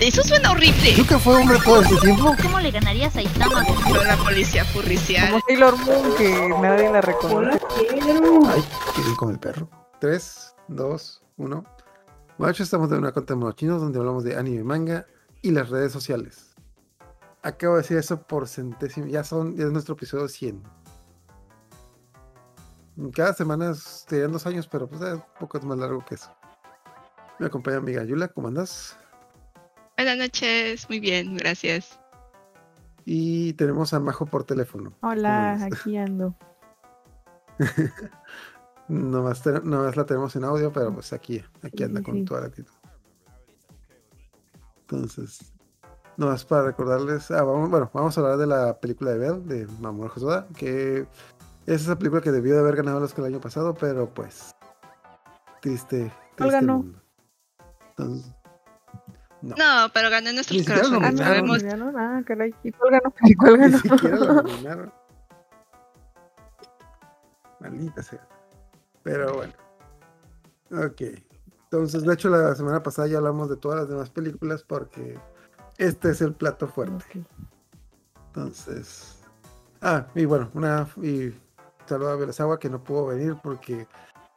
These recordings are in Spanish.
Eso suena horrible. ¿Tú que fue hombre todo este tiempo? ¿Cómo le ganarías a Itama? Con la policía furricial. Como Sailor Moon que nadie la reconoce. Ay, qué bien con el perro. 3, 2, 1. Bueno, estamos de una cuenta de mochinos donde hablamos de anime, manga y las redes sociales. Acabo de decir eso por centésimo. Ya son, ya es nuestro episodio 100. Cada semana serían dos años, pero pues es un poco más largo que eso. Me acompaña amiga Yula, ¿cómo andas? Buenas noches, muy bien, gracias. Y tenemos a Majo por teléfono. Hola, aquí ando. Nomás, te- nomás la tenemos en audio, pero pues aquí, aquí Sí, anda sí, con sí. toda la actitud. Entonces, nomás para recordarles, ah, vamos, bueno, vamos a hablar de la película de Bell, de Mamoru Hosoda, que es esa película que debió de haber ganado el Oscar el año pasado, pero pues, triste, ¿Cuál triste ganó? mundo. Entonces, no, No, pero gané nuestros Ni siquiera lo corazones. Ah, no, Sabemos, ya no, ah, caray. ¿Y cuál ganó? ¿Y cuál ni ganó? siquiera la nominaron. Maldita sea. Pero bueno. Ok. Entonces, de hecho, la semana pasada ya hablamos de todas las demás películas porque este es el plato fuerte. Entonces. Ah, y bueno, una. Y saludo a Belasawa que no pudo venir porque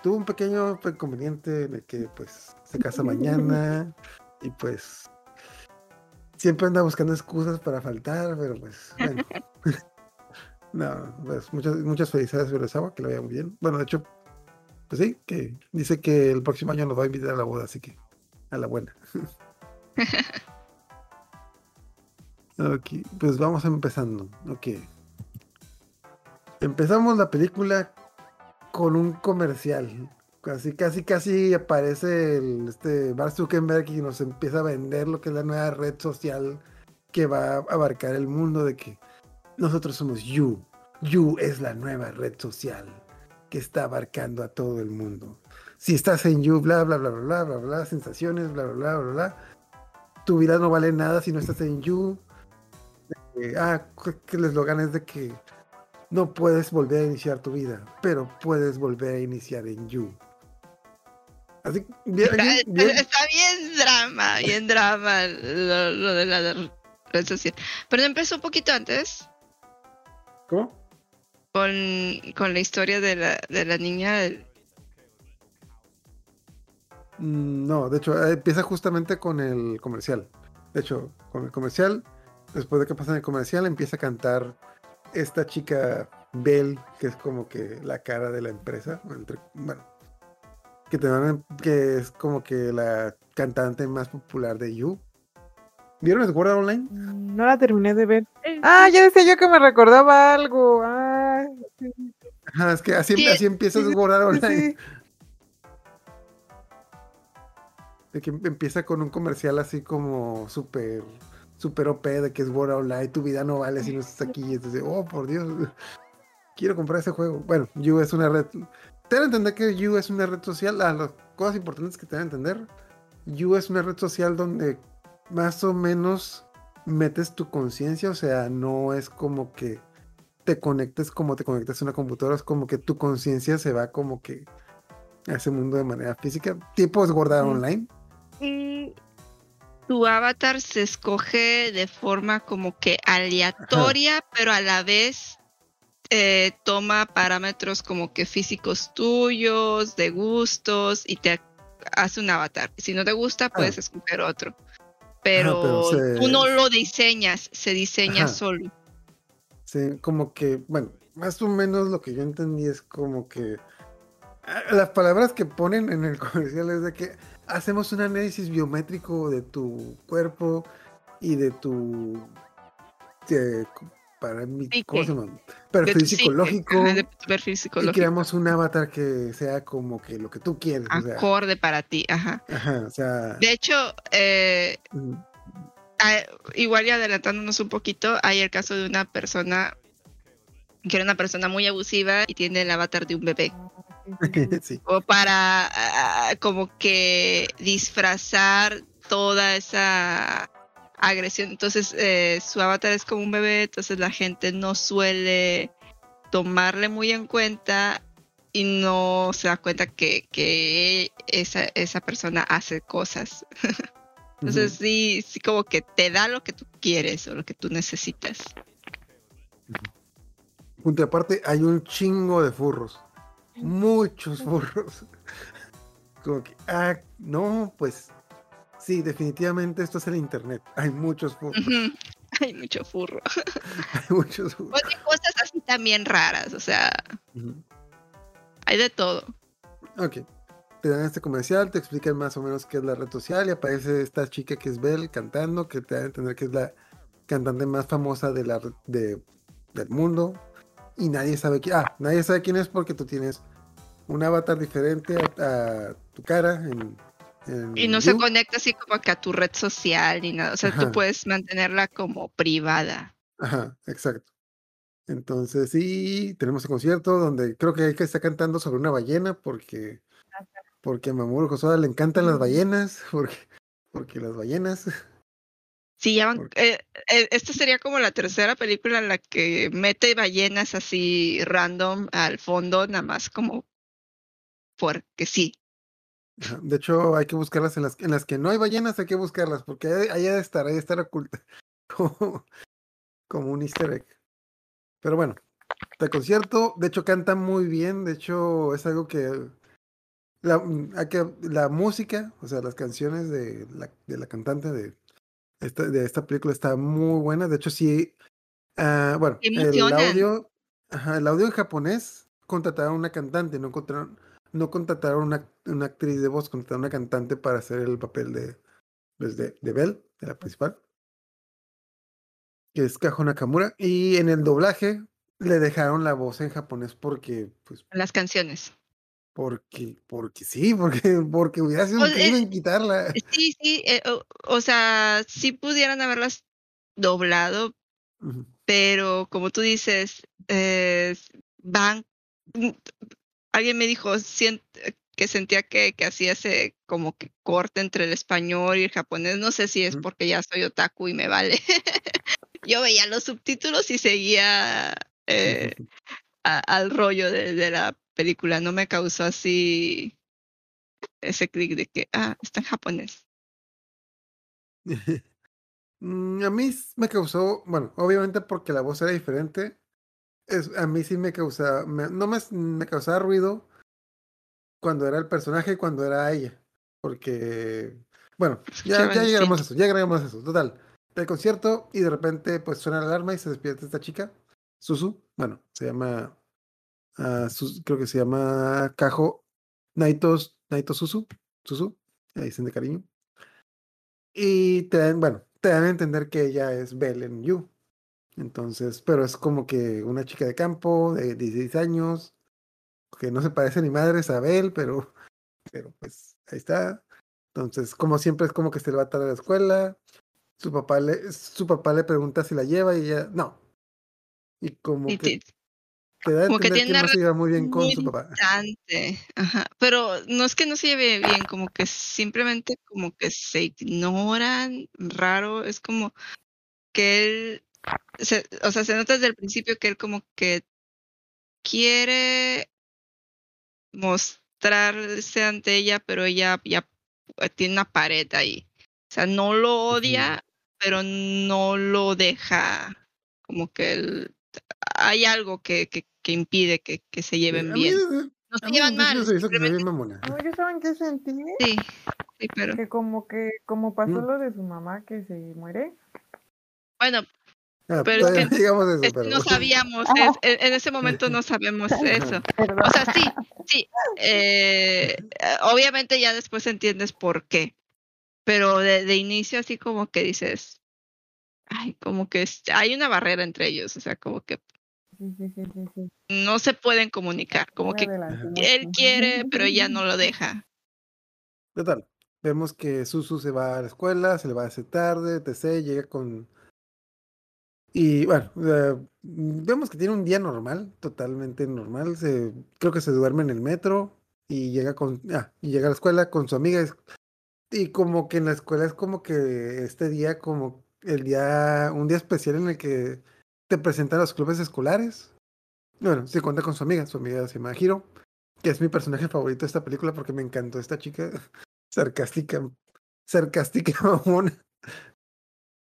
tuvo un pequeño inconveniente en el que, pues, se casa mañana y, pues. Siempre anda buscando excusas para faltar, pero pues, bueno. no, pues muchas, muchas felicidades, Belasawa, que lo vaya muy bien. Bueno, de hecho, pues sí, que dice que el próximo año nos va a invitar a la boda, así que a la buena. ok, pues vamos empezando. Ok. Empezamos la película con un comercial. Casi, casi, casi aparece el, este Mark Zuckerberg y nos empieza a vender lo que es la nueva red social que va a abarcar el mundo de que nosotros somos You. You es la nueva red social que está abarcando a todo el mundo. Si estás en You, bla, bla, bla, bla, bla, bla, bla, sensaciones, bla, bla, bla, bla, bla. Tu vida no vale nada si no estás en You. Eh, ah, que el eslogan es de que no puedes volver a iniciar tu vida, pero puedes volver a iniciar en You. Así, bien, está, bien, está- bien. está bien drama, bien drama lo, lo de la red social. Pero empezó un poquito antes ¿Cómo? con, con la historia de la, de la niña. Mm, No, de hecho, eh, empieza justamente con el comercial. De hecho, con el comercial, después de que pasa en el comercial, empieza a cantar esta chica Belle, que es como que la cara de la empresa. entre- bueno, que, te van a- que es como que la cantante más popular de You. ¿Vieron Sword Online? Mm, No la terminé de ver. Ah, ya decía yo que me recordaba algo. Ah, sí, Ajá, es que así, Sí, así empieza Sword Art Online. sí. De que empieza con un comercial así como súper super OP de que es World Online, tu vida no vale si no estás aquí. Y entonces, oh, por Dios, quiero comprar ese juego. Bueno, You es una red. Te a entender que You es una red social. Las cosas importantes que te a entender. You es una red social donde más o menos metes tu conciencia, o sea, no es como que te conectes como te conectas a una computadora, es como que tu conciencia se va como que a ese mundo de manera física, tipo es guardar Mm. online. Y tu avatar se escoge de forma como que aleatoria, pero a la vez eh, toma parámetros como que físicos tuyos, de gustos, y te hace un avatar. Si no te gusta, puedes escoger otro. Pero, pero se- tú no lo diseñas, se diseña Ajá. solo. Sí, como que, bueno, más o menos lo que yo entendí es como que ah, las palabras que ponen en el comercial es de que hacemos un análisis biométrico de tu cuerpo y de tu de- para mi, ¿cómo se llama? Perfil psicológico de tu perfil y creamos un avatar que sea como que lo que tú quieres, o sea, Acorde para ti, ajá. ajá, o sea, De hecho, eh, mm, igual y adelantándonos un poquito, hay el caso de una persona que era una persona muy abusiva y tiene el avatar de un bebé. sí, O para como que disfrazar toda esa agresión. Entonces, eh, su avatar es como un bebé, entonces la gente no suele tomarle muy en cuenta y no se da cuenta que, que esa, esa persona hace cosas. Entonces sí, sí como que te da lo que tú quieres o lo que tú necesitas. Punto aparte, hay un chingo de furros. Muchos furros. Como que, ah, no, pues sí, definitivamente esto es el internet. Hay muchos furros. Hay mucho furro. Hay muchos furros. Oye, cosas así también raras, o sea, hay de todo. Ok. Te dan este comercial, te explican más o menos qué es la red social y aparece esta chica que es Belle cantando, que te da a entender que es la cantante más famosa de la, de, del mundo. Y nadie sabe quién. Ah, nadie sabe quién es porque tú tienes un avatar diferente a, a tu cara en, Y no se conecta así como que a tu red social ni nada. O sea, tú puedes mantenerla como privada. Ajá, exacto. Entonces, sí, tenemos el concierto donde creo que hay que está cantando sobre una ballena porque, porque a Mamoru Hosoda le encantan las ballenas, porque, porque las ballenas. Sí, ya van- eh, eh, esta sería como la tercera película en la que mete ballenas así random al fondo, nada más como porque sí. De hecho, hay que buscarlas en las, en las que no hay ballenas, hay que buscarlas, porque ahí ha de estar, ahí ha de estar oculta, como, como un easter egg. Pero bueno, el concierto, de hecho, canta muy bien, de hecho, es algo que la, mm, hay que, la música, o sea, las canciones de la, de la cantante de esta, de esta película está muy buena, de hecho, sí, ah, bueno, el audio, ajá, el audio en japonés contrataron una cantante, no contrataron, no contrataron una, una actriz de voz, contrataron una cantante para hacer el papel de, pues, de, de Belle, de la principal, que es Kajo Nakamura, y en el doblaje le dejaron la voz en japonés porque, pues, Las canciones. porque, porque sí, porque, porque hubiera sido Pues, en quitarla. Sí, sí, eh, o, o sea, sí pudieran haberlas doblado, pero como tú dices, eh, van. Alguien me dijo que sentía que, que hacía ese como que corte entre el español y el japonés. No sé si es porque ya soy otaku y me vale. Yo veía los subtítulos y seguía eh, a- al rollo de, de la película. No me causó así ese clic de que, ah, está en japonés. Mm, A mí me causó, bueno, obviamente porque la voz era diferente, es, a mí sí me causaba, me- no me, me causaba ruido cuando era el personaje y cuando era ella, porque, bueno, ya, ya llegaremos a eso, ya llegaremos a eso, total, el concierto y de repente pues suena la alarma y se despierta esta chica, Susu, bueno, se llama, ah, Sus- creo que se llama Kajo Naitos, Naito Susu, Susu, le dicen de cariño. Y te dan, bueno, te dan a entender que ella es Belle en You. Entonces, pero es como que una chica de campo de 16 años, que no se parece ni madre a pero, pero pues ahí está. Entonces, como siempre, es como que se le va tarde a la escuela. Su papá le, su papá le pregunta si la lleva y ella, no. Y como Y que te da como que tiene que no se lleva muy bien con su papá. Ajá. Pero no es que no se lleve bien, como que simplemente como que se ignoran, raro, es como que él, se- o sea, se nota desde el principio que él como que quiere mostrarse ante ella, pero ella ya tiene una pared ahí. O sea, no lo odia, pero no lo deja como que él, hay algo que, que, que impide que, que se lleven mí, bien. No se llevan mal. No, ¿yo saben qué sentí? sí, sí, pero Que como que, como pasó Mm. lo de su mamá que se muere. bueno, Pero es que- no llegamos a eso, es que pero no sabíamos, es- en, ese momento no sabemos eso. O sea, sí, sí, eh, obviamente ya después entiendes por qué, pero de, de inicio así como que dices, ay, como que es- hay una barrera entre ellos, o sea, como que Sí, sí, sí, sí, sí. no se pueden comunicar, como que él quiere, pero ella no lo deja. Total. Vemos que Susu se va a la escuela, se le va a hacer tarde, etc. Llega con. Y bueno, vemos que tiene un día normal, totalmente normal. Se, creo que se duerme en el metro y llega con. Ah, y llega a la escuela con su amiga. Y como que en la escuela es como que este día, como el día, un día especial en el que te presentan los clubes escolares. Bueno, se cuenta con su amiga, su amiga se llama Hiro, que es mi personaje favorito de esta película porque me encantó esta chica sarcástica, sarcástica mamona.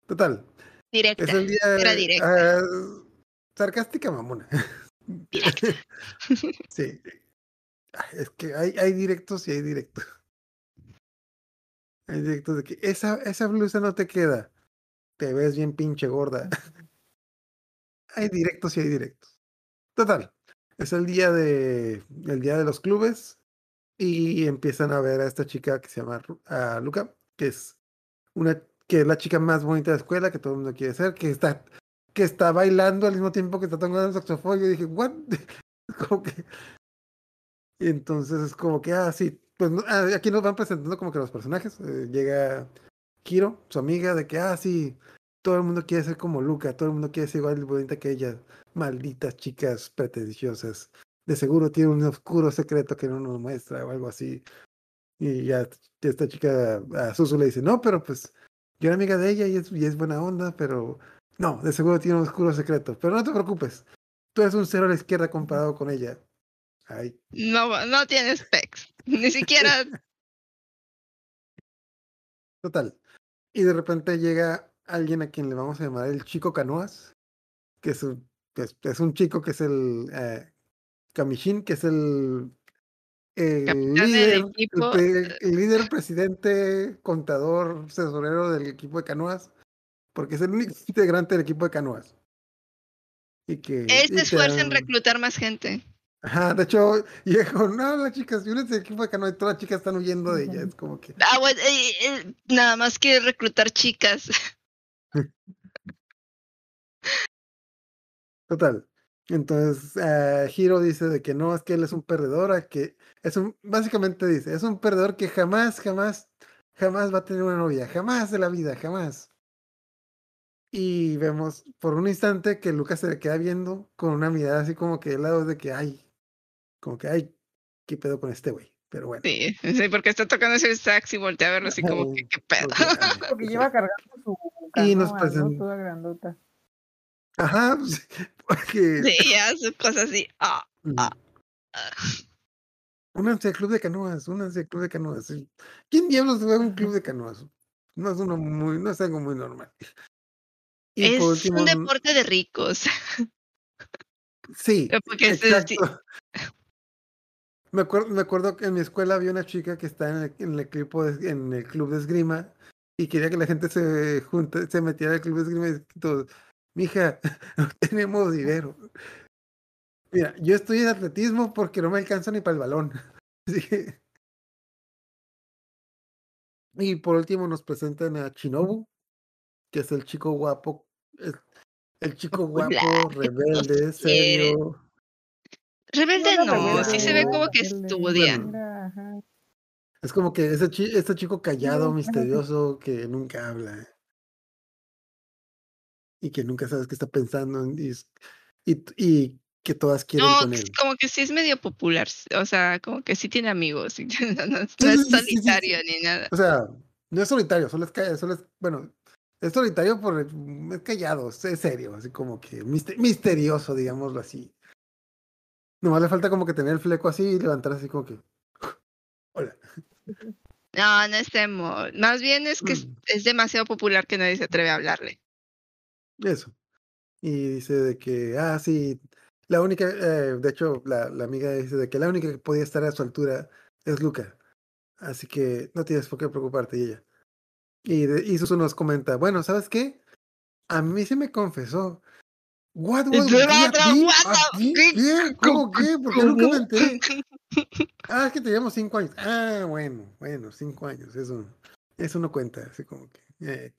Total. Directa. Es el día. Era directa. ah, sarcástica mamona. Directa. Sí. Es que hay, hay directos y hay directos. Hay directos de que esa, esa blusa no te queda. Te ves bien pinche gorda. hay directos y hay directos. Total. Es el día de el día de los clubes. Y empiezan a ver a esta chica que se llama a Luca, que es una que es la chica más bonita de la escuela, que todo el mundo quiere ser, que está que está bailando al mismo tiempo que está tocando el saxofón. Yo dije, ¿what? como que. Y entonces es como que, ah, sí. Pues no- ah, aquí nos van presentando como que los personajes. eh, llega Kiro, su amiga, de que, ah, sí, todo el mundo quiere ser como Luca, todo el mundo quiere ser igual de bonita que ella. Malditas chicas pretenciosas. De seguro tiene un oscuro secreto que no nos muestra o algo así. Y ya esta chica, a Susu le dice, no, pero pues yo era amiga de ella y es, y es buena onda, pero no, de seguro tiene un oscuro secreto. Pero no te preocupes, tú eres un cero a la izquierda comparado con ella. Ay, No, no tiene specs. Ni siquiera. total. Y de repente llega alguien a quien le vamos a llamar el chico Canoas, que es un, es un chico que es el eh, Kamishin, que es el, del líder, el, equipo. pre- el líder, presidente, contador, tesorero del equipo de canoas, porque es el único integrante del equipo de canoas. Y que Él se esfuerza en reclutar más gente. Ajá, de hecho, llega con, no, las chicas, si únete al equipo de canoas y todas las chicas están huyendo de ella. Es como que, Ah, bueno, eh, eh, nada más quiere reclutar chicas. Total. Entonces, Hiro dice de que no, es que él es un perdedor, a que es un, básicamente dice, es un perdedor que jamás, jamás, jamás va a tener una novia, jamás de la vida, jamás. Y vemos por un instante que Lucas se le queda viendo con una mirada así como que del lado de que, ay, como que, ay, ¿qué pedo con este güey? Pero bueno. Sí, sí, porque está tocando ese sax y voltea a verlo así como que, ¿qué pedo? porque, Porque lleva cargando su Y nos canoa, ¿no? Toda grandota. Ajá, pues, porque... Sí, ya su cosa así. Ah, Mm. ah, ah. Únanse al club de canoas, únanse al club de canoas. ¿Quién diablos va a un club de canoas? No es uno muy, no es algo muy normal. Y Es último, un deporte de ricos. sí, Porque es- exacto. Me acuerdo, me acuerdo que en mi escuela había una chica que está en el, en el equipo de- en el club de esgrima y quería que la gente se junte, se metiera al club de esgrima y todos, mija, no tenemos dinero. Mira, yo estoy en atletismo porque no me alcanza ni para el balón. Así que- Y por último nos presentan a Shinobu, que es el chico guapo, el, el chico guapo, rebelde, serio. Rebelde No, sí se ve como que estudia. Bueno. Es como que ese chi- este chico callado, misterioso, que nunca habla. Y que nunca sabes qué está pensando. Y, y, y que todas quieren No, con es él. como que sí es medio popular, o sea, como que sí tiene amigos, no, es solitario ni nada. O sea, no es solitario, solo es, solo es bueno, es solitario por es callado, es serio, así como que miste- misterioso, digámoslo así. Nomás le falta como que tener el fleco así y levantar así como que. Hola. No, no es emo. Más bien es que es, Mm. es demasiado popular que nadie se atreve a hablarle. Eso. Y dice de que, ah, sí, la única, eh, de hecho, la, la amiga dice de que la única que podía estar a su altura es Luca. Así que no tienes por qué preocuparte, y ella. Y, de, y Susu nos comenta, bueno, ¿sabes qué? A mí se me confesó. What was ¿Qué? ¿Cómo qué? ¿Por qué nunca me enteré? Ah, es que teníamos cinco años. Ah, bueno, bueno, cinco años. Eso, eso no cuenta, así como que. eh.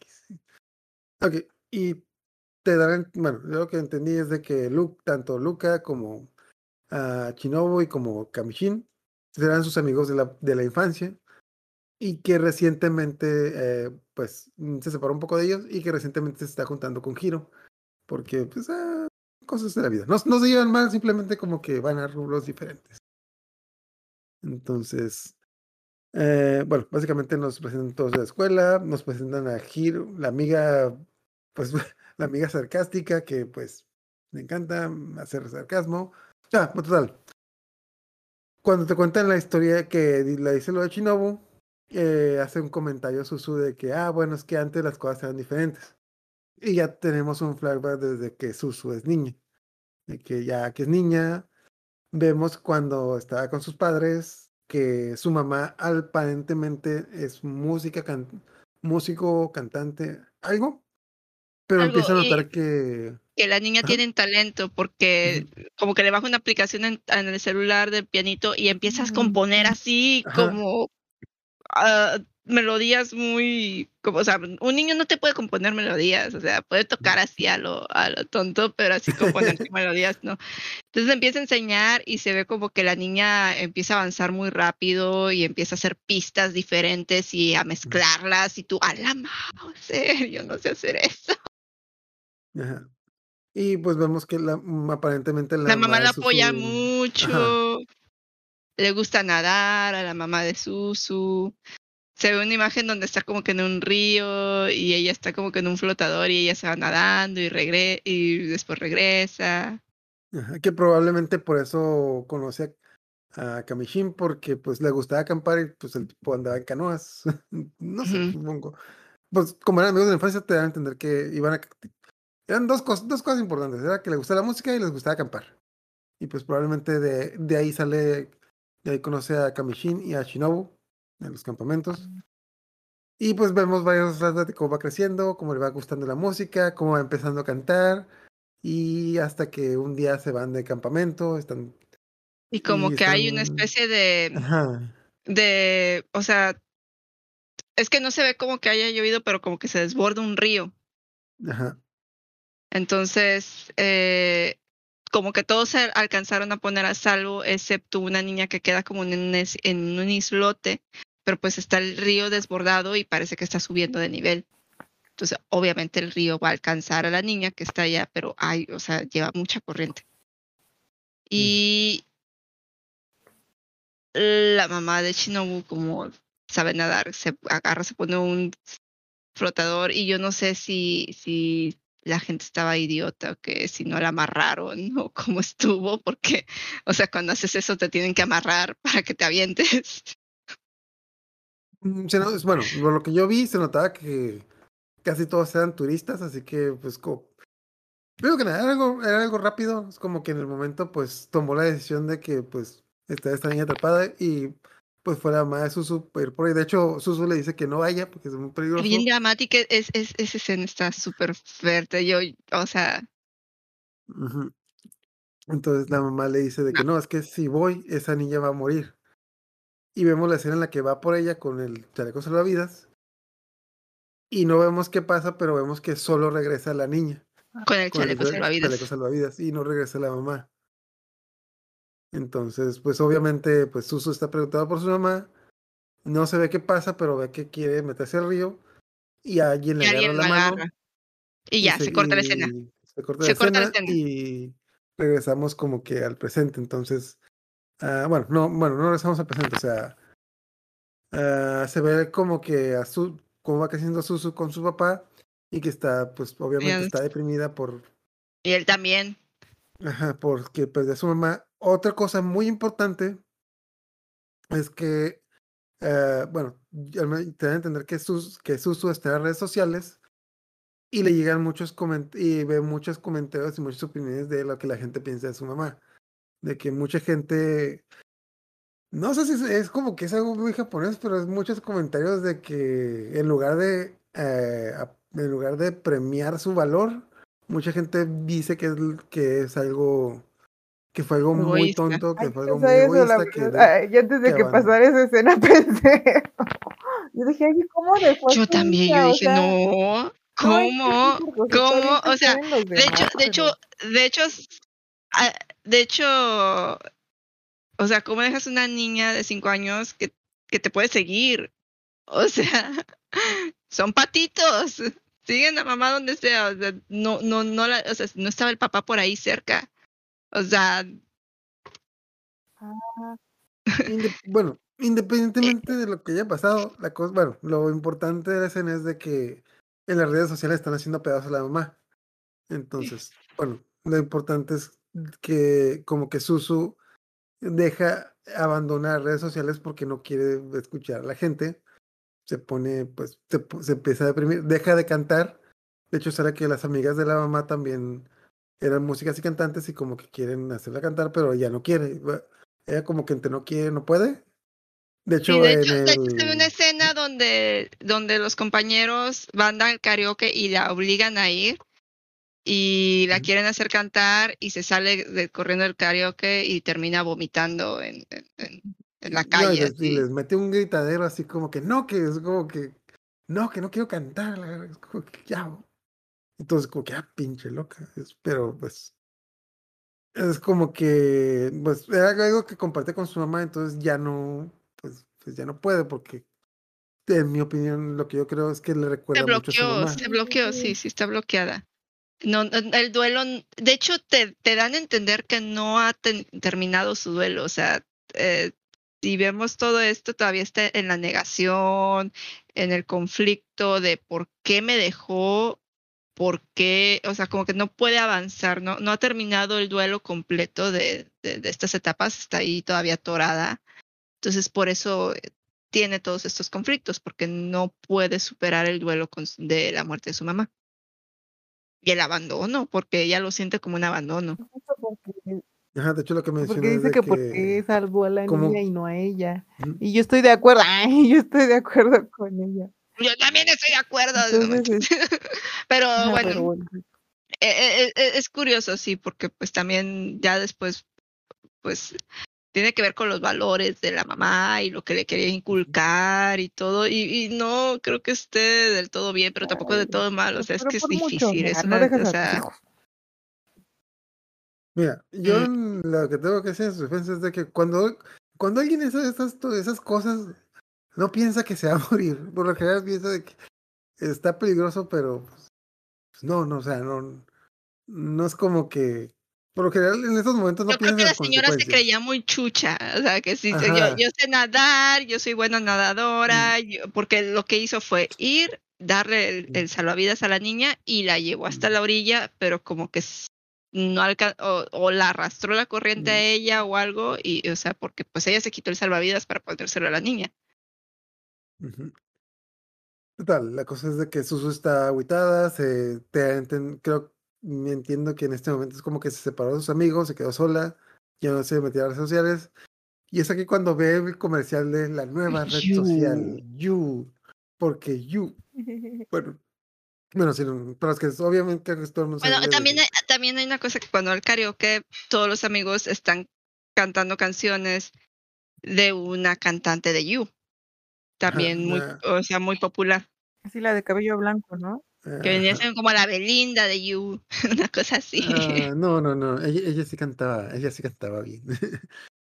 Ok, y te darán, bueno, yo lo que entendí es de que Luke, tanto Luca como Shinobu y como Kamishin serán sus amigos de la, de la infancia y que recientemente eh, pues mm, se separó un poco de ellos y que recientemente se está juntando con Hiro porque pues ah, cosas de la vida. No, no se llevan mal, simplemente como que van a rubros diferentes. Entonces, eh, bueno, básicamente nos presentan todos de la escuela, nos presentan a Hiro, la amiga, pues la amiga sarcástica que pues le encanta hacer sarcasmo. Ah, total. Cuando te cuentan la historia que la dice lo de Shinobu, eh, hace un comentario Susu de que, ah, bueno, es que antes las cosas eran diferentes. Y ya tenemos un flashback desde que Susu es niña. De que ya que es niña, vemos cuando estaba con sus padres que su mamá aparentemente es música, músico, cantante, algo. Pero empieza a notar que... Que la niña tiene talento porque como que le baja una aplicación en, el celular del pianito y empiezas a componer así como uh, melodías muy, como, o sea, un niño no te puede componer melodías, o sea, puede tocar así a lo, a lo tonto, pero así componer melodías, ¿no? Entonces empieza a enseñar y se ve como que la niña empieza a avanzar muy rápido y empieza a hacer pistas diferentes y a mezclarlas y tú, a la madre, yo no sé hacer eso. Ajá. Y pues vemos que la, mm, aparentemente la, mamá la apoya mucho. Le gusta nadar a la mamá de Susu se ve una imagen donde está como que en un río y ella está como que en un flotador y ella se va nadando y, regre y después regresa. que probablemente por eso conoce a, Kamishin porque pues le gustaba acampar y pues el tipo andaba en canoas. no sé, supongo. Pues como eran amigos de la infancia te dan a entender que iban a... Eran dos cosas, dos cosas importantes. Era que le gustaba la música y les gustaba acampar. Y pues probablemente de, de ahí sale, de ahí conoce a Kamishin y a Shinobu en los campamentos. Y pues vemos varios ratos de cómo va creciendo, cómo le va gustando la música, cómo va empezando a cantar. Y hasta que un día se van de campamento, están... Y como que hay una especie de... De... O sea, es que no se ve como que haya llovido, pero como que se desborda un río. Ajá. Entonces, eh, como que todos se alcanzaron a poner a salvo, excepto una niña que queda como en un islote pero pues está el río desbordado y parece que está subiendo de nivel. Entonces, obviamente el río va a alcanzar a la niña que está allá, pero hay, o sea, lleva mucha corriente. Y la mamá de Shinobu, como sabe nadar, se agarra, se pone un flotador y yo no sé si, si la gente estaba idiota o que si no la amarraron o cómo estuvo, porque, o sea, cuando haces eso te tienen que amarrar para que te avientes. Mm, bueno, por lo que yo vi, se notaba que casi todos eran turistas, así que, pues, como, que nada, era algo, era algo rápido. Es como que en el momento, pues, tomó la decisión de que, pues, está esta niña atrapada y, pues, fuera más de Susu ir por ahí. De hecho, Susu le dice que no vaya porque es muy peligroso. Bien dramática, es, es, esa escena está súper fuerte. Yo, o sea. Entonces la mamá le dice de que no, es que si voy, esa niña va a morir. Y vemos la escena en la que va por ella con el chaleco salvavidas. Y no vemos qué pasa, pero vemos que solo regresa la niña. Con el chaleco, salvavidas. Y no regresa la mamá. Entonces, pues obviamente, pues Susu está preguntado por su mamá. No se ve qué pasa, pero ve que quiere meterse al río. Y alguien le agarra la mano. Y ya, se, corta la escena. Se corta, la, escena Y regresamos como que al presente. Entonces, Ah, bueno, no, bueno, no regresamos al presente, o sea, uh, se ve como que a su, como va creciendo Susu con su papá y que está, pues obviamente está deprimida por... Y él también. Ajá, porque perdió a su mamá. Otra cosa muy importante es que, uh, bueno, te dan a entender que, Sus, que Susu está en redes sociales y le llegan muchos comentarios y ve muchos comentarios y muchas opiniones de lo que la gente piensa de su mamá de que mucha gente, no sé si es, como que es algo muy japonés, pero es muchos comentarios de que en lugar de, eh, en lugar de premiar su valor, mucha gente dice que es, que es algo que fue algo muy tonto, que fue algo muy egoísta. Que, yo antes de que, pasara esa escena pensé, yo dije, ¿cómo después? Yo también, yo dije, no, ¿cómo? ¿Cómo? O sea, de hecho, de hecho, de hecho, de hecho, o sea, ¿cómo dejas una niña de cinco años que, que te puede seguir? O sea, son patitos. Siguen a mamá donde sea. O sea, no, no, no, la, o sea, no estaba el papá por ahí cerca. O sea. Ah. bueno, independientemente de lo que haya pasado, la cosa, bueno, lo importante de la escena es de que en las redes sociales están haciendo pedazos a la mamá. Entonces, bueno, lo importante es que como que Susu deja abandonar redes sociales porque no quiere escuchar a la gente se pone, pues, se, pu- se empieza a deprimir, deja de cantar. De hecho, será que las amigas de la mamá también eran músicas y cantantes y como que quieren hacerla cantar, pero ella no quiere. Ella como que entre no quiere, no puede. De hecho, Sí, de en hecho, se ve una el... escena donde, donde los compañeros van al karaoke y la obligan a ir y la quieren hacer cantar y se sale de- corriendo del karaoke y termina vomitando en, en, en- en la No, y calle. les, y les mete un gritadero así como que no, que es como que no, que no quiero cantar. es como que ya. Entonces, como que ah, pinche loca. pero pues es como que pues era algo que comparte con su mamá, entonces ya no, pues, pues ya no puede, porque en mi opinión, lo que yo creo es que le Se recuerda mucho a su bloqueó, mamá. se bloqueó, sí, sí está bloqueada. No, no, el duelo, de hecho, te, te dan a entender que no ha ten- terminado su duelo. O sea, eh, si vemos todo esto, todavía está en la negación, en el conflicto de por qué me dejó, por qué, o sea, como que no puede avanzar, no, no ha terminado el duelo completo de, de, de estas etapas, está ahí todavía atorada. Entonces, por eso eh, tiene todos estos conflictos, porque no puede superar el duelo con de la muerte de su mamá. Y el abandono, porque ella lo siente como un abandono. Porque, Ajá, de hecho lo que porque mencioné es dice de que por qué que salvó a la niña y no a ella. Y yo estoy de acuerdo, ay, yo estoy de acuerdo con ella. Yo también estoy de acuerdo. Entonces, es- pero ajá, bueno, pero bueno. eh, eh, eh, es curioso, sí, porque pues también ya después, pues tiene que ver con los valores de la mamá y lo que le quería inculcar y todo. Y, y no creo que esté del todo bien, pero tampoco de todo mal. O sea, es que es mucho, difícil. mira, Es no una, dejas o sea. Mira, yo mm, lo que tengo que decir en su defensa es de que cuando, cuando alguien hace esas cosas, no piensa que se va a morir. Por lo general piensa de que está peligroso, pero pues, no, no, o sea, no, no es como que, por lo general en esos momentos no Yo creo que la señora se creía muy chucha, o sea, que sí, yo, Ajá. yo sé nadar, yo soy buena Mm, nadadora, yo- porque lo que hizo fue ir, darle el, mm, el salvavidas a la niña y la llevó hasta mm, la orilla, pero como que no alcanzó, o, o la arrastró la corriente a mm. ella o algo, y o sea, porque pues ella se quitó el salvavidas para ponérselo a la niña. Ujú. Total, la cosa es de que Susu está agüitada, se, te, enten- creo, me entiendo que en este momento es como que se separó de sus amigos, se quedó sola, ya no se metía a redes sociales, y es aquí cuando ve el comercial de la nueva red social, You. You, porque You, bueno, bueno, sí, no, pero es que es- obviamente creo que no Bueno, también hay, también hay una cosa que cuando al karaoke todos los amigos están cantando canciones de una cantante de You. También muy, o sea, muy popular. Así la de cabello blanco, ¿no? Que venía siendo como la Belinda de You, una cosa así. Ah, no, no, no, ella, ella sí cantaba, ella sí cantaba bien.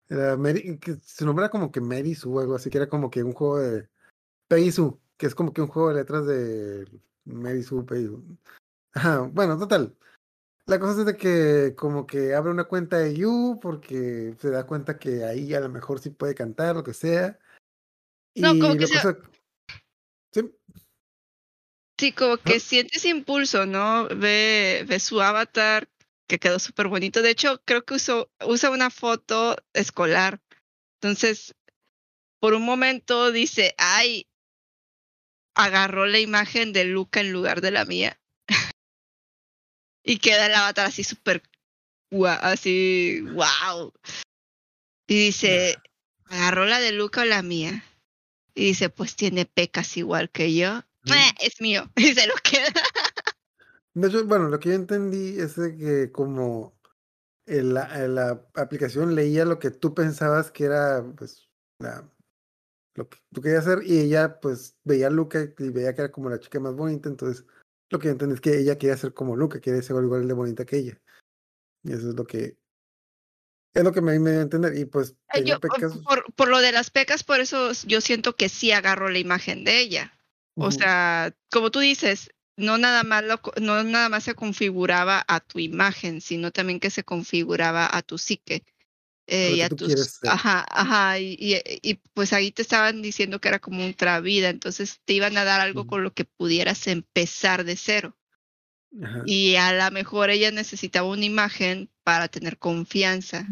Era Mary, que su nombre era como que Mary Sue o algo así, que era como que un juego de Peggy Sue, que es como que un juego de letras de Mary Sue, Peggy Sue. Bueno, total. La cosa es de que como que abre una cuenta de You porque se da cuenta que ahí a lo mejor sí puede cantar, lo que sea. No, como que la se, cosa... Sí, sí, como que siente ese impulso, ¿no? Ve, ve su avatar, que quedó súper bonito. De hecho, creo que usó, usa una foto escolar. Entonces, por un momento dice, ay, agarró la imagen de Luca en lugar de la mía. Y queda el avatar así súper, así, wow. Y dice, agarró la de Luca o la mía. Y dice, pues tiene pecas igual que yo. Mm. "Eh, Es mío. Y se lo queda. De hecho, bueno, lo que yo entendí es de que como la, la aplicación leía lo que tú pensabas que era pues la, lo que tú querías hacer y ella pues veía a Luca y veía que era como la chica más bonita, entonces lo que yo entendí es que ella quería ser como Luca, quería ser igual de bonita que ella. Y eso es lo que es lo que me, me dio a entender y pues Eh, Yo, por, pecas. por- por lo de las pecas, por eso yo siento que sí agarró la imagen de ella. O sea, como tú dices, no nada más lo, no nada más se configuraba a tu imagen, sino también que se configuraba a tu psique eh, y a tus, ajá, ajá, y, y, y, pues ahí te estaban diciendo que era como otra vida, entonces te iban a dar algo con lo que pudieras empezar de cero. Ajá. Y a lo mejor ella necesitaba una imagen para tener confianza,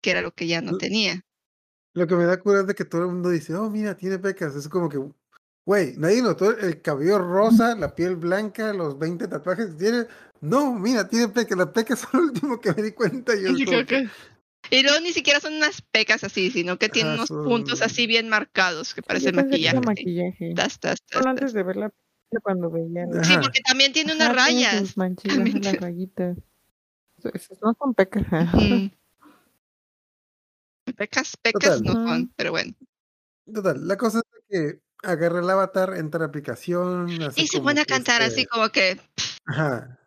que era lo que ya no Lo- tenía. Lo que me da cura es de que todo el mundo dice, oh, mira, tiene pecas. Es como que Güey, nadie notó el cabello rosa, la piel blanca, los 20 tatuajes que tiene. No, mira, tiene pecas. Las pecas son lo último que me di cuenta. Yo Sí, como creo que- Y luego ni siquiera son unas pecas así, sino que tienen Ajá, unos son- puntos así bien marcados que parecen maquillaje. maquillaje. Tas, antes de ver la película cuando veía Sí, Ajá. porque también tiene unas tiene rayas. sus También las rayitas. No son pecas. Pecas, pecas Total. no son, pero bueno. Total, la cosa es que agarra el avatar, entra a la aplicación. hace Y se pone a cantar este- así como que Ajá.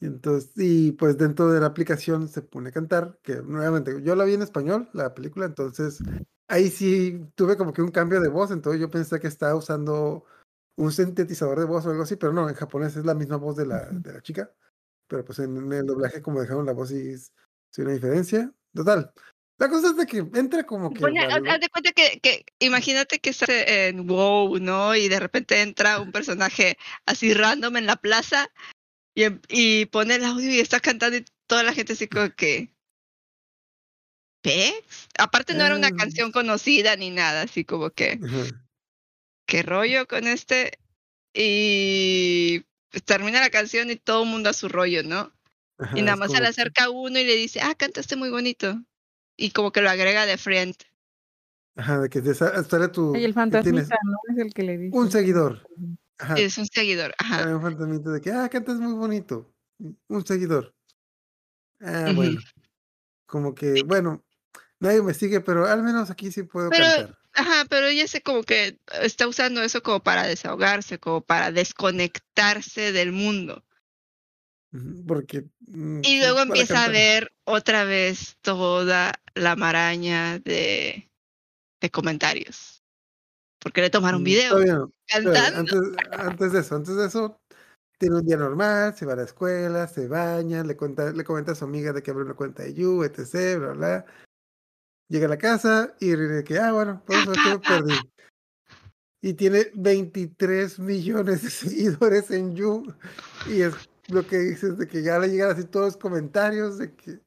Y entonces, y pues dentro de la aplicación se pone a cantar, que nuevamente, yo la vi en español, la película, entonces ahí sí tuve como que un cambio de voz, entonces yo pensé que estaba usando un sintetizador de voz o algo así, pero no, en japonés es la misma voz de la, de la chica, pero pues en, en el doblaje como dejaron la voz y sí una diferencia. Total. La cosa es de que entra como que... Haz al- haz de cuenta que, que imagínate que estás en WoW, ¿no? Y de repente entra un personaje así random en la plaza y, em- y pone el audio y está cantando y toda la gente así como que... ¿Pex? Aparte no era una Ah. canción conocida ni nada, así como que... ¿Qué rollo con este? Y pues, termina la canción y todo el mundo a su rollo, ¿no? Ajá, Y nada más se le acerca uno y le dice, ah, cantaste muy bonito. Y como que lo agrega de friend. Ajá, de que te sale tu... Y el fantasmita, ¿no? Es el que le dice. un seguidor. Ajá. Es un seguidor. Ajá. Sale un fantasmita de que, ah, cantas muy bonito. Un seguidor. Ah, bueno. Como que, bueno, nadie me sigue, pero al menos aquí sí puedo Pero- cantar. Ajá, pero ella se como que está usando eso como para desahogarse, como para desconectarse del mundo. Porque. mm, Y luego empieza a ver otra vez toda la maraña de, de comentarios. Porque le tomaron Mm, video no, cantando. Antes, antes de eso, antes de eso, tiene un día normal, se va a la escuela, se baña, le cuenta, le comenta a su amiga de que abre una cuenta de You, etc, bla, bla. Llega a la casa y de que, ah, bueno, pues eso me perdí. Y tiene 23 millones de seguidores en You. Y es lo que dices de que ya le llegan así todos los comentarios de que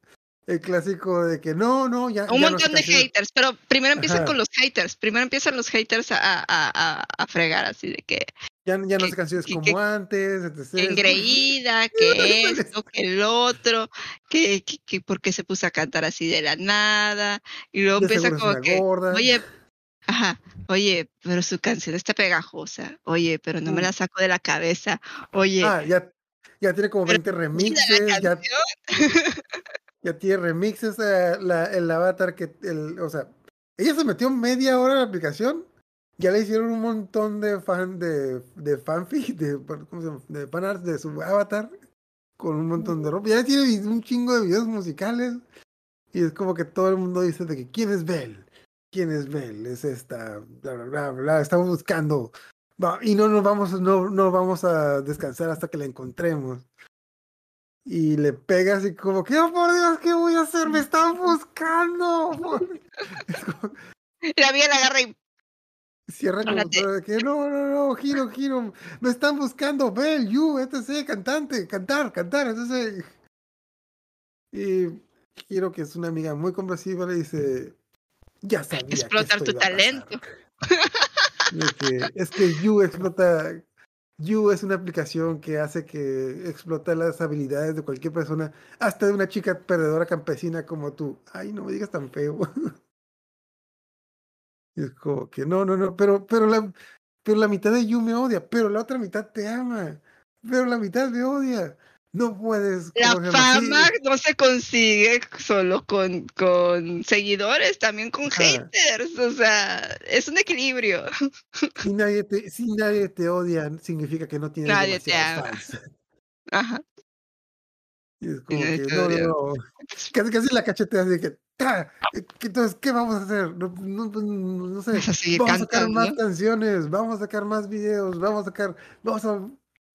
el clásico de que no, no, ya. Un ya montón de se canceló". haters, pero primero empiezan Ajá. con los haters. Primero empiezan los haters a, a, a, a fregar así de que, Ya, ya no hace canciones que- como que- antes, etc. engreída, que esto, que el otro, que, que, que por qué se puso a cantar así de la nada. Y luego empieza como que, gorda. oye, ajá, oye, pero su canción está pegajosa. Oye, pero no me Mm. la saco de la cabeza. Oye, Ah, ya, ya tiene como Pero 20 chida remixes, ya, tiene remixes eh, la, el avatar que, el, o sea, ella se metió media hora en la aplicación, ya le hicieron un montón de fan, de, de fanfic, de, ¿cómo se llama? de fanarts de su avatar, con un montón de ropa, ya tiene un chingo de videos musicales, y es como que todo el mundo dice de que, ¿quién es Belle? ¿Quién es Belle? Es esta, bla, bla, bla, bla, estamos buscando, y no nos vamos, no, no vamos a descansar hasta que la encontremos. Y le pega así como que, oh por Dios, ¿qué voy a hacer? Me están buscando. Es como- la mía la agarra y Cierra como todo de que no, no, no, giro, giro, me están buscando, Bell, you, etc, cantante, cantar, cantar, entonces. Y Giro, que es una amiga muy comprensiva, le dice, ya sabía explotar tu iba a pasar". talento. De que, es que You explota. You es una aplicación que hace que explota las habilidades de cualquier persona, hasta de una chica perdedora campesina como tú. Ay, no me digas tan feo. Y es como que no, no, no, pero, pero la, pero la mitad de You me odia, pero la otra mitad te ama, pero la mitad me odia. No puedes. La fama no se consigue solo con, con seguidores, también con haters. O sea, es un equilibrio. si, nadie te, si nadie te odia, significa que no tienes Nadie te ama. fans. Ajá. Y es como que no, no, no. Casi, casi la cachetea así que, ¡ta! ¿Qué- Entonces, ¿qué vamos a hacer? No, no, pues, no sé. Vamos a sacar más canciones, vamos a sacar más videos, vamos a sacar, vamos a,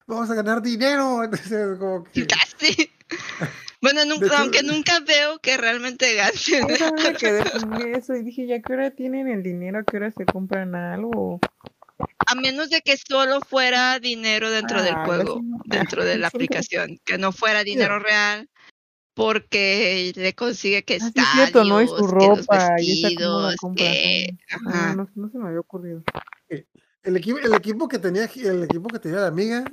vamos a ganar dinero. Entonces, como que, Casi. Bueno, nunca, hecho- aunque nunca veo que realmente. Yo también me quedé con eso y dije, ¿ya qué hora tienen el dinero? ¿A qué hora se compran algo? A menos de que solo fuera dinero dentro del Ah, juego, no. dentro de la aplicación, que no fuera dinero real, porque le consigue que Ah, sí, estadios, es cierto, ¿no? Y su que los ropa, y cómo la vestidos, que... Ah, ajá. no, no se me había ocurrido. El equipo, el equipo que tenía, el equipo que tenía la amiga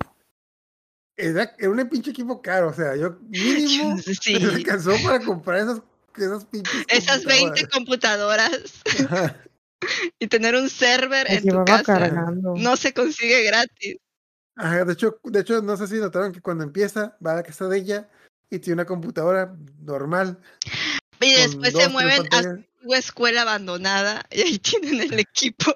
era, era un pinche equipo caro, o sea, yo mínimo Sí. me alcanzó para comprar esas, esas pinches Esas 20 computadoras Ajá. y tener un server en tu casa. cargando. No se consigue gratis. Ajá, de hecho, de hecho, no sé si notaron que cuando empieza, va a la casa de ella y tiene una computadora normal. Y después dos, se mueven a su escuela abandonada y ahí tienen el equipo.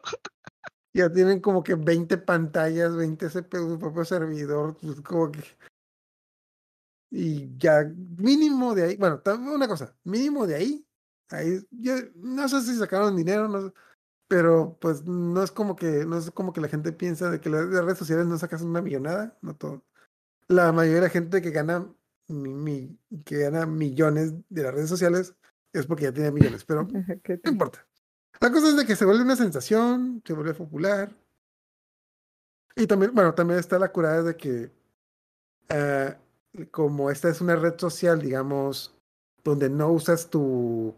Ya tienen como que 20 pantallas, 20 CPU, su propio servidor, pues como que. Y ya, mínimo de ahí, bueno, una cosa, mínimo de ahí, ahí, yo no sé si sacaron dinero, no sé, pero pues no es como que, no es como que la gente piensa de que las redes sociales no sacas una millonada, no todo. La mayoría de la gente que gana, mi- mi- que gana millones de las redes sociales es porque ya tiene millones, pero ¿Qué no importa. La cosa es de que se vuelve una sensación, se vuelve popular. Y también, bueno, también está la curada de que ah, como esta es una red social, digamos, donde no usas tu,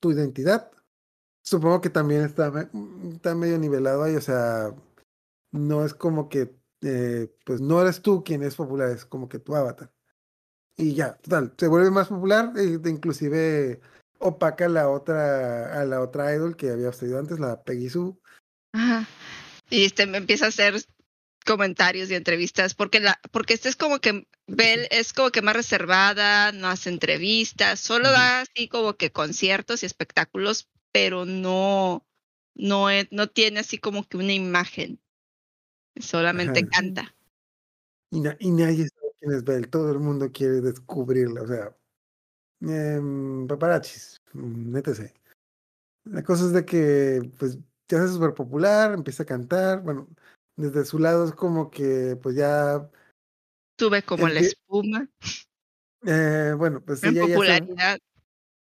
tu identidad, supongo que también está, me- está medio nivelado ahí, o sea, no es como que, eh, pues no eres tú quien es popular, es como que tu avatar. Y ya, total, se vuelve más popular, e inclusive opaca la otra, a la otra idol que había salido antes, la Peggy Sue. Ajá. Y este me empieza a hacer comentarios y entrevistas porque la porque este es como que Belle es como que más reservada, no hace entrevistas, solo da así como que conciertos y espectáculos, pero no no es- no tiene así como que una imagen. Solamente Ajá. canta. Y, na- y nadie sabe quién es Belle, todo el mundo quiere descubrirla, o sea, em, paparazzis, mm, etc. La cosa es de que, pues, se hace súper popular, empieza a cantar, bueno, desde su lado es como que, pues ya, Sube como la espuma eh, bueno, pues en ella ya popularidad.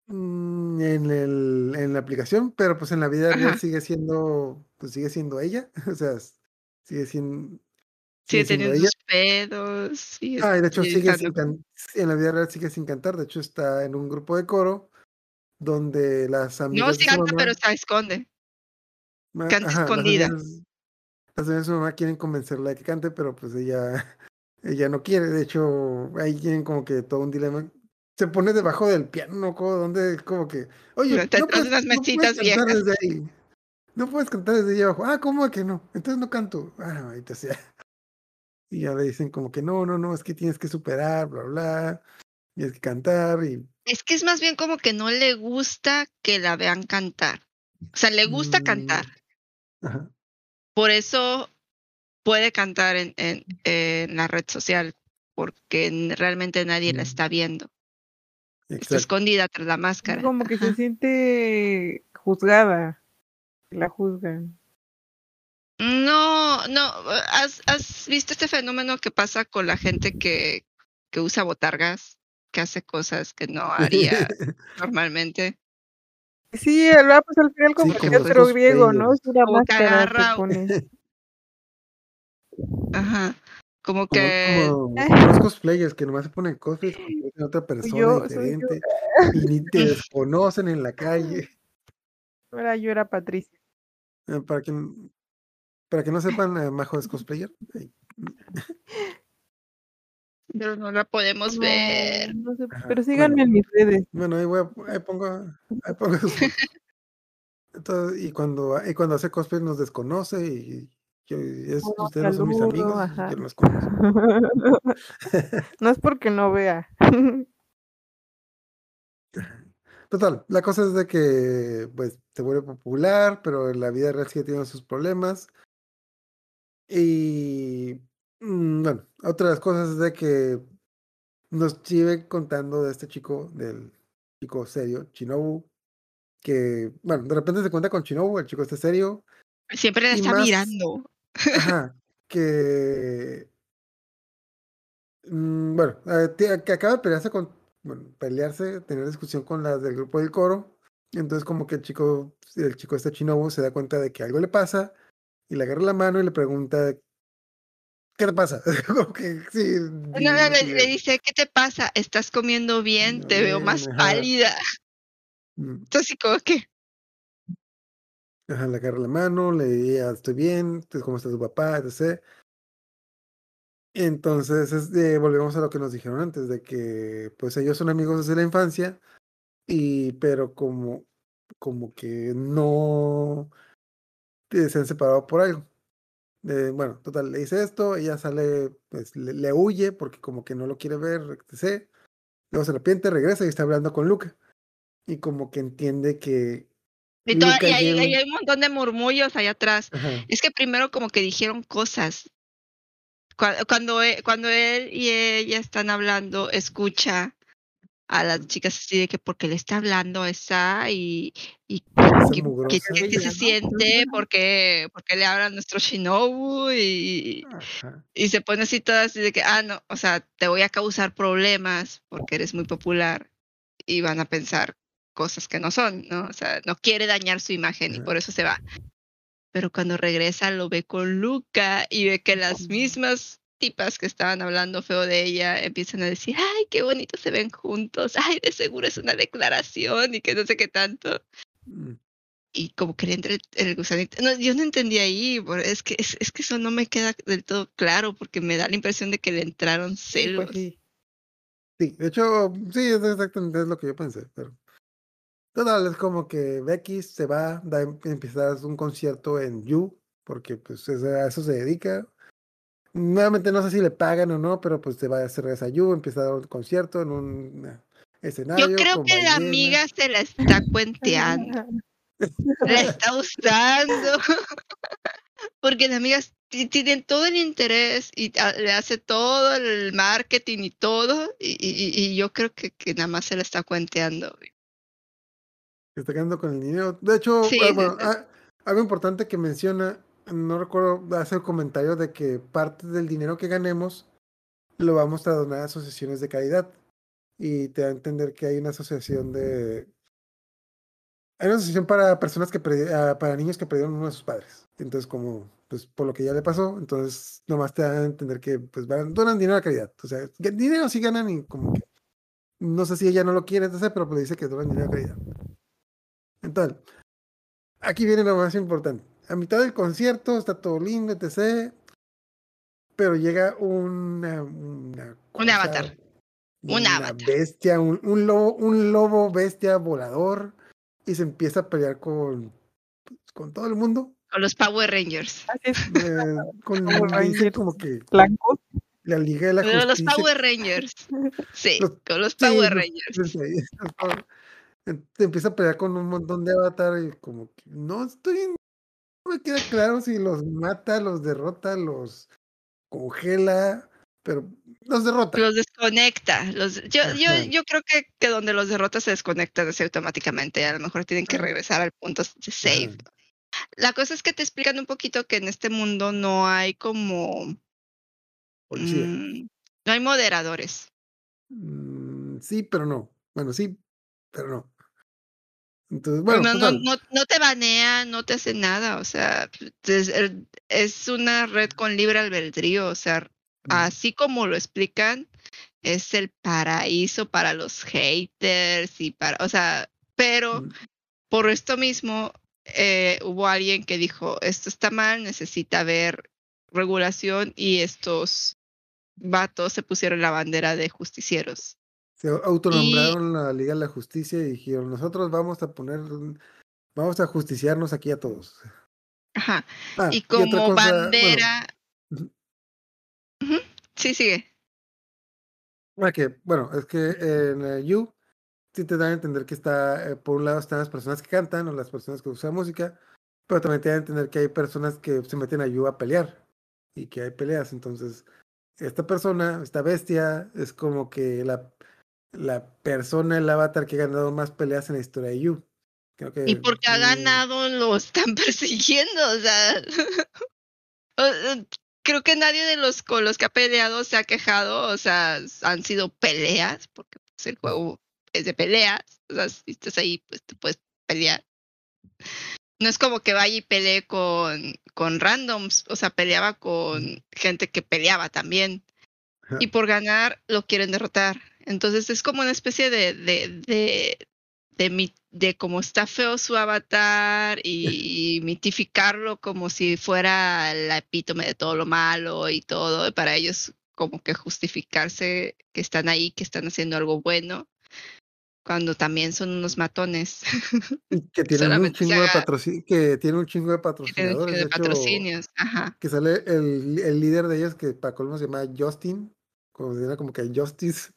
Mm, en, el, en la aplicación, pero pues en la vida real Ajá. sigue siendo, pues sigue siendo ella, o sea, s- sigue siendo, Sigue sigue siendo teniendo ella. sus pedos. Sigue, Ah, y de hecho sigue estando- can- en la vida real sigue sin cantar, de hecho está en un grupo de coro donde las No, amigas sí de su canta, mamá, pero se esconde. ma- canta ajá, las escondida. amigas, las amigas de su mamá quieren convencerla de que cante, pero pues ella, ella no quiere, de hecho ahí tienen como que todo un dilema. Se pone debajo del piano, como donde como que, oye, no de puedes, unas no puedes cantar desde ahí. No puedes cantar desde ahí abajo. Ah, ¿cómo que no? Entonces no canto. Ah, ahorita sea. Y ya le dicen como que no, no, no, es que tienes que superar, bla, bla. Tienes que cantar y Es que es más bien como que no le gusta que la vean cantar. O sea, le gusta Mm. cantar. Ajá. Por eso puede cantar en, en, en la red social, porque realmente nadie la Mm. está viendo. Está escondida tras la máscara. como que se siente juzgada. La juzgan. No, no. ¿Has, has visto este fenómeno que pasa con la gente que, que usa botargas? Que hace cosas que no haría normalmente. Sí, el ah, pues al final como Sí, que como teatro griego, ¿no? Es una máscara que agarra- pone. Ajá. Como que como, como los cosplayers que nomás se ponen cosplays parecen otra persona yo, diferente y ni te desconocen en la calle. Ahora yo era Patricia. Eh, Para que, para que no sepan, eh, Majo es cosplayer. Ay, pero no la podemos ver. No, no sé, Ajá, pero síganme bueno. en mis redes. Bueno, ahí, voy a- ahí pongo, ahí pongo. Entonces, y cuando y cuando hace cosplay nos desconoce y yo, es, No, ustedes no son mis amigos, yo no los conozco. no es porque no vea. Total, la cosa es de que pues se vuelve popular, pero en la vida real sigue teniendo sus problemas. Y mm, bueno, otra de las cosas es de que nos sigue contando de este chico, del chico serio, Shinobu, que, bueno, de repente se cuenta con Shinobu, el chico este serio, Siempre Y está más- mirando. Ajá, que, mm, bueno, eh, que acaba de pelearse con, bueno, pelearse, tener discusión con las del grupo del coro, entonces como que el chico, el chico este Shinobu se da cuenta de que algo le pasa, y le agarra la mano y le pregunta, ¿qué te pasa? como que, sí, No, no, le, dice, ¿qué te pasa? ¿Estás comiendo bien? No, Te veo más ajá. pálida. mm. Entonces, como que, Ajá, le agarra la mano, le dice, estoy bien, ¿cómo está tu papá? etc. Entonces, este, volvemos a lo que nos dijeron antes, de que pues ellos son amigos desde la infancia, y pero como, como que no se han separado por algo. Bueno, total, le dice esto, ella sale, pues le, le huye porque como que no lo quiere ver, etc. Luego se arrepiente, regresa y está hablando con Luca. Y como que entiende que Y, toda- Luca y hay, lleva- y hay un montón de murmullos allá atrás. Ajá, Es que primero como que dijeron cosas. Cua- Cuando, e- cuando él y ella están hablando, escucha a las chicas así de que porque le está hablando esa y, y que, se siente porque, porque le habla a nuestro Shinobu y, Ajá. y se pone así toda así de que, ah, no, o sea, te voy a causar problemas porque eres muy popular y van a pensar cosas que no son, ¿no? O sea, no quiere dañar su imagen y por eso se va. Pero cuando regresa lo ve con Luca y ve que las mismas tipas que estaban hablando feo de ella empiezan a decir, ay, qué bonito se ven juntos, ay, de seguro es una declaración y que no sé qué tanto. Mm. Y como que le entra el, el gusanito. No, yo no entendí ahí, es que, es, es que eso no me queda del todo claro porque me da la impresión de que le entraron Sí, celos. pues sí. De hecho, sí, es exactamente lo que yo pensé, pero total, es como que Becky se va, da, empieza a un concierto en You, porque pues es- a eso se dedica. Nuevamente no sé si le pagan o no, pero pues se va a hacer esa You, empieza a dar un concierto en un eh, escenario. Yo creo que la amiga se la está cuenteando, la está usando, porque las amigas ti- tienen todo el interés y a- le hace todo el marketing y todo, y, y- y yo creo que, que nada más se la está cuenteando. Se está quedando con el dinero. De hecho, Sí, ah, sí, bueno, sí. ah, algo importante que menciona, no recuerdo, hace el comentario de que parte del dinero que ganemos lo vamos a donar a asociaciones de caridad. Y te da a entender que hay una asociación de. Hay una asociación para personas que ah, para niños que perdieron uno de sus padres. Entonces, como, pues, por lo que ya le pasó, entonces nomás te da a entender que pues van, donan dinero a caridad. O sea, dinero sí ganan y como que. No sé si ella no lo quiere hacer, pero pues dice que donan dinero a caridad. Entonces, aquí viene lo más importante. A mitad del concierto está todo lindo, etc. Pero llega una. Una, Un avatar. Un una avatar. bestia, un, un lobo, un lobo bestia volador. Y se empieza a pelear con, pues, con todo el mundo. Con los Power Rangers. Eh, con dice Rangers. como que blancos. la Liga de la Con los Justicia. Power Rangers. Sí, Los- con los Sí, Power los- Rangers. los- los Te empieza a pelear con un montón de avatar y como que no estoy. No me queda claro si los mata, los derrota, los congela, pero los derrota. Los desconecta. Los, yo, yo, yo creo que, que donde los derrotas se desconectan así automáticamente. A lo mejor tienen que regresar al punto de save. Ajá. La cosa es que te explican un poquito que en este mundo no hay como. Policía. mm, no hay moderadores. Mm, sí, pero no. Bueno, sí, pero no. Entonces, bueno, no, no, no, no te banean, no te hacen nada. O sea, es, el- es una red con libre albedrío. O sea, Mm, así como lo explican, es el paraíso para los haters y para, o sea, pero mm, por esto mismo eh, hubo alguien que dijo, esto está mal, necesita haber regulación y estos vatos se pusieron la bandera de justicieros. Se autonombraron la Liga de la Justicia y dijeron, nosotros vamos a poner, vamos a justiciarnos aquí a todos. Ajá. Ah, y como cosa, bueno, bandera... Sí, sigue. Ah, que, bueno, es que en eh, You sí te dan a entender que está, eh, por un lado están las personas que cantan o las personas que usan música, pero también te dan a entender que hay personas que se meten a You a pelear y que hay peleas. Entonces, esta persona, esta bestia, es como que la, la persona, el avatar que ha ganado más peleas en la historia de You. Creo que Y porque ha ganado lo están persiguiendo, o sea... o- Creo que nadie de los con los que ha peleado se ha quejado, o sea, han sido peleas, porque pues, el juego es de peleas, o sea, si estás ahí, pues te puedes pelear. No es como que vaya y pelee con, con randoms, o sea, peleaba con gente que peleaba también. Y por ganar lo quieren derrotar. Entonces es como una especie de, de, de de, mi- de cómo está feo su avatar y mitificarlo como si fuera la epítome de todo lo malo y todo, y para ellos como que justificarse que están ahí, que están haciendo algo bueno, cuando también son unos matones. Y que tienen un chingo de haga- patrocinio, que tiene un chingo de que tienen un patrocinadores. chingo De hecho. Ajá. que sale el, el líder de ellos, que para colmo se llama Justin, como se llama como que Justice,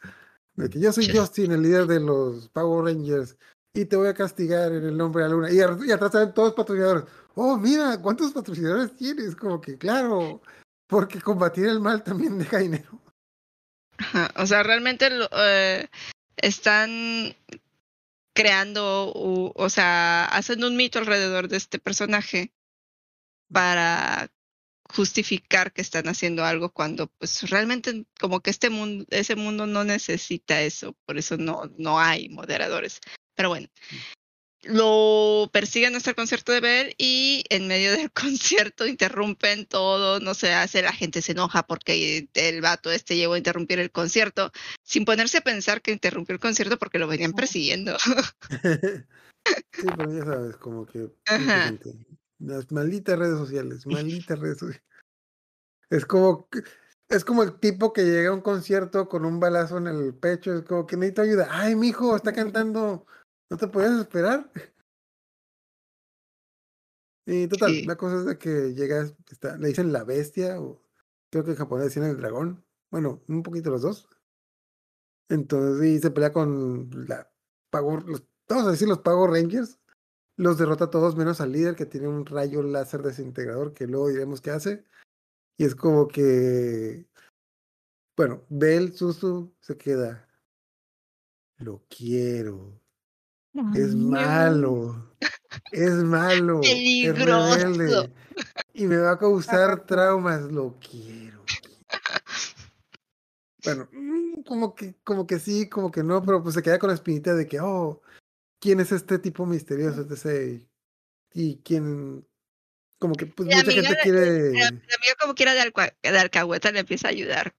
de que yo soy Just- Justin, el líder de los Power Rangers, y te voy a castigar en el nombre de la luna. Y, atrás salen todos patrocinadores. Oh, mira, ¿cuántos patrocinadores tienes? Como que, claro, porque combatir el mal también deja dinero. Ajá, O sea, realmente lo- eh, están creando, u- o sea, hacen un mito alrededor de este personaje para justificar que están haciendo algo cuando pues realmente como que este mundo, ese mundo no necesita eso, por eso no, no hay moderadores. Pero bueno, lo persiguen hasta el concierto de Bell y en medio del concierto interrumpen todo, no se hace, la gente se enoja porque el vato este llegó a interrumpir el concierto sin ponerse a pensar que interrumpió el concierto porque lo venían persiguiendo. sí, pero ya sabes, como que Ajá. Las malditas redes sociales, malditas redes sociales. Es como es como el tipo que llega a un concierto con un balazo en el pecho, es como que necesito ayuda. Ay, mijo, está cantando. ¿No te puedes esperar? Y total, Sí. la cosa es de que llega, está, le dicen la bestia, o creo que en japonés decían el dragón. Bueno, un poquito los dos. Entonces, y se pelea con la Power, los, vamos a decir los Power Rangers. Los derrota a todos menos al líder que tiene un rayo láser desintegrador que luego diremos qué hace. Y es como que, bueno, Bell, Susu se queda. Lo quiero. Es malo. Es malo. Es rebelde. Y me va a causar traumas. Lo quiero. Bueno, mm, como que, como que sí, como que no, pero pues se queda con la espinita de que, oh, ¿quién es este tipo misterioso? etc. Y quién, como que pues La mucha gente de- quiere. La, la amiga como quiera de, alcua- de alcahueta le empieza a ayudar.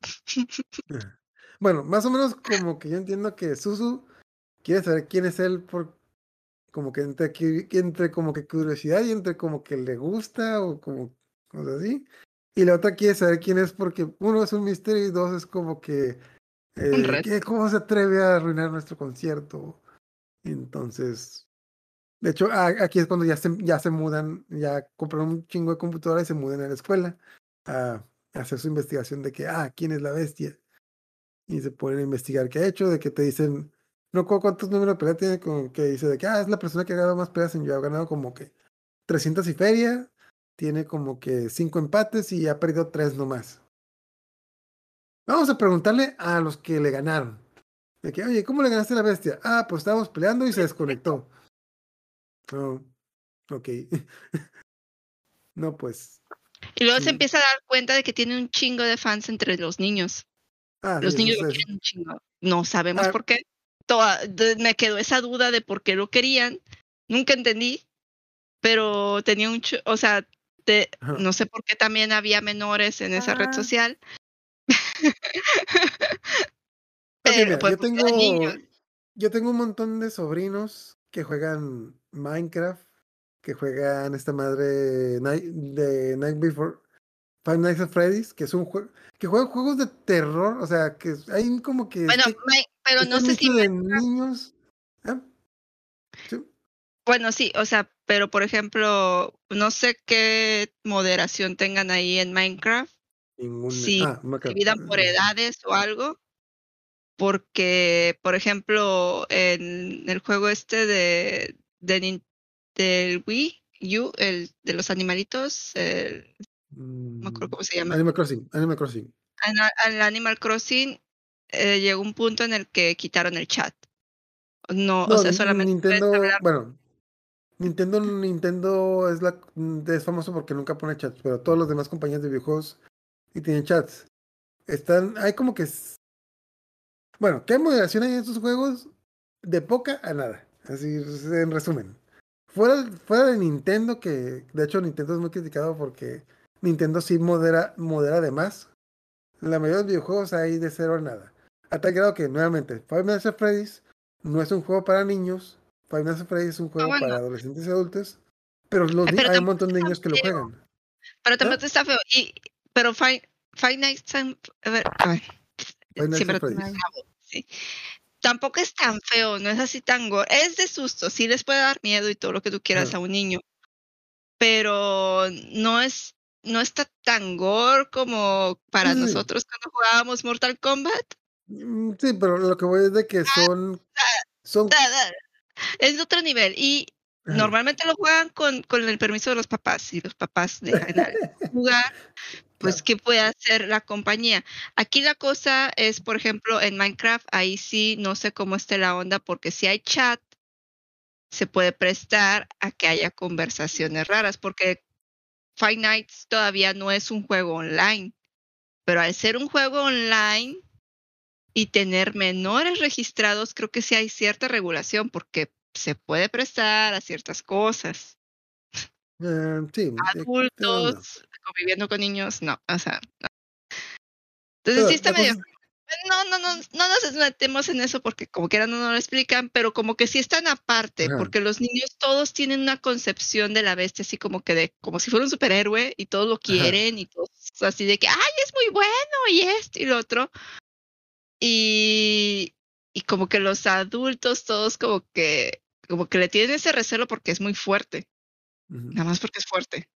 Ajá. Bueno, más o menos como que yo entiendo que Susu quiere saber quién es él por como que entre, entre como que curiosidad y entre como que le gusta o como cosas así. Y la otra quiere saber quién es porque uno es un misterio y dos es como que eh, reto. ¿qué- ¿cómo se atreve a arruinar nuestro concierto? Entonces, de hecho, aquí es cuando ya se, ya se mudan, ya compran un chingo de computadoras y se mudan a la escuela a, hacer su investigación de que, ah, ¿quién es la bestia? Y se ponen a investigar qué ha hecho, de que te dicen, no cuántos números de pelea tiene, con que dice de que, ah, es la persona que ha ganado más peleas en yo, ha ganado como que 300 y feria, tiene como que 5 empates y ha perdido 3 nomás. Vamos a preguntarle a los que le ganaron. De que, oye, ¿cómo le ganaste a la bestia? Ah, pues estábamos peleando y se desconectó. No, ok. no, pues. Y luego Sí. se empieza a dar cuenta de que tiene un chingo de fans entre los niños. Ah, Los niños lo quieren un chingo. No sabemos Ah. por qué. Toda- me quedó esa duda de por qué lo querían. Nunca entendí. Pero tenía un... O sea, no sé por qué también había menores en esa red Ah. social. Pero mira, pues yo tengo, niños. yo tengo un montón de sobrinos que juegan Minecraft, que juegan esta madre Night, de Night Before Five Nights at Freddy's, que es un juego que juegan juegos de terror, o sea, que hay como que Bueno, este- pero este no sé si... nicho de niños. ¿Ah? Sí. Bueno, sí, o sea, pero por ejemplo, no sé qué moderación tengan ahí en Minecraft. Ningún- Sí, ah, dividan por Ah, edades o algo. Porque, por ejemplo, en el juego este de, del Wii U, el de los animalitos, el- no me acuerdo mm, cómo se llama, Animal Crossing, Animal Crossing. Animal Crossing eh, llegó un punto en el que quitaron el chat. No, No, o sea, solamente Nintendo, hablar. bueno, Nintendo, Nintendo es la es famoso porque nunca pone chats, pero todas las demás compañías de videojuegos y tienen chats. Están, hay como que bueno, ¿qué moderación hay en estos juegos? De poca a nada. Así en resumen. Fuera, fuera de Nintendo, que de hecho Nintendo es muy criticado porque Nintendo sí modera, modera de más. La mayoría de los videojuegos hay de cero a nada. A tal grado que, nuevamente, Five Nights at Freddy's no es un juego para niños, Five Nights at Freddy's es un juego bueno. para adolescentes y adultos, pero, los ni- pero hay un montón de niños que lo juegan. Pero ¿Ah? también está feo. Y, pero Five, Five Nights at Nights siempre sí. Tampoco es tan feo, no es así tan gore. Es de susto, sí les puede dar miedo y todo lo que tú quieras a un niño. Pero no es, no está tan gore como para Sí. nosotros cuando jugábamos Mortal Kombat. Mm, Sí, pero lo que voy es de que son. Son. Da, Es de otro nivel. Y. normalmente lo juegan con, con el permiso de los papás. Y los papás dejan al jugar, pues. ¿qué puede hacer la compañía? Aquí la cosa es, por ejemplo, en Minecraft, ahí sí no sé cómo esté la onda, porque si hay chat, se puede prestar a que haya conversaciones raras, porque Five Nights todavía no es un juego online. Pero al ser un juego online y tener menores registrados, creo que sí hay cierta regulación, porque se puede prestar a ciertas cosas. eh, sí. eh, Adultos conviviendo con niños, no, o sea, no. Entonces Pero sí está medio... cosa No, no, no, no nos metemos en eso porque como quiera no nos lo explican, pero como que sí están aparte, Ajá. porque los niños todos tienen una concepción de la bestia así como que de, como si fuera un superhéroe y todos lo quieren y todos así de que, ay, es muy bueno y esto y lo otro. Y, y como que los adultos todos como que, como que le tienen ese recelo porque es muy fuerte, nada más porque es fuerte.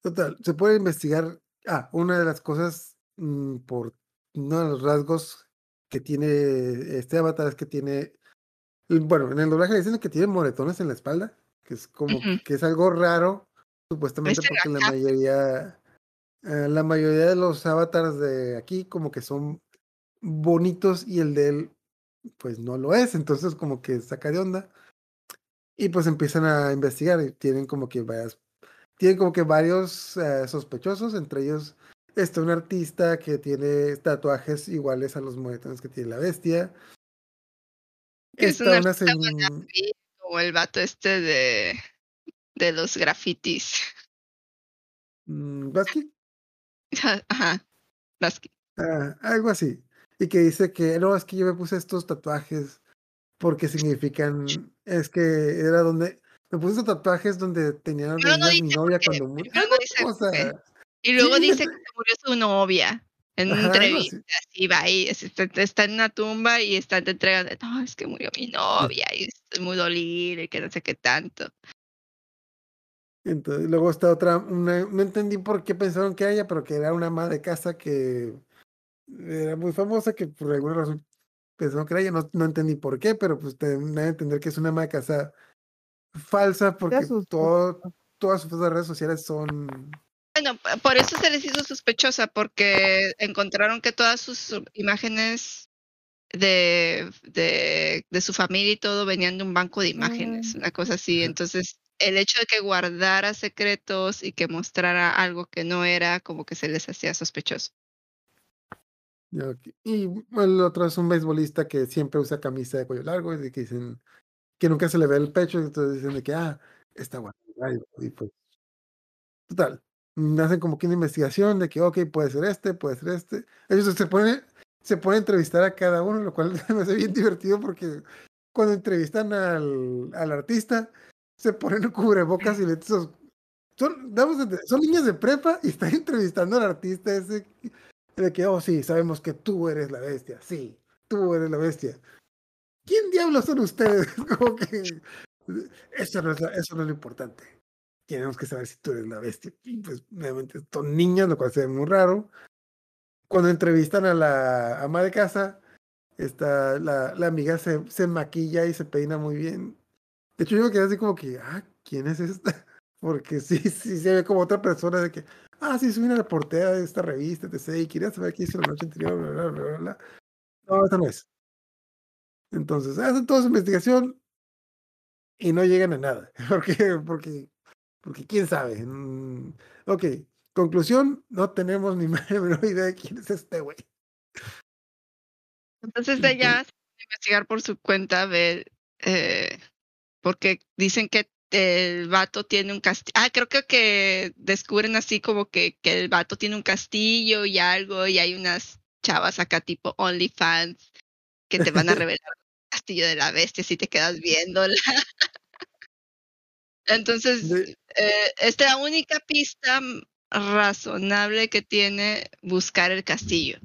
Total, se puede investigar. Ah, una de las cosas mm, por uno de los rasgos que tiene este avatar es que tiene. Bueno, en el doblaje dicen que tiene moretones en la espalda, que es como que es algo raro, supuestamente porque la mayoría, eh, la mayoría de los avatars de aquí como que son bonitos y el de él pues no lo es, entonces como que saca de onda y pues empiezan a investigar y tienen como que varias, tienen como que varios eh, sospechosos, entre ellos está un artista que tiene tatuajes iguales a los moretones que tiene la bestia. Es Está una artista señ- Sí, como el vato este de, de los grafitis. mm, Basqui, Ajá, ah, algo así. Y que dice que no, es que yo me puse estos tatuajes porque significan, es que era donde, me puse estos tatuajes donde tenía no mi novia cuando murió. dice. Y luego Sí, dice que se murió su novia en una entrevista. Así va ahí, es- está, está en una tumba y está te entregan, no, es que murió mi novia y estoy muy dolido y que no sé qué tanto. Entonces, luego está otra, una- no entendí por qué pensaron que era ella, pero que era una ama de casa que era muy famosa, que por alguna razón pensaron que era ella, no, no entendí por qué, pero pues te dan a entender que es una ama de casa falsa porque todo, todas sus redes sociales son... Bueno, por eso se les hizo sospechosa, porque encontraron que todas sus imágenes de, de, de su familia y todo venían de un banco de imágenes, Mm. una cosa así. Entonces, el hecho de que guardara secretos y que mostrara algo que no era, como que se les hacía sospechoso. Y el otro es un beisbolista que siempre usa camisa de cuello largo y que dicen que nunca se le ve el pecho, entonces dicen de que, ah, está bueno. Y pues, total, mm, hacen como que una investigación de que, ok, puede ser este, puede ser este. Ellos se ponen, se ponen a entrevistar a cada uno, lo cual me hace bien divertido porque cuando entrevistan al, al artista, se ponen cubrebocas y os- son, entender, son niños de prepa y están entrevistando al artista ese de que, oh sí, sabemos que tú eres la bestia, sí, tú eres la bestia. ¿Quién diablos son ustedes? Como que eso no es, la- eso no es lo importante. Tenemos que saber si tú eres la bestia. Pues, obviamente, son niños, lo cual se ve muy raro. Cuando entrevistan a la ama de casa, está, la, la amiga se, se maquilla y se peina muy bien. De hecho, yo me quedé así como que, ah, ¿quién es esta? Porque sí, sí se ve como otra persona de que, ah, sí, soy una reportera de esta revista, etc. Y quería saber qué hizo la noche anterior, bla, bla, bla, bla. No, esta no es. Entonces, hacen toda su investigación y no llegan a nada. Porque, porque, porque quién sabe. Mm, ok, conclusión, no tenemos ni menor idea de quién es este güey. Entonces ella se pone a investigar por su cuenta, ver, eh, porque dicen que el vato tiene un castillo. Ah, creo que, que descubren así como que, que el vato tiene un castillo y algo, y hay unas chavas acá tipo OnlyFans que te van a revelar castillo de la bestia si te quedas viéndola. Entonces, eh, esta es la única pista razonable que tiene buscar el castillo.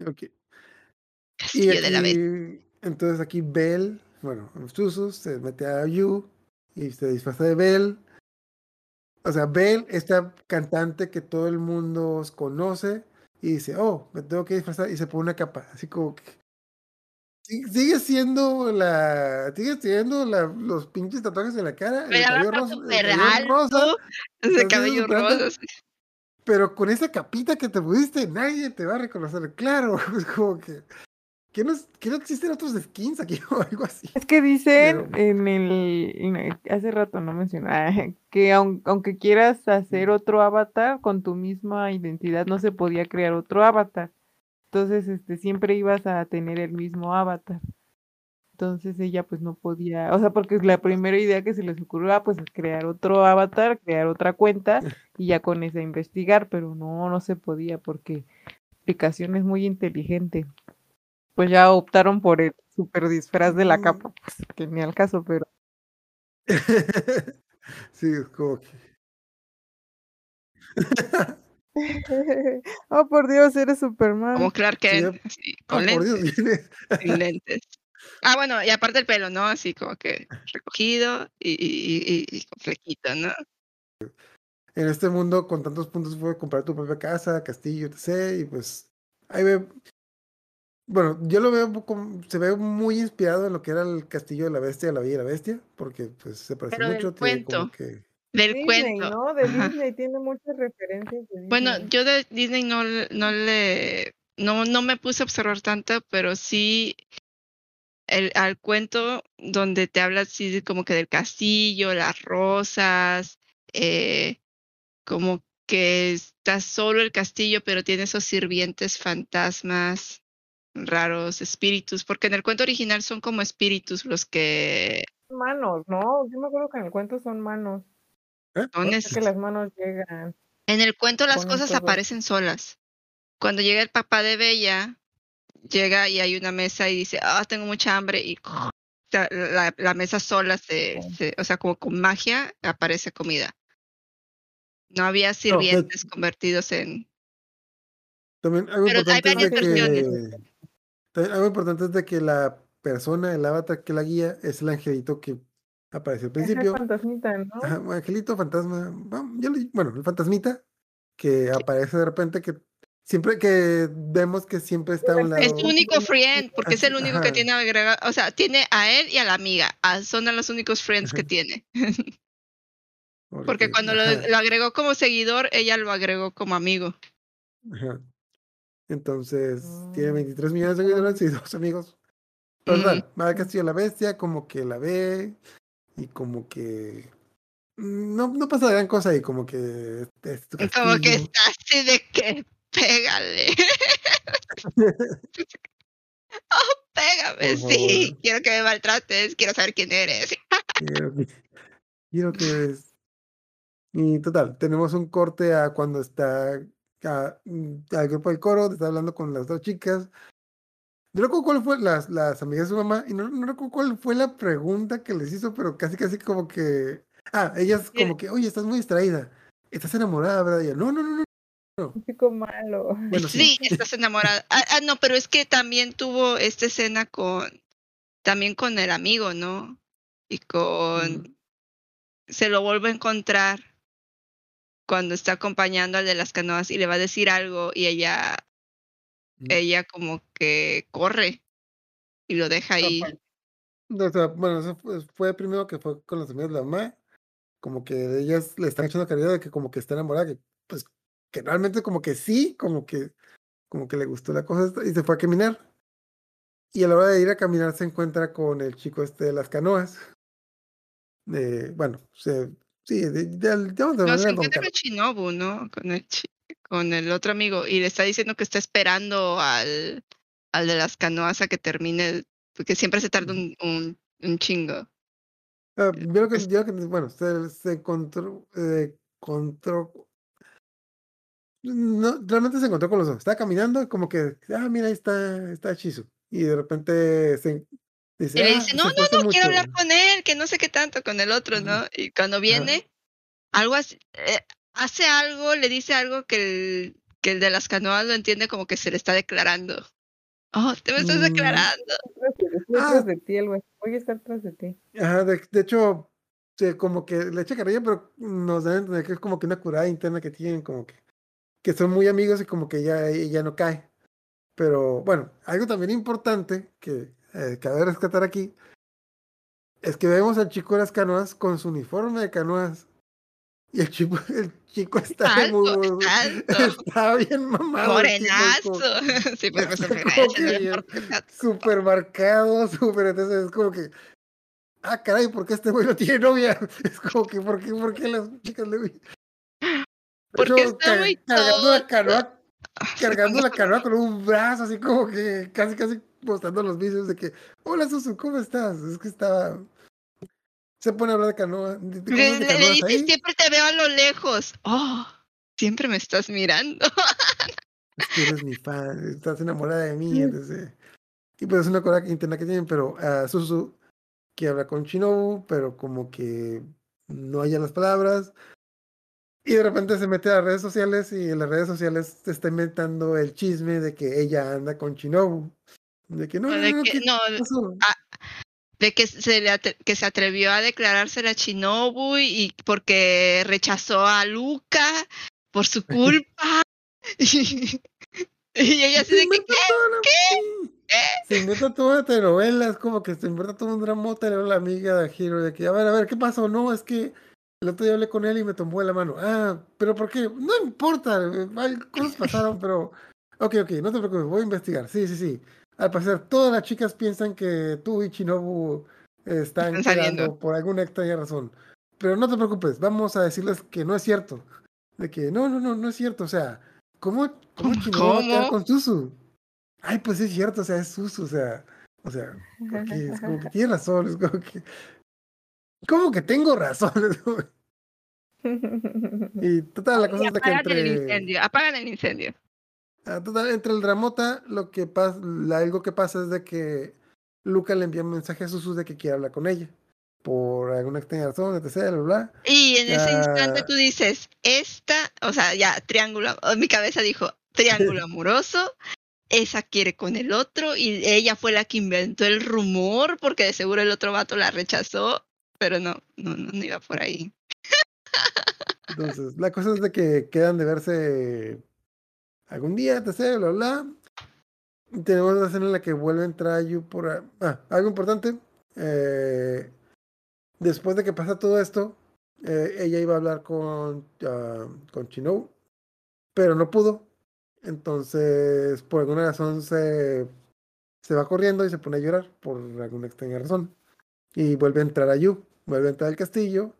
ok. Y Castillo de la bestia. entonces aquí Bell, bueno, Susu se mete a Yu y se disfraza de Bell. O sea, Bell, esta cantante que todo el mundo conoce, y dice, oh, me tengo que disfrazar, y se pone una capa, así como que... Sigue siendo la. Sigue siendo la, los pinches tatuajes en la cara. El cabello rosa. el cabello rosa, ese cabello rosa. sí. Pero con esa capita que te pusiste, nadie te va a reconocer. Claro, es como que. Que no, que no existen otros skins aquí o algo así. Es que dicen Pero- en el, en el- hace rato no mencioné, que aun- aunque quieras hacer otro avatar con tu misma identidad, no se podía crear otro avatar. Entonces, este, siempre ibas a tener el mismo avatar. Entonces ella pues no podía, o sea, porque la primera idea que se les ocurrió, ah, pues crear otro avatar, crear otra cuenta y ya con esa investigar, pero no, no se podía porque la aplicación es muy inteligente. Pues ya optaron por el super disfraz de la Mm. capa, pues, que ni al caso, pero sí, es como que. oh por Dios, eres Superman. Como Clark Sí, Kent, así, Oh, con por lentes, Dios, viene. sin lentes. Ah, bueno, y aparte el pelo, ¿no? Así como que recogido y, y, y- y con flequito, ¿no? En este mundo, con tantos puntos, puedes comprar tu propia casa, castillo, etc. Y pues. Ahí ve. Bueno, yo lo veo como. Se ve muy inspirado en lo que era el castillo de la bestia, la bella y la bestia. Porque pues se parece Pero del mucho. Tiene como cuento. que. Del Disney, cuento. ¿no? De Ajá. Disney tiene muchas referencias de Bueno, yo de Disney no, le- no le, no, no me puse a observar tanto, pero sí el, al cuento donde te habla así como que del castillo, las rosas, eh, como que está solo el castillo, pero tiene esos sirvientes fantasmas raros, espíritus, porque en el cuento original son como espíritus los que manos, ¿no? Yo me acuerdo que en el cuento son manos. ¿Eh? es- sea que las manos llegan. En el cuento las cosas todo. aparecen solas. Cuando llega el papá de Bella, llega y hay una mesa y dice, ah, tengo mucha hambre y la, la mesa sola se, Sí. se- o sea, como con magia aparece comida. No había sirvientes convertidos en... También algo Pero hay varias que. Algo importante es de que la persona, el avatar que la guía, es el angelito que aparece al Es el principio. fantasmita, ¿no? Ajá, angelito, fantasma. bueno, el fantasmita que aparece de repente que siempre que vemos que siempre está a un lado. Es su único friend, porque es el único que tiene agregado, o sea, tiene a él y a la amiga, ah, son los únicos friends que tiene. Porque cuando lo, lo agregó como seguidor, ella lo agregó como amigo. ajá. Entonces, tiene Mm. 23 millones de seguidores y dos amigos. Pero total, va al Castillo de la Bestia, como que la ve y como que mm, no, no pasa gran cosa ahí, como que es Como que castillo. está así de que pégale. oh, pégame, sí. Quiero que me maltrates, quiero saber quién eres. Quiero que, quiero que. Y total, tenemos un corte a cuando está a- mm, al grupo del coro, está hablando con las dos chicas. No recuerdo cuál fue las, las amigas de su mamá, y no, no recuerdo cuál fue la pregunta que les hizo, pero casi casi como que. Ah, ellas como que, oye, estás muy distraída. Estás enamorada, ¿verdad? Y ella, no, no, no, no. Un chico malo. Bueno, sí. sí, estás enamorada. Ah, ah, no, pero es que también tuvo esta escena con, también con el amigo, ¿no? Y con, Mm. se lo vuelve a encontrar cuando está acompañando al de las canoas y le va a decir algo y ella, Mm. ella como que corre y lo deja ahí. O sea, bueno, eso fue, fue primero que fue con las amigas de la mamá, como que ellas le están echando caridad de que como que está enamorada, que pues que realmente como que sí, como que como que le gustó la cosa y se fue a caminar. Y a la hora de ir a caminar se encuentra con el chico este de las canoas. Eh, bueno, se, sí, de, de, de, a No, se encuentra con Shinobu, ¿no? Con el, chi- con el otro amigo y le está diciendo que está esperando al, al de las canoas a que termine, porque siempre se tarda un, un, un chingo. Ah, yo lo que, yo que- bueno, se, se encontró, eh, encontró, no, realmente se encontró con los dos. Estaba caminando como que, ah, mira, ahí está, está Chizu. Y de repente se, Dice, Y le "Ah, dice, no, no, no, quiero mucho". hablar con él, que no sé qué tanto con el otro, ¿no? Y cuando viene, algo así, eh, hace algo, le dice algo que el, que el de las canoas lo entiende como que se le está declarando. Oh, te me estás Mm. declarando. Estoy Ah. tras de ti, algo así. Voy a estar tras de ti. Ajá, de, de hecho, se- como que le echa cariño, pero nos dan a entender que es como que una curada interna que tienen, como que, que son muy amigos y como que ya, ya no cae. Pero bueno, algo también importante que eh, cabe rescatar aquí es que vemos al chico de las canoas con su uniforme de canoas. Y el chico, el chico está Alto, muy, está bien mamado. Morenazo. Sí, pues, Está pues, súper marcado, súper, entonces es como que, ah, caray, ¿por qué este güey no tiene novia? Es como que, ¿por qué, por qué las chicas le Porque hecho, está muy canoa, cargando la canoa con un brazo, así como que casi, casi mostrando los vicios de que, hola Susu, ¿cómo estás? Es que estaba, se pone a hablar de canoa, de, de Le, cosas de le- le canoas dice, ahí. siempre te veo a lo lejos. Oh, siempre me estás mirando. Es que eres mi fan, estás enamorada de mí, entonces, y pues es una cosa interna que tienen, pero a Susu que habla con Shinobu, pero como que no haya las palabras. Y de repente se mete a las redes sociales y en las redes sociales se está inventando el chisme de que ella anda con Shinobu. De que no, no, de no, que- ¿qué no, pasó? de que se, le que se atrevió a declarársela a Shinobu y porque rechazó a Luca por su culpa. y ella Se que, inventa toda la- sí. Se inventa toda una telenovela, es como que se inventa todo un drama telenovela la amiga de Hiro, de que, a ver, a ver, ¿qué pasó? No, es que el otro día hablé con él y me tomó la mano. Ah, pero ¿por qué? No importa, cosas pasaron, pero... Ok, ok, no te preocupes, voy a investigar. Sí, sí, sí. Al parecer, todas las chicas piensan que tú y Shinobu están Están por alguna extraña razón. Pero no te preocupes, vamos a decirles que no es cierto. De que no, no, no, no es cierto. O sea, ¿cómo, cómo ¿Cómo? Shinobu va a quedar con Susu? Ay, pues es cierto, o sea, es Susu, o sea, o sea, es como que tiene razón, es como que, como que tengo razón. y total, la cosa es que apagan el entre, incendio, apagan el incendio. ah, total, entre el dramota, lo que pasa, algo que pasa es de que Luca le envía un mensaje a Susu de que quiere hablar con ella, por alguna extraña razón, etc, bla, bla. Y en ese instante Ah. tú dices, esta, o sea, ya, triángulo, mi cabeza dijo, triángulo amoroso, esa quiere con el otro, y ella fue la que inventó el rumor, porque de seguro el otro vato la rechazó, pero no, no, no, iba por ahí. Entonces, la cosa es de que quedan de verse algún día, etc, bla, bla. Y Tenemos una escena en la que vuelve a entrar por... Ah, algo importante. eh, después de que pasa todo esto, eh, ella iba a hablar con, ah, con Chinou, pero no pudo. Entonces, por alguna razón se, se va corriendo y se pone a llorar por alguna extraña razón. Y vuelve a entrar a Yu, vuelve a entrar al castillo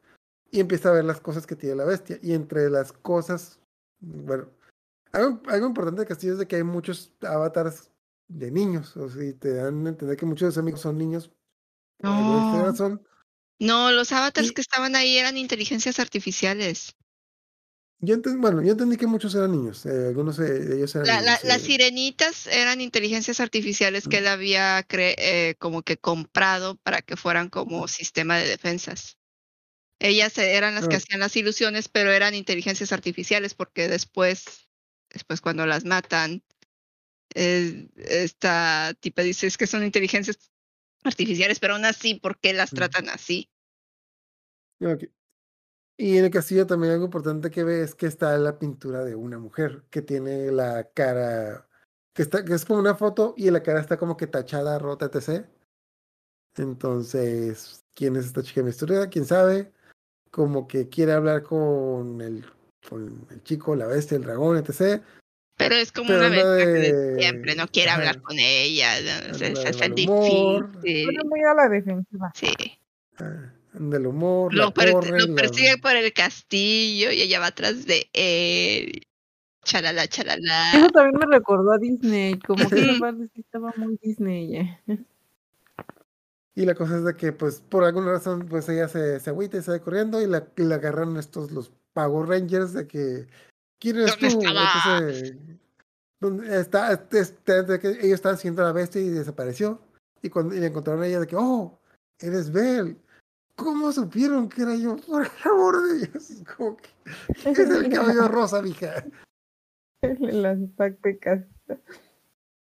y empieza a ver las cosas que tiene la bestia. Y entre las cosas, bueno, algo, algo importante del castillo es de que hay muchos avatars de niños. O sea, te dan a entender que muchos de sus amigos son niños. por No. razón. No, los avatars Y- que estaban ahí eran inteligencias artificiales. Yo entendí, bueno, yo entendí que muchos eran niños. eh, algunos de ellos eran La- la- niños. las eh, sirenitas eran inteligencias artificiales que Mm. él había cre- eh, como que comprado para que fueran como sistema de defensas. Ellas eh, eran las que Ah. hacían las ilusiones, pero eran inteligencias artificiales porque después, después cuando las matan, eh, esta tipa dice es que son inteligencias artificiales, pero aún así, ¿por qué las Mm. tratan así? Ok. Y en el castillo también algo importante que ve es que está la pintura de una mujer que tiene la cara, que está, que es como una foto y la cara está como que tachada, rota, etc. Entonces, ¿quién es esta chica misteriosa? ¿Quién sabe? Como que quiere hablar con el, con el chico, la bestia, el dragón, etc. Pero es como Pero una ventaja de siempre, no quiere ajá. hablar con ella, no, humor. difícil. Suena muy a la defensiva. Sí. Ah, del humor, la Lo, per- corre, lo la- persigue por el castillo y ella va atrás de él. Chalala, chalala. Eso también me recordó a Disney, como que estaba muy Disney. eh. Y la cosa es de que, pues, por alguna razón, pues ella se, se agüita y sale corriendo y la, y la agarran estos, los Power Rangers, de que, ¿quién eres ¿Dónde tú? Entonces, ¿dónde está, este- este- de que ellos estaban haciendo la bestia y desapareció. y cuando y le encontraron a ella de que, oh, eres Belle. ¿Cómo supieron que era yo? Por el amor de Dios. Como que, es el cabello rosa, mija. Las tácticas.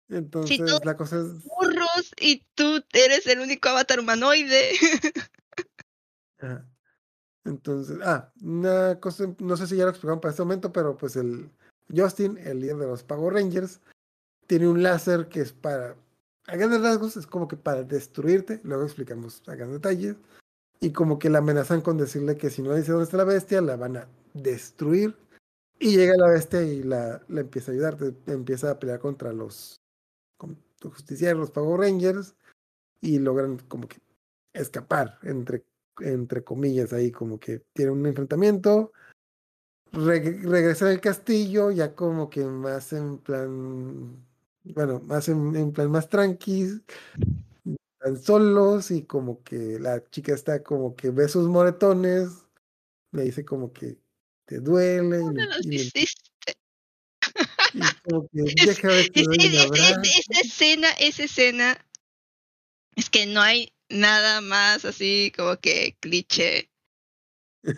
Entonces, tú- la cosa es. Burros y tú eres el único avatar humanoide. Ajá. Entonces, ah, una cosa, no sé si ya lo explicaron para este momento, pero pues el Justin, el líder de los Power Rangers, tiene un láser que es para, a grandes rasgos, es como que para destruirte, luego explicamos a grandes detalles, y como que la amenazan con decirle que si no dice dónde está la bestia, la van a destruir, y llega la bestia y la, empieza a ayudar, empieza a pelear contra los, los justicieros, los Power Rangers, y logran como que escapar, entre entre comillas, ahí como que tiene un enfrentamiento, reg- regresa al castillo, ya como que más en plan, bueno, más en, en plan más tranquis, están solos y como que la chica está como que ve sus moretones, le dice como que te duele y, No le- los y le- hiciste. y como que deja Es- es- esa escena, esa escena, es que no hay nada más así como que cliché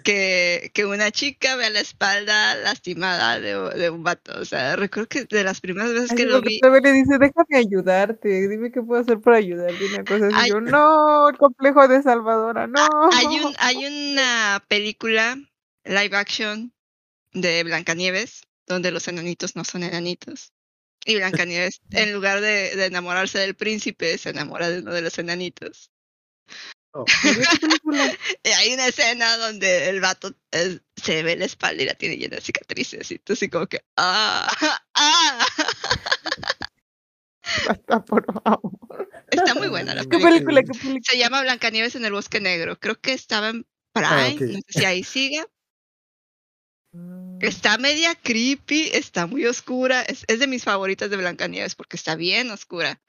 que, que una chica vea la espalda lastimada de, de un vato. O sea, recuerdo que de las primeras veces que lo vi, le dice, déjame ayudarte, dime qué puedo hacer para ayudarte. Una cosa así. Ay. Yo, no, el complejo de Salvadora, no. hay, un, hay una película live action de Blancanieves donde los enanitos no son enanitos. Y Blancanieves, en lugar de, de enamorarse del príncipe, se enamora de uno de los enanitos. Oh, ¿Pero qué película? Hay una escena donde el vato eh, se ve la espalda y la tiene llena de cicatrices. Y tú así como que, ah, ah. Basta, por favor. Está muy buena la ¿Qué ¿Qué película. película? ¿Qué película? Se llama Blancanieves en el Bosque Negro. Creo que estaba en Prime. Ah, ok. No sé si ahí sigue. Mm, Está media creepy, está muy oscura. Es, es de mis favoritas de Blancanieves porque está bien oscura.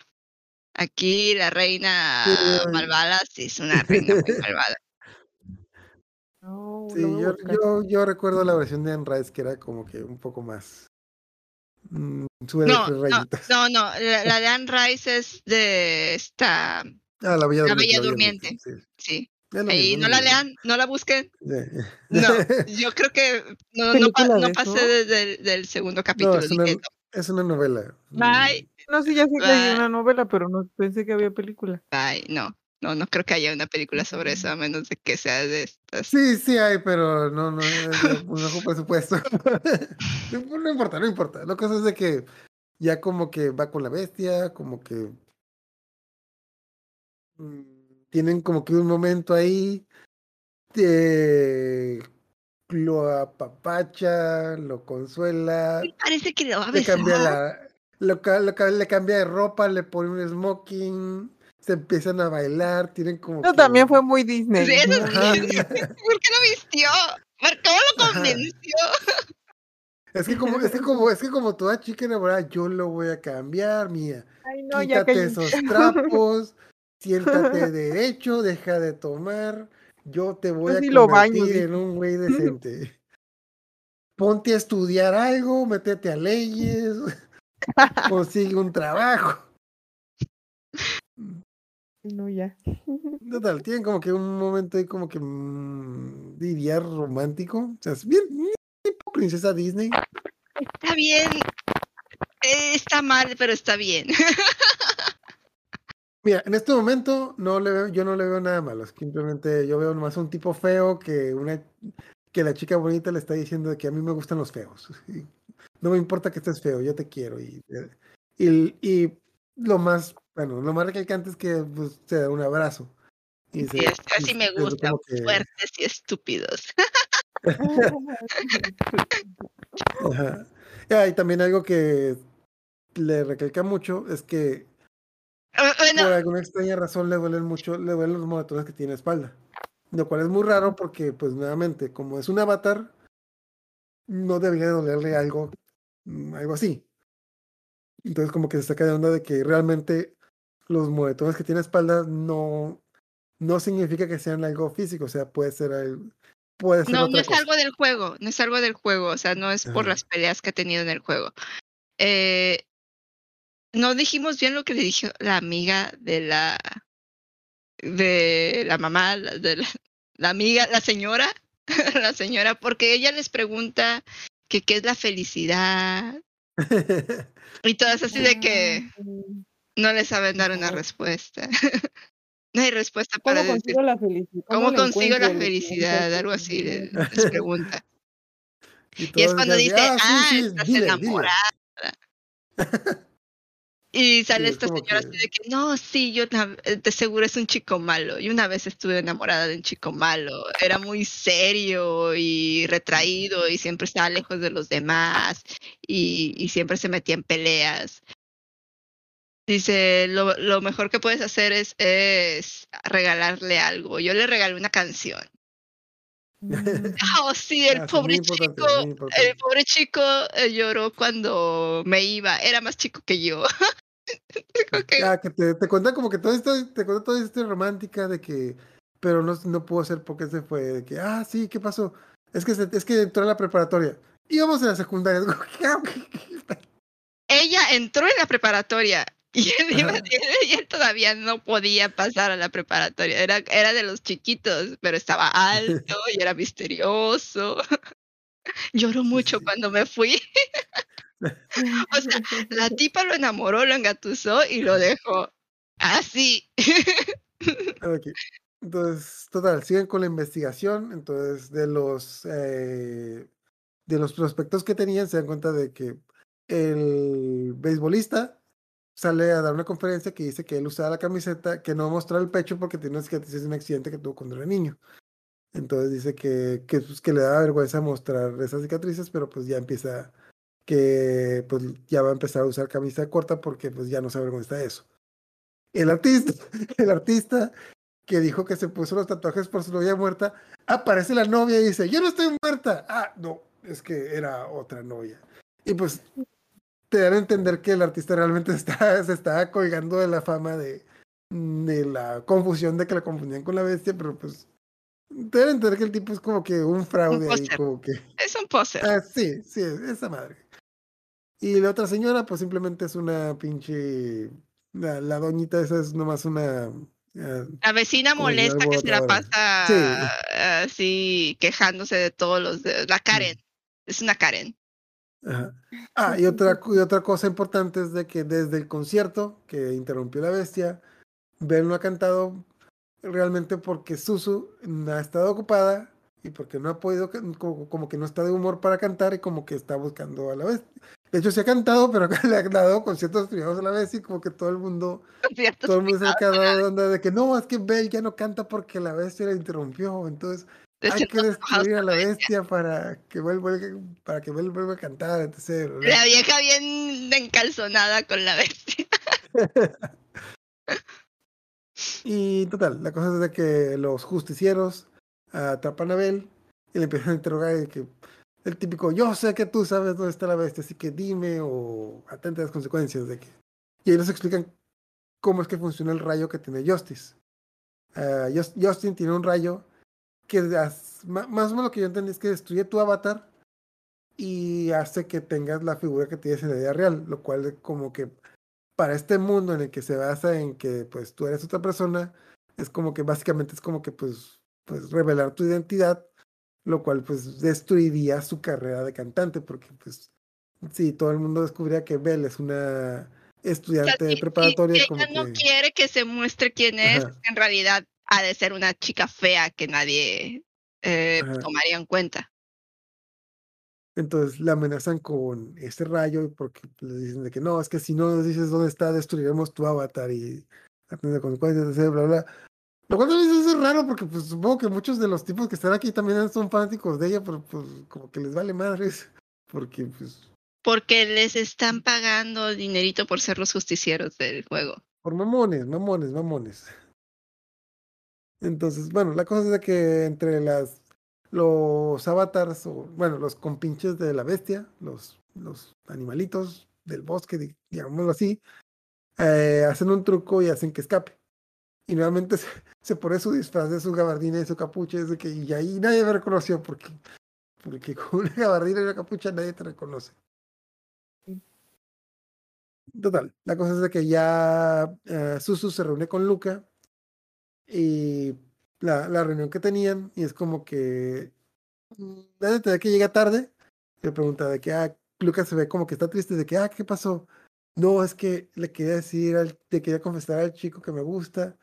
Aquí la reina Sí, malvada sí es una reina muy malvada. No, Sí, yo, yo, yo recuerdo la versión de Anne Rice que era como que un poco más. Mm, sube No, no, rayitas. no, no. La, la de Anne Rice es de esta. Ah, la Bella La Durmiente. Bella la Durmiente. Sí, Y no la lean, no la busquen. No, yo creo que no, no, pa- ¿Película no pasé desde el del segundo capítulo. No, es una, es una novela. Bye. No, sí, ya sé que hay una novela, pero no pensé que había película. Ay, no, no, no creo que haya una película sobre eso, a menos de que sea de estas. Sí, sí hay, pero no, no, bajo presupuesto. no, importa, no importa. La cosa es de que ya como que va con la bestia, como que mm, tienen como que un momento ahí, eh, lo apapacha, lo consuela, Parece que lo va a le besar. cambia la, lo, lo le cambia de ropa, le pone un smoking, se empiezan a bailar, tienen como No, que- también fue muy Disney. Sí, eso. ¿Por qué lo vistió? ¿Por ¿Cómo lo Ajá. convenció? Es que como, es que como, es que como toda chica enamorada, yo lo voy a cambiar, mía. Ay, no, ya Quítate que esos trapos, siéntate derecho, deja de tomar. Yo te voy Yo a sí lo baño, convertir en un güey decente. Ponte a estudiar algo, métete a leyes, consigue un trabajo. No, ya. Total, tienen como que un momento ahí como que mm, diría romántico. O sea, es bien tipo princesa Disney. Está bien. Eh, está mal, pero está bien. Mira, en este momento no le veo, yo no le veo nada malo. Simplemente yo veo nomás un tipo feo que una que la chica bonita le está diciendo que a mí me gustan los feos. No me importa que estés feo, yo te quiero. Y, y, y lo más, bueno, lo más recalcante es que pues, se da un abrazo. Y Sí, se- es- y así me es gusta, que- fuertes y estúpidos. Ajá. Ah, y también algo que le recalca mucho es que Ah, Bueno, por alguna extraña razón le duelen mucho, le duelen los moretones que tiene en la espalda. Lo cual es muy raro porque, pues nuevamente, como es un avatar, no debería dolerle algo, mm, algo así. Entonces como que se saca de onda de que realmente los moretones que tiene la espalda no, no significa que sean algo físico, o sea, puede ser algo, puede ser no, no es cosa. algo del juego, no es algo del juego, o sea, no es por Ajá. las peleas que ha tenido en el juego. Eh, no dijimos bien lo que le dijo la amiga de la de la mamá de la, la amiga la señora la señora porque ella les pregunta que qué es la felicidad. Y todas así de que Mm, no le saben dar una respuesta. No hay respuesta para ¿Cómo decir consigo la felicidad? cómo consigo la felicidad algo así les pregunta. Y, Y es cuando dice, "Ah, sí, ah, sí, estás dile, dile". Y sale Sí, esta señora que- así de que, no, sí, yo ta- de seguro es un chico malo. Y una vez estuve enamorada de un chico malo. Era muy serio y retraído y siempre estaba lejos de los demás y, y siempre se metía en peleas. Dice, lo, lo mejor que puedes hacer es, es regalarle algo. Yo le regalé una canción. Oh, sí, el Ah, sí, pobre chico, el pobre chico eh, lloró cuando me iba, era más chico que yo. Que- Ah, que te, te cuenta como que todo esto, te cuenta toda esta romántica de que, pero no, no pudo ser porque se fue, de que, ah, sí, ¿qué pasó? Es que, se- es que entró a la preparatoria. Íbamos a la secundaria. Ella entró en la preparatoria y él, iba- todavía no podía pasar a la preparatoria. Era, era de los chiquitos, pero estaba alto y era misterioso. Lloró mucho sí. cuando me fui. O sea, la tipa lo enamoró, lo engatusó y lo dejó. Así. Entonces, total, siguen con la investigación. Entonces, de los eh, de los prospectos que tenían, se dan cuenta de que el beisbolista sale a dar una conferencia que dice que él usaba la camiseta, que no mostraba el pecho porque tiene una cicatriz de un accidente que tuvo cuando era niño. Entonces dice que, que, pues, le da vergüenza mostrar esas cicatrices, pero pues ya empieza que pues ya va a empezar a usar camisa corta porque pues ya no se avergüenza de eso. El artista, el artista que dijo que se puso los tatuajes por su novia muerta, aparece la novia y dice, yo no estoy muerta. Ah, no, es que era otra novia. Y pues te dan a entender que el artista realmente está, se estaba colgando de la fama de, de la confusión de que la confundían con la bestia, pero pues te dan a entender que el tipo es como que un fraude ahí, póster. como que... Es un poser. Ah, sí, sí, esa madre. Y la otra señora, pues simplemente es una pinche. La, la doñita esa es nomás una. ah, La vecina molesta que se la pasa Sí. así quejándose de todos los de la Karen. Es una Karen. ajá. Ah, y otra, y otra cosa importante es de que desde el concierto que interrumpió la bestia, Ben no ha cantado realmente porque Susu no ha estado ocupada y porque no ha podido, como, como que no está de humor para cantar y como que está buscando a la bestia. De hecho, se ha cantado, pero le ha dado conciertos privados a la bestia y como que todo el mundo Todo el mundo se ha quedado de onda de que no, es que Bell ya no canta porque la bestia la interrumpió. Entonces de hay que destruir a la bestia. bestia para que Bell vuelva, para que Bell vuelva a cantar. ¿verdad? La vieja bien encalzonada con la bestia. Y total, la cosa es de que los justicieros atrapan a Bell y le empiezan a interrogar de que el típico, yo sé que tú sabes dónde está la bestia, así que dime o atente a las consecuencias de que... Y ahí nos explican cómo es que funciona el rayo que tiene Justice. Ah, Jus- Justin tiene un rayo que ma- más o menos lo que yo entendí es que destruye tu avatar y hace que tengas la figura que tienes en la vida real, lo cual como que para este mundo en el que se basa en que pues tú eres otra persona, es como que básicamente es como que pues, pues revelar tu identidad, lo cual pues destruiría su carrera de cantante, porque pues si todo el mundo descubriría que Belle es una O sea, estudiante de preparatoria, si como ella no quiere que se muestre quién es, Ajá. en realidad ha de ser una chica fea que nadie eh, tomaría en cuenta. Entonces la amenazan con ese rayo porque le dicen de que no, es que si no nos dices dónde está, destruiremos tu avatar y consecuencias, etc, bla, bla. Lo cual también es raro porque pues supongo que muchos de los tipos que están aquí también son fanáticos de ella, pero pues como que les vale madres. Porque pues Porque les están pagando dinerito por ser los justicieros del juego. por mamones, mamones, mamones. Entonces, bueno, la cosa es de que entre las los avatars, o bueno, los compinches de la bestia, los, los animalitos del bosque, di- digámoslo así, eh, hacen un truco y hacen que escape. Y nuevamente se, se pone su disfraz de su gabardina y su capucha, es de que, y ahí nadie me reconoció porque, porque con una gabardina y una capucha nadie te reconoce. Total, la cosa es de que ya eh, Susu se reúne con Luca y la, la reunión que tenían y es como que mm, de que llega tarde, le pregunta de que ah, Luca se ve como que está triste de que ah, ¿qué pasó? No, es que le quería decir, al, te quería confesar al chico que me gusta,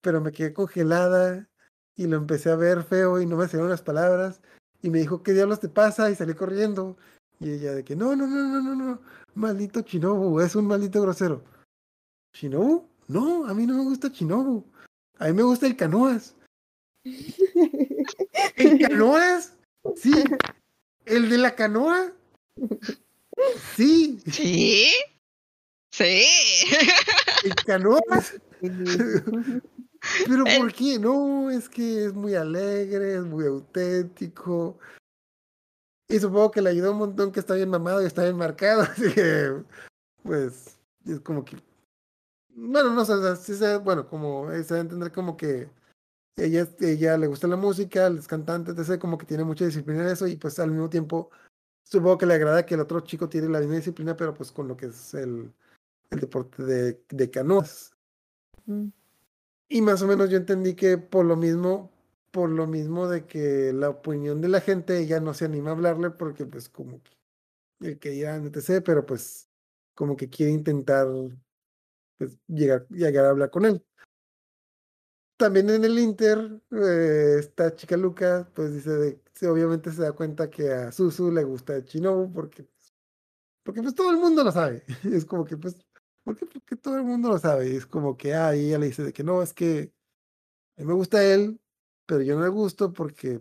pero me quedé congelada y lo empecé a ver feo y no me salieron las palabras y me dijo, ¿qué diablos te pasa? Y salí corriendo. Y ella de que, no, no, no, no, no, no, maldito Chinobu, es un maldito grosero. ¿Chinobu? No, a mí no me gusta Chinobu. A mí me gusta el canoas. ¿El canoas? Sí. ¿El de la canoa? Sí. ¿Sí? Sí. El canoas. Pero ¿por qué? No, es que es muy alegre, es muy auténtico. Y supongo que le ayudó un montón que está bien mamado y está bien marcado. Así que, pues, es como que. Bueno, no sé, sí se, bueno, como se debe entender como que ella, ella le gusta la música, es cantante, entonces como que tiene mucha disciplina en eso y pues al mismo tiempo supongo que le agrada que el otro chico tiene la misma disciplina, pero pues con lo que es el, el deporte de, de canoas. Mm. Y más o menos yo entendí que por lo mismo, por lo mismo de que la opinión de la gente ella no se anima a hablarle porque pues como que el que dirá etc, pero pues como que quiere intentar pues llegar, llegar a hablar con él. También en el Inter, eh, esta chica Luca, pues dice, de, obviamente se da cuenta que a Susu le gusta Chinobu porque, porque pues todo el mundo lo sabe. Es como que pues ¿Por qué? Porque todo el mundo lo sabe. Es como que, ah, ella le dice de que no, es que a mí me gusta él, pero yo no le gusto porque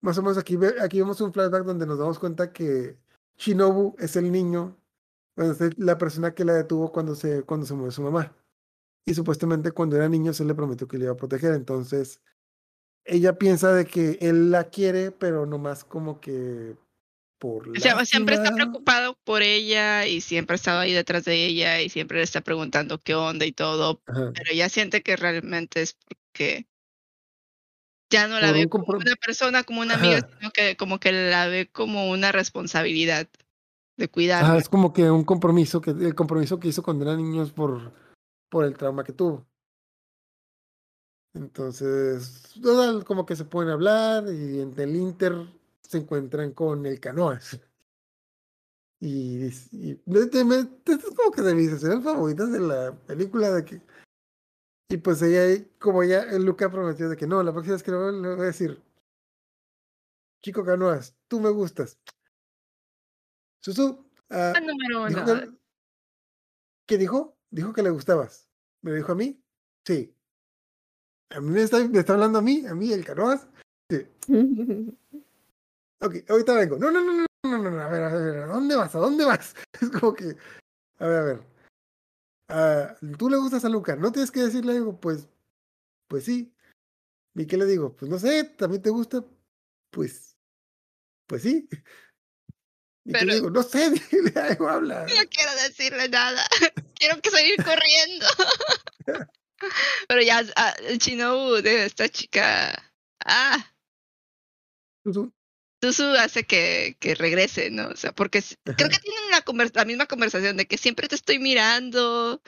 más o menos aquí, aquí vemos un flashback donde nos damos cuenta que Shinobu es el niño, bueno, es la persona que la detuvo cuando se, cuando se murió su mamá. Y supuestamente cuando era niño se le prometió que le iba a proteger. Entonces, ella piensa de que él la quiere, pero nomás como que o sea, siempre está preocupado por ella y siempre ha estado ahí detrás de ella y siempre le está preguntando qué onda y todo, pero ella siente que realmente es porque ya no la ve como una persona, como una amiga, sino que como que la ve como una responsabilidad de cuidar. es como que un compromiso, que el compromiso que hizo cuando era niños por, por el trauma que tuvo. Entonces, como que se pueden hablar y en el Inter se encuentran con el Canoas. Y, y es como que de mis escenas favoritas de la película de que y pues ella como ya el Luca prometió de que no la próxima vez que lo le voy a decir chico Canoas tú me gustas Susu uh, número ¿qué dijo? dijo que le gustabas. Me dijo a mí sí. A mí me está, me está hablando a mí a mí el Canoas sí Ok, ahorita vengo. No, no, no, no, no, no, no, a ver, a ver, ¿a dónde vas? ¿A dónde vas? Es como que, a ver, a ver. Uh, Tú le gustas a Luca, ¿no tienes que decirle algo? Pues, pues sí. ¿Y qué le digo? Pues no sé, ¿también te gusta? Pues, pues sí. ¿Y Pero, le digo? No sé, dile algo, habla. No quiero decirle nada. quiero que salir corriendo. Pero ya, el chino de esta chica. Ah. Susu hace que, que regrese, ¿no? O sea, porque creo que tienen una la misma conversación de que siempre te estoy mirando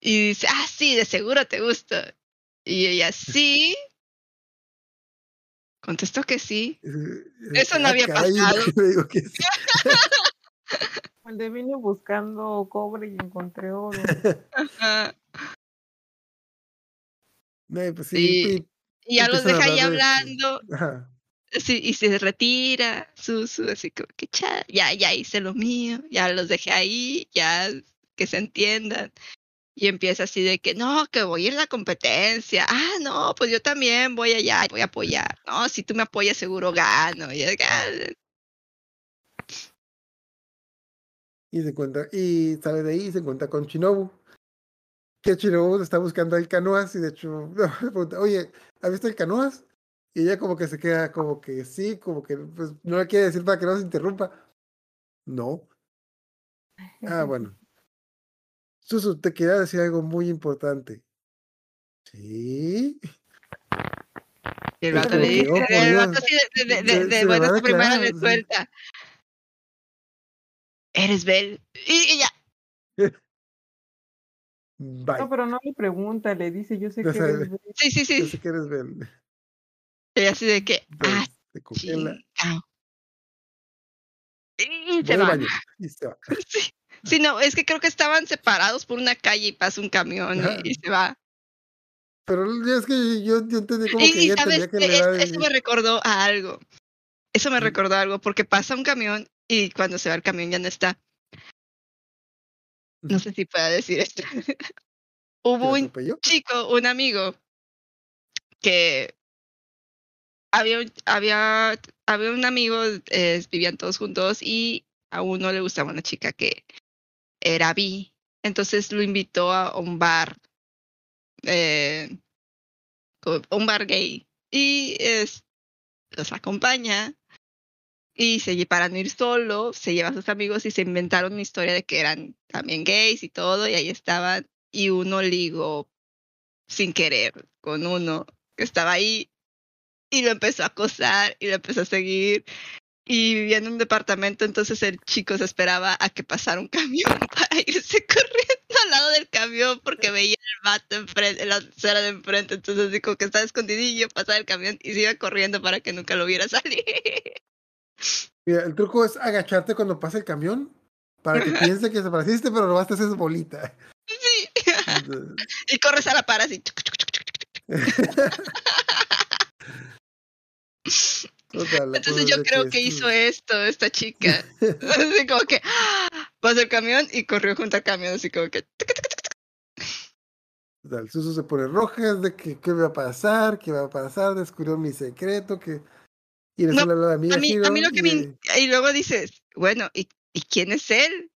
y dice, ah, sí, de seguro te gusta. Y ella, sí. Contestó que sí. Eso no ah, había pasado. Cuando vine buscando cobre y encontré oro. pues sí, y, ya los deja ahí hablando. Y se retira, Susu, así como que ya, ya hice lo mío, ya los dejé ahí, ya que se entiendan. Y empieza así de que, no, que voy en la competencia. Ah, no, pues yo también voy allá, voy a apoyar. No, si tú me apoyas seguro gano. Y, y se encuentra, y sale de ahí y se encuentra con Shinobu. Que Shinobu está buscando el canoas y de hecho pregunta, oye, ¿has visto el canoas? Y ella como que se queda como que sí, como que pues, no le quiere decir para que no se interrumpa. No. Ah, bueno. Susu, te quería decir algo muy importante. Sí. el vato le dice, el vato así de, de, de, buena primera le suelta. Eres Bel. Y, y ya. Bye. No, pero no le pregunta, le dice, yo sé que sabe. eres Bell". Sí, sí, Yo sí. sé que eres Bell. Y así de que, ah, Entonces, se congela. chingao. Y se va. Y se va. Sí. Sí, no, es que creo que estaban separados por una calle y pasa un camión y- Ajá. y, se va. Pero es que yo, yo entendí como Y, que y ella sabes, que le eso me recordó a algo. Eso me recordó a algo, porque pasa un camión y cuando se va el camión ya no está. No sé si pueda decir esto. ¿Que Hubo un chico, un amigo, que había, había, había un amigo, eh, vivían todos juntos y a uno le gustaba una chica que era bi. Entonces lo invitó a un bar, eh, un bar gay. Y es, los acompaña y se para no ir solo, se lleva a sus amigos y se inventaron una historia de que eran también gays y todo, y ahí estaban, y uno ligó sin querer con uno que estaba ahí y lo empezó a acosar y lo empezó a seguir y vivía en un departamento, entonces el chico se esperaba a que pasara un camión para irse corriendo al lado del camión porque veía el vato enfrente, en la acera de enfrente, entonces dijo que estaba escondidillo, pasaba el camión y se iba corriendo para que nunca lo viera salir. Mira, el truco es agacharte cuando pasa el camión para que piense que desapareciste, pero nomás te haces bolita. Sí. Entonces, Y corres a la par así. Entonces es yo creo que hizo esto esta chica. Así como que pasó el camión y corrió junto al camión, así como que. Total, Susu se pone roja de que qué va a pasar, qué va a pasar, descubrió mi secreto, que... Y No, eso le habla a la amiga A mí, Hiro, a mí lo que y me. de- in- Y luego dices, bueno, ¿y, ¿y quién es él?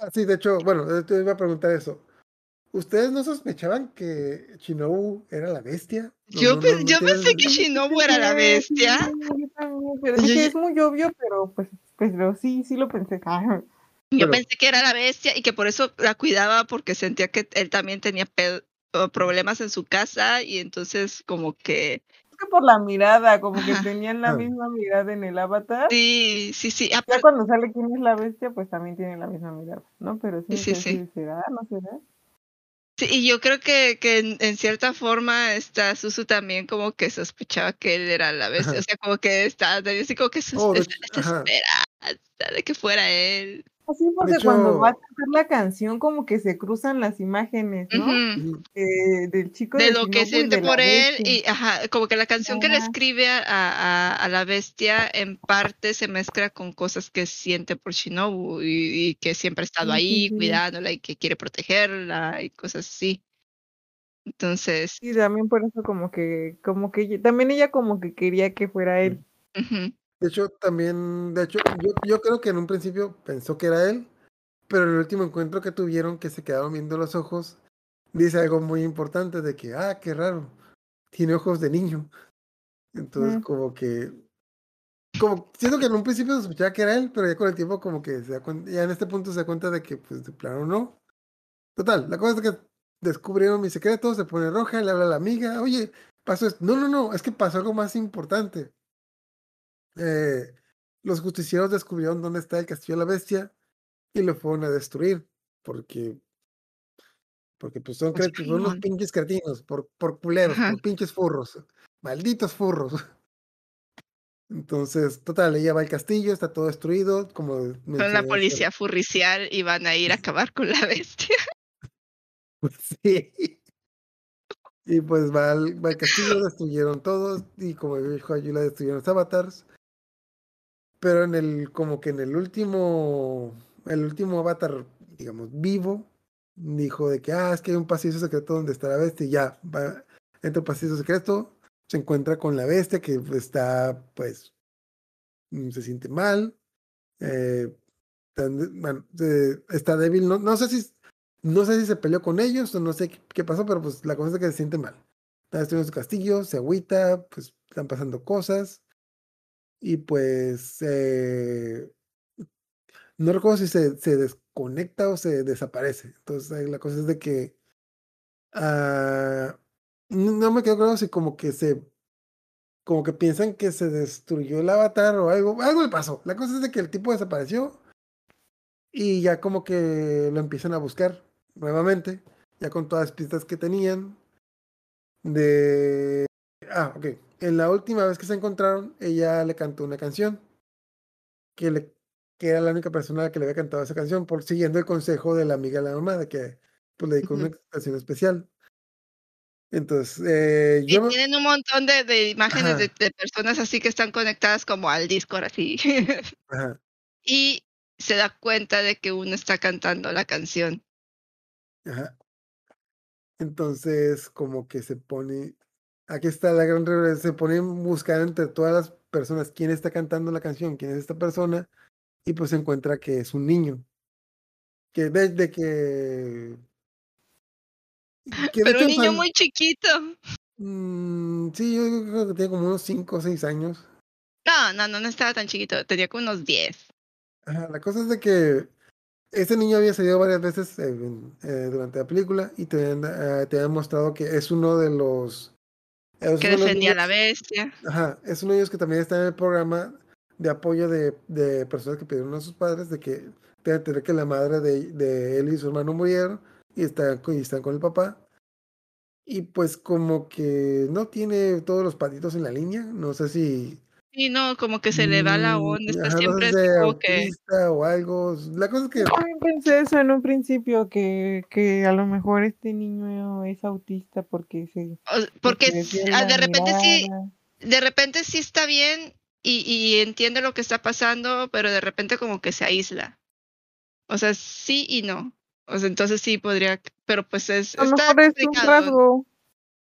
Ah, sí, de hecho, bueno, eh, te iba a preguntar eso. ¿Ustedes no sospechaban que Shinobu era la bestia? No, Yo, no, no, yo pensé que Shinobu era la bestia. Pero es muy obvio, pero pues, pero sí, sí lo pensé. Ah, Yo Pero- pensé que era la bestia y que por eso la cuidaba porque sentía que él también tenía problemas en su casa y entonces como que Es que por la mirada, como que Ajá. tenían la Ah. misma mirada en el avatar. sí, sí, sí. Ya aparte- cuando sale quién es la bestia, pues también tienen la misma mirada, ¿no? Pero sí, Sí, sí. sí, ¿será? ¿No será? Sí, y yo creo que, que en, en cierta forma esta Susu también como que sospechaba que él era la bestia, Ajá. o sea, como que estaba, tenía así como que sus, Oh, esperanza de que fuera él. Así porque hecho- cuando va a cantar la canción, como que se cruzan las imágenes, ¿no? Eh, del chico De de lo que Shinobu y siente por él bestia. y ajá, como que la canción que le escribe a, a, a la bestia en parte se mezcla con cosas que siente por Shinobu y, y que siempre ha estado Sí, sí, ahí sí. cuidándola y que quiere protegerla y cosas así. Entonces, Sí, también por eso como que, como que también ella como que quería que fuera él. ujú, De hecho, también, de hecho, yo, yo creo que en un principio pensó que era él, pero en el último encuentro que tuvieron, que se quedaron viendo los ojos, dice algo muy importante de que, ah, qué raro, tiene ojos de niño. Entonces, Mm. como que, como, siento que en un principio sospechaba que era él, pero ya con el tiempo como que se da cuenta, ya en este punto se da cuenta de que, pues, de plano no. Total, la cosa es que descubrieron mi secreto, se pone roja, le habla a la amiga, oye, pasó esto. No, no, no, es que pasó algo más importante. Eh, los justicieros descubrieron dónde está el castillo de la bestia y lo fueron a destruir, porque, porque pues son, Pues, unos pinches cretinos, por, por culeros, Ajá. por pinches furros, malditos furros. Entonces, total, ella va al castillo, está todo destruido, como Son la policía furricial y van a ir a acabar con la bestia. Sí. Y pues va al, va al castillo, destruyeron todos, y como dijo Ayula, destruyeron los avatars. Pero en el, como que en el último, el último avatar, digamos, vivo, dijo de que, ah, es que hay un pasillo secreto donde está la bestia, y ya, va, entra al pasillo secreto, se encuentra con la bestia que está, pues, mm, se siente mal, eh, bueno, está débil, no, no sé si, no sé si se peleó con ellos o no sé qué, qué pasó, pero pues la cosa es que se siente mal. Está destruyendo su castillo, se agüita, pues están pasando cosas. Y pues eh, no recuerdo si se, se desconecta o se desaparece. Entonces la cosa es de que ah, no no me quedo claro si como que se como que piensan que se destruyó el avatar o algo, algo le pasó. La cosa es de que el tipo desapareció Y ya como que lo empiezan a buscar nuevamente, ya con todas las pistas que tenían. De... Ah, ok. En la última vez que se encontraron, ella le cantó una canción. Que, le... que era la única persona que le había cantado esa canción, por siguiendo el consejo de la amiga de la mamá, de que pues, le dedicó una canción especial. Entonces, eh, y yo... tienen un montón de, de imágenes de, de, personas así que están conectadas como al Discord, así. Ajá. Y se da cuenta de que uno está cantando la canción. Ajá. Entonces, como que se pone, aquí está la gran revelación, se pone a buscar entre todas las personas quién está cantando la canción, quién es esta persona, y pues se encuentra que es un niño. Que desde que... que Pero un niño muy chiquito. Mm, sí, yo creo que tenía como unos 5 o 6 años. No, no, no, no estaba tan chiquito, tenía como unos 10. Ajá, la cosa es de que este niño había salido varias veces eh, eh, durante la película y te habían, eh, te habían, mostrado que es uno de los... que defendía a la bestia. Ajá, es uno de ellos que también está en el programa de apoyo de, de personas que pidieron a sus padres de que tener que la madre de, de, él y su hermano murieron y están, y están con el papá. Y pues como que no tiene todos los patitos en la línea, no sé si Sí, no, como que se le va la onda, está siempre sé, así como que... autista o algo. La cosa es que Yo también pensé eso en un principio, que, que a lo mejor este niño es autista porque se... Porque ah, de repente sí, mirada. de repente sí está bien y, y entiende lo que está pasando, pero de repente como que se aísla. O sea, sí y no. O sea, entonces sí podría, pero pues es, A lo está mejor es un complicado. rasgo.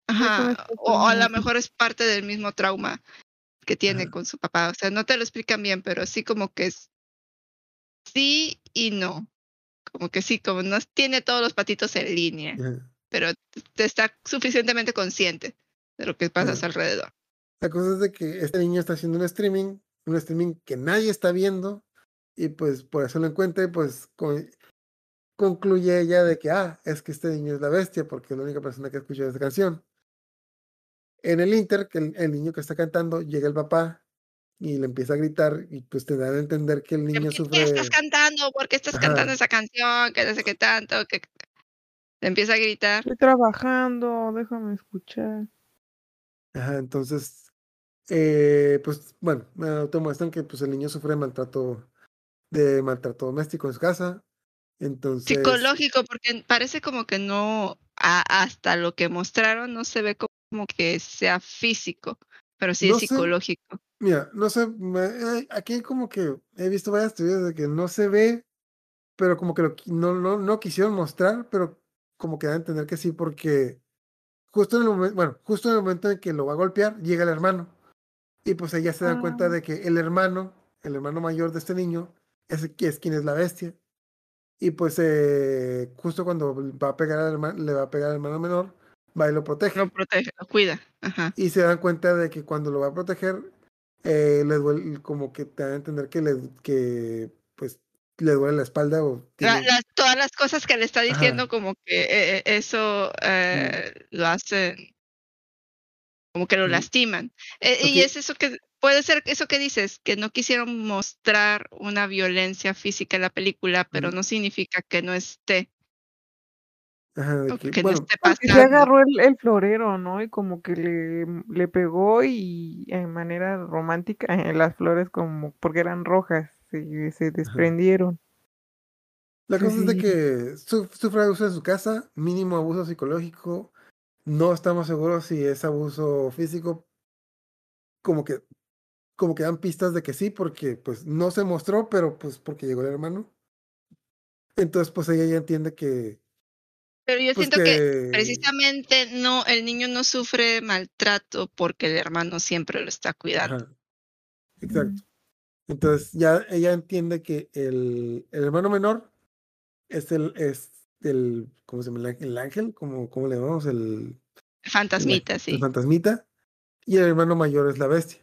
Ajá, o, o a lo mejor es parte del mismo trauma que tiene con su papá. O sea, no te lo explican bien, pero sí como que es sí y no. Como que sí, como no tiene todos los patitos en línea, pero te está suficientemente consciente de lo que pasa a su alrededor. la cosa es de que este niño está haciendo un streaming, un streaming que nadie está viendo, y pues por eso lo encuentra, y pues con- concluye ella de que, ah, es que este niño es la bestia, porque es la única persona que ha escuchado esta canción. En el Inter, que el, el niño que está cantando, llega el papá y le empieza a gritar, y pues te dan a entender que el ¿Qué niño qué sufre. estás cantando? ¿Por qué estás Ajá. cantando esa canción? Que no sé qué tanto, que te empieza a gritar. Estoy trabajando, déjame escuchar. Ajá, entonces, eh, pues bueno, eh, te muestran que pues el niño sufre maltrato de maltrato doméstico en su casa. Entonces, Psicológico, porque parece como que no, a- hasta lo que mostraron, no se ve como que sea físico, pero sí No es sé. psicológico. mira, no sé, eh, aquí como que he visto varias teorías de que no se ve, pero como que lo, no, no, no quisieron mostrar, pero como que da a entender que sí, porque justo en el momento, bueno, justo en el momento en que lo va a golpear, llega el hermano. Y pues ella se dan cuenta Ah. de que el hermano, el hermano mayor de este niño, es, es quien es la bestia. Y pues eh, justo cuando va a pegar al hermano, le va a pegar al hermano menor, va y lo protege. Lo protege, lo cuida. Ajá. Y se dan cuenta de que cuando lo va a proteger, eh, le duele, como que te dan a entender que le, que, pues, le duele la espalda o La- tiene- todas las cosas que le está diciendo, Ajá. como que eh, eh, eso eh, lo hacen, como que lo Mm. lastiman. Y es eso que puede ser eso que dices, que no quisieron mostrar una violencia física en la película, pero Ujú. no significa que no esté, Ajá, de que, que bueno, no esté Porque se agarró el, el florero, ¿no? Y como que le, le pegó y en manera romántica las flores como porque eran rojas, se, se desprendieron. la Sí, cosa es de que su- sufre abuso en su casa, mínimo abuso psicológico, no estamos seguros si es abuso físico, como que, como que dan pistas de que sí, porque pues no se mostró, pero pues porque llegó el hermano. Entonces pues ella ya entiende que, Pero yo pues siento que que, precisamente no, el niño no sufre maltrato porque el hermano siempre lo está cuidando. Ajá, exacto. Entonces ya ella entiende que el, el hermano menor es el, es el, ¿cómo se llama? El ángel, el ¿cómo, cómo le llamamos? El, el, Fantasmita, el sí. fantasmita. Y el hermano mayor es la bestia.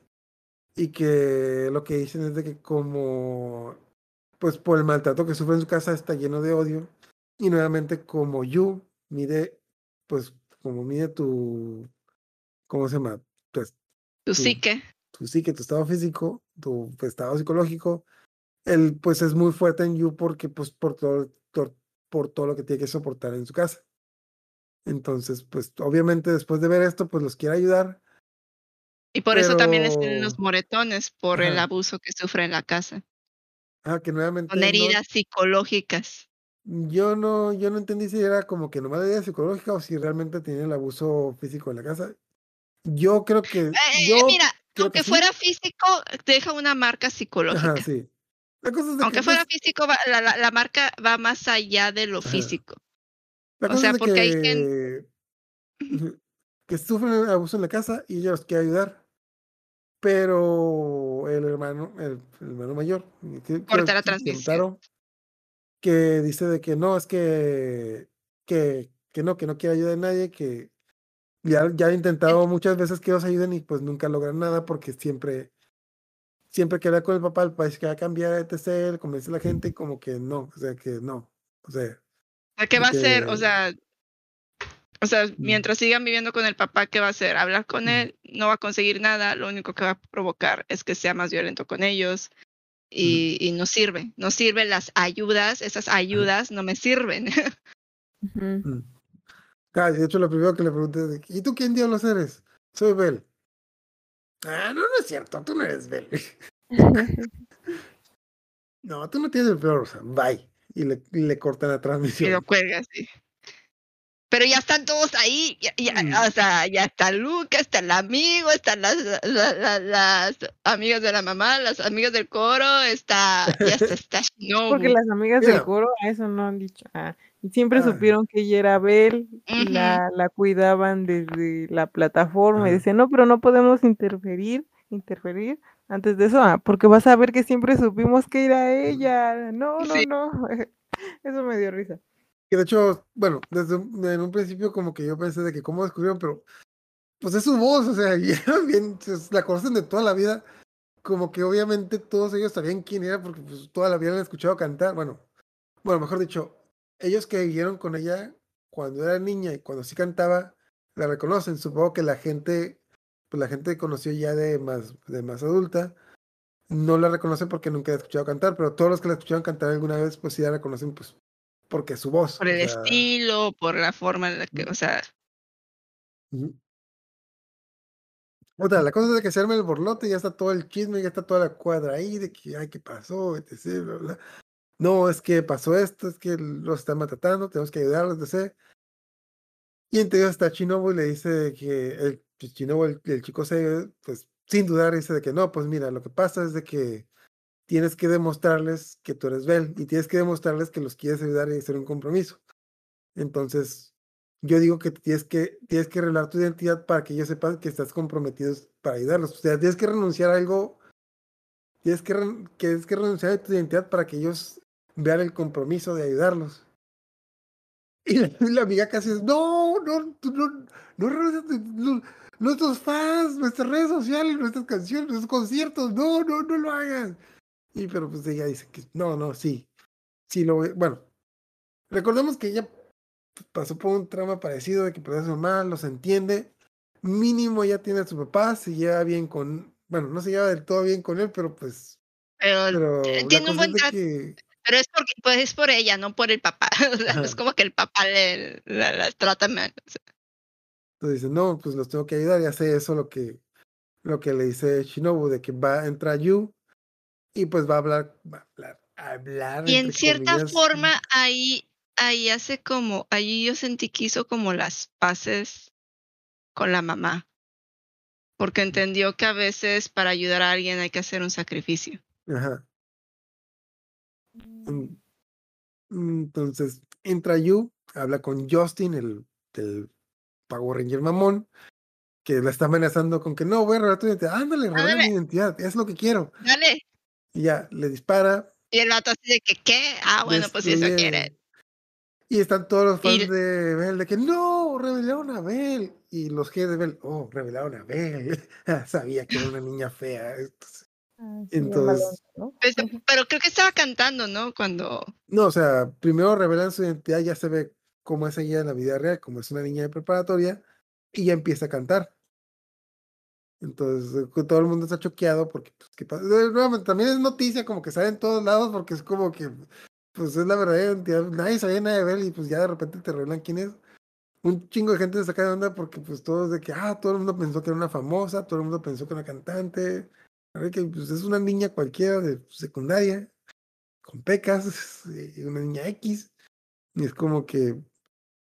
Y que lo que dicen es de que como, pues por el maltrato que sufre en su casa está lleno de odio. Y nuevamente como Yu mide, pues como mide tu, ¿cómo se llama? Pues Tu tu, psique. tu psique, tu estado físico, tu estado psicológico, él pues es muy fuerte en You porque pues por todo, por, por todo lo que tiene que soportar en su casa. Entonces, pues obviamente después de ver esto, pues los quiere ayudar. Y por eso también es Pero- los moretones, por el abuso que sufre en la casa. Ah, que nuevamente Con no- heridas psicológicas. Yo no, yo no entendí si era como que nomás la herida psicológica o si realmente tenía el abuso físico en la casa. Yo creo que, Eh, yo mira, creo aunque que sí. fuera físico, deja una marca psicológica. Ajá, sí. La cosa es de Aunque que, fuera físico, va- la, la- la marca va más allá de lo Ajá. físico. la o sea, es de porque hay que, Ujú. que sufren abuso en la casa y ella los quiere ayudar. Pero el hermano, el, el hermano mayor, Corta la transmisión. Que dice de que no, es que, que, que no, que no quiere ayudar a nadie, que ya, ya ha intentado muchas veces que los ayuden y pues nunca logran nada porque siempre, siempre que habla con el papá, el país que va a cambiar, etc., convence a la gente y como que no, o sea, que no, o sea, ¿Qué va a hacer? O sea, o sea, mientras sigan viviendo con el papá, ¿qué va a hacer? Hablar con Ujú. él, no va a conseguir nada, lo único que va a provocar es que sea más violento con ellos y, y no sirve, no sirven las ayudas, esas ayudas no me sirven. Ah, de hecho, lo primero que le pregunté es, ¿y tú quién diablos eres? Soy Bel. Ah, no, no es cierto, tú no eres Bel. no, tú no tienes el pelo rosa. Bye. Y le, y le cortan la y transmisión. lo cuelga así. Pero ya están todos ahí, ya, ya- Mm. o sea, ya está Luca, está el amigo, están las, la- la- las amigas de la mamá, las amigas del coro, está, ya está, está Shinobu. Porque las amigas del coro a eso no han dicho. Ah, y siempre Ah. supieron que ella era Bel y Ujú. la, la cuidaban desde la plataforma y decían, no, pero no podemos interferir, interferir antes de eso, ah, porque vas a ver que siempre supimos que era ella. No, no, Sí. no. Eso me dio risa. Que de hecho, bueno, desde en un principio como que yo pensé de que cómo descubrieron, pero pues es su voz, o sea, pues, la conocen de toda la vida. Como que obviamente todos ellos sabían quién era porque pues toda la vida la han escuchado cantar. Bueno, bueno, mejor dicho, ellos que vivieron con ella cuando era niña y cuando sí cantaba, la reconocen. Supongo que la gente, pues la gente conoció ya de más, de más adulta, no la reconocen porque nunca ha escuchado cantar, pero todos los que la escucharon cantar alguna vez, pues sí la reconocen, pues porque su voz. por o el sea, estilo, por la forma en la que, o sea. Otra, la cosa es que se arma el borlote, ya está todo el chisme, ya está toda la cuadra ahí, de que, ay, ¿qué pasó? etc, bla, bla. No, es que pasó esto, es que los están maltratando, tenemos que ayudarlos, etc. Y entonces está Chinobu y le dice que el pues, Chinobu, el, el chico se, pues, sin dudar, dice de que no, pues mira, lo que pasa es de que tienes que demostrarles que tú eres Bel y tienes que demostrarles que los quieres ayudar y hacer un compromiso. Entonces, yo digo que tienes que, tienes que revelar tu identidad para que ellos sepan que estás comprometido para ayudarlos. O sea, tienes que renunciar a algo, tienes que, tienes que renunciar a tu identidad para que ellos vean el compromiso de ayudarlos. Y la, amiga casi es, no, no, no, no, nuestros fans, nuestras redes sociales, nuestras canciones, nuestros conciertos, no, no, no lo hagas. Y pero pues ella dice que no, no, sí, sí lo voy, bueno, recordemos que ella pasó por un trauma parecido de que perdió a su mamá, los entiende, mínimo ya tiene a su papá, se lleva bien con, bueno, no se lleva del todo bien con él, pero pues, pero, pero eh, tiene un buen trato, que, pero es porque, pues es por ella, no por el papá. O sea, no es como que el papá le, la, la trata mal. o sea, entonces dice, no, pues los tengo que ayudar, y hace eso lo que, lo que le dice Shinobu, de que va a entrar Yu, y pues va a hablar, va a hablar, a hablar, Y en cierta comillas, forma, ahí, ahí hace como, ahí yo sentí que hizo como las paces con la mamá. Porque entendió que a veces para ayudar a alguien hay que hacer un sacrificio. Ajá. Mm, Entonces, entra Yu, habla con Justin, el, el Power Ranger mamón, que la está amenazando con que no, voy a revelar tu identidad. Ándale, Ándale. mi identidad, es lo que quiero. Dale. Y ya, le dispara. Y el vato así de que, ¿qué? Ah, bueno, pues si eso destruye- quiere. Y están todos los Y- fans de Bell, de que no, revelaron a Bell. Y los G de Bell, oh, revelaron a Bell. Sabía que era una niña fea. Entonces, Ah, sí, Entonces- malón, ¿no? Pues, pero creo que estaba cantando, ¿no? Cuando. No, o sea, primero revelan su identidad, ya se ve cómo es ella en la vida real, como es una niña de preparatoria, y ya empieza a cantar. Entonces, eh, todo el mundo está choqueado porque, pues, ¿qué pasa? Eh, también es noticia como que sale en todos lados porque es como que, pues es la verdadera identidad. Nadie sabía nada de ver y pues ya de repente te revelan quién es. Un chingo de gente se saca de onda porque pues todos de que, ah, todo el mundo pensó que era una famosa, todo el mundo pensó que era una cantante. Que pues es una niña cualquiera de secundaria, con pecas, una niña X. Y es como que,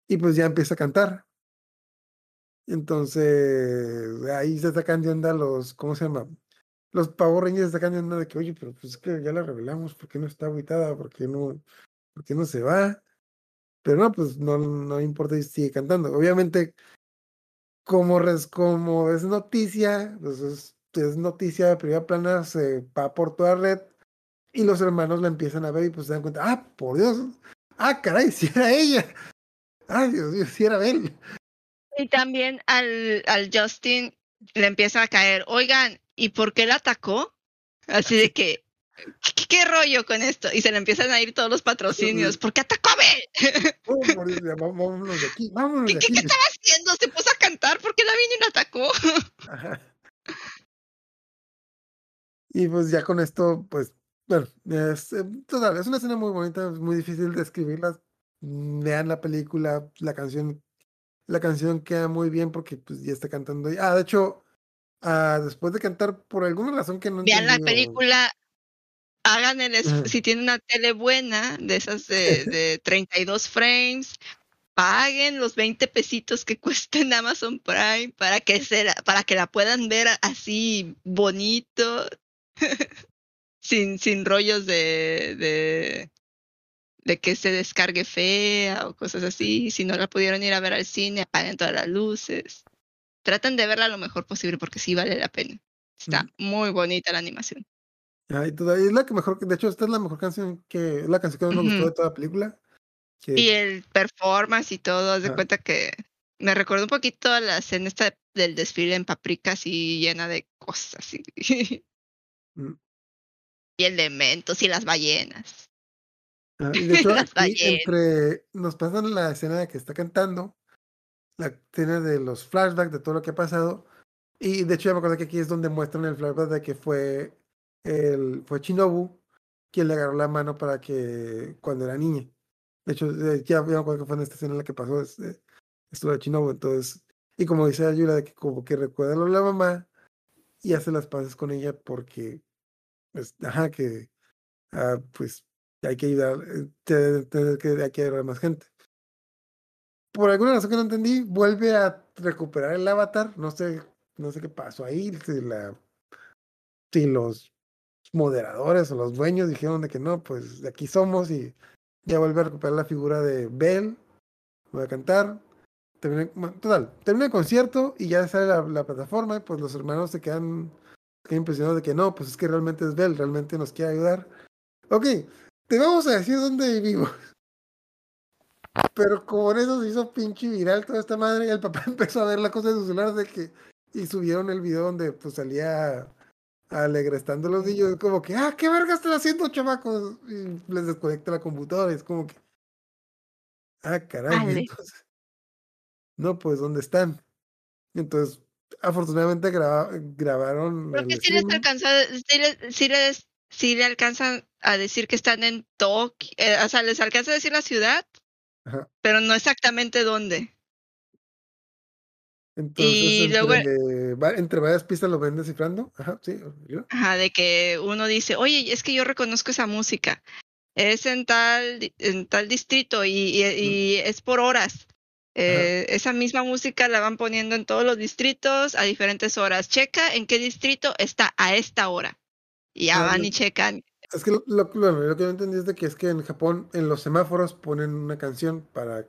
y pues ya empieza a cantar. Entonces, ahí se sacan de onda los, ¿cómo se llama? Los Power Rangers se sacan de onda de que, oye, pero pues es que ya la revelamos, ¿por qué no está agitada? ¿Por qué no, por qué no se va? Pero no, pues no, no importa y sigue cantando. Obviamente, como, res, como es noticia, pues es, noticia de primera plana, se va por toda red y los hermanos la empiezan a ver y pues se dan cuenta, ah, por Dios, ah, caray, si era ella. Ay, Dios mío, si era él. Y también al, al Justin le empieza a caer, oigan, ¿y por qué la atacó? Así de que, ¿qué, qué rollo con esto? Y se le empiezan a ir todos los patrocinios, ¿por qué atacó a Bel? vámonos de aquí, vámonos ¿Qué, de aquí. qué estaba haciendo? Se puso a cantar, ¿por qué la vino y la atacó? Ajá. Y pues ya con esto, pues, bueno, es, eh, total, es una escena muy bonita, es muy difícil de escribirla. Mm, Vean la película, la canción, la canción queda muy bien porque pues ya está cantando. Ah, de hecho, ah, después de cantar, por alguna razón que no Vean la película, hagan el, si tienen una tele buena, de esas de, de 32 frames, paguen los 20 pesitos que cuesta en Amazon Prime para que, se la, para que la puedan ver así bonito, sin, sin rollos de, de, de que se descargue fea o cosas así. Si no la pudieron ir a ver al cine, apaguen todas las luces. Traten de verla lo mejor posible porque sí vale la pena. Está muy bonita la animación. Ah, y es la que mejor, de hecho, esta es la mejor canción que, es la canción que más me gustó de toda la película. Que, Y el performance y todo, haz de cuenta que me recuerda un poquito a la escena esta del desfile en Paprika, así llena de cosas. Y, Mm. y elementos y las ballenas. Ah, y de hecho, aquí entre, nos pasan la escena de que está cantando, la escena de los flashbacks de todo lo que ha pasado. Y de hecho, ya me acuerdo que aquí es donde muestran el flashback de que fue, el, fue Shinobu quien le agarró la mano para que, cuando era niña. De hecho, eh, ya, ya me acuerdo que fue en esta escena en la que pasó este, esto de Shinobu. Entonces, y como dice Ayula, de que como que recuerda de la mamá y hace las paces con ella porque, pues, ajá, que, ah, pues, hay que ayudar, eh, te- te- que hay que ayudar a más gente. Por alguna razón que no entendí, vuelve a recuperar el avatar. No sé, no sé qué pasó ahí. Si, la, si los moderadores o los dueños dijeron de que no, pues de aquí somos y ya vuelve a recuperar la figura de Bell. Voy a cantar. Total, termina el concierto y ya sale la, la plataforma. Y pues los hermanos se quedan, se quedan impresionados de que no, pues es que realmente es Bell, realmente nos quiere ayudar. Ok, te vamos a decir dónde vivimos. Pero como en eso se hizo pinche viral toda esta madre, y el papá empezó a ver la cosa de su celular de que, y subieron el video donde pues salía alegrestando los niños, como que, ah, qué verga están haciendo, chamacos, y les desconecta la computadora, y es como que, ah, caray, entonces, no, pues, ¿dónde están? Entonces, afortunadamente graba- grabaron Creo el que sí les alcanza, sí les, sí les, sí le alcanzan a decir que están en Tokio, eh, o sea, les alcanza a decir la ciudad, Ajá. pero no exactamente dónde. Entonces, Y entre, luego- va- entre varias pistas lo ven descifrando. Ajá, sí. ¿yo? Ajá, de que uno dice, oye, es que yo reconozco esa música. Es en tal, en tal distrito y, y- y es por horas. Eh, esa misma música la van poniendo en todos los distritos a diferentes horas. Checa en qué distrito está a esta hora. Y ya Ah, van no. y checan. Es que lo, lo- que yo entendí es de que es que en Japón, en los semáforos, ponen una canción para,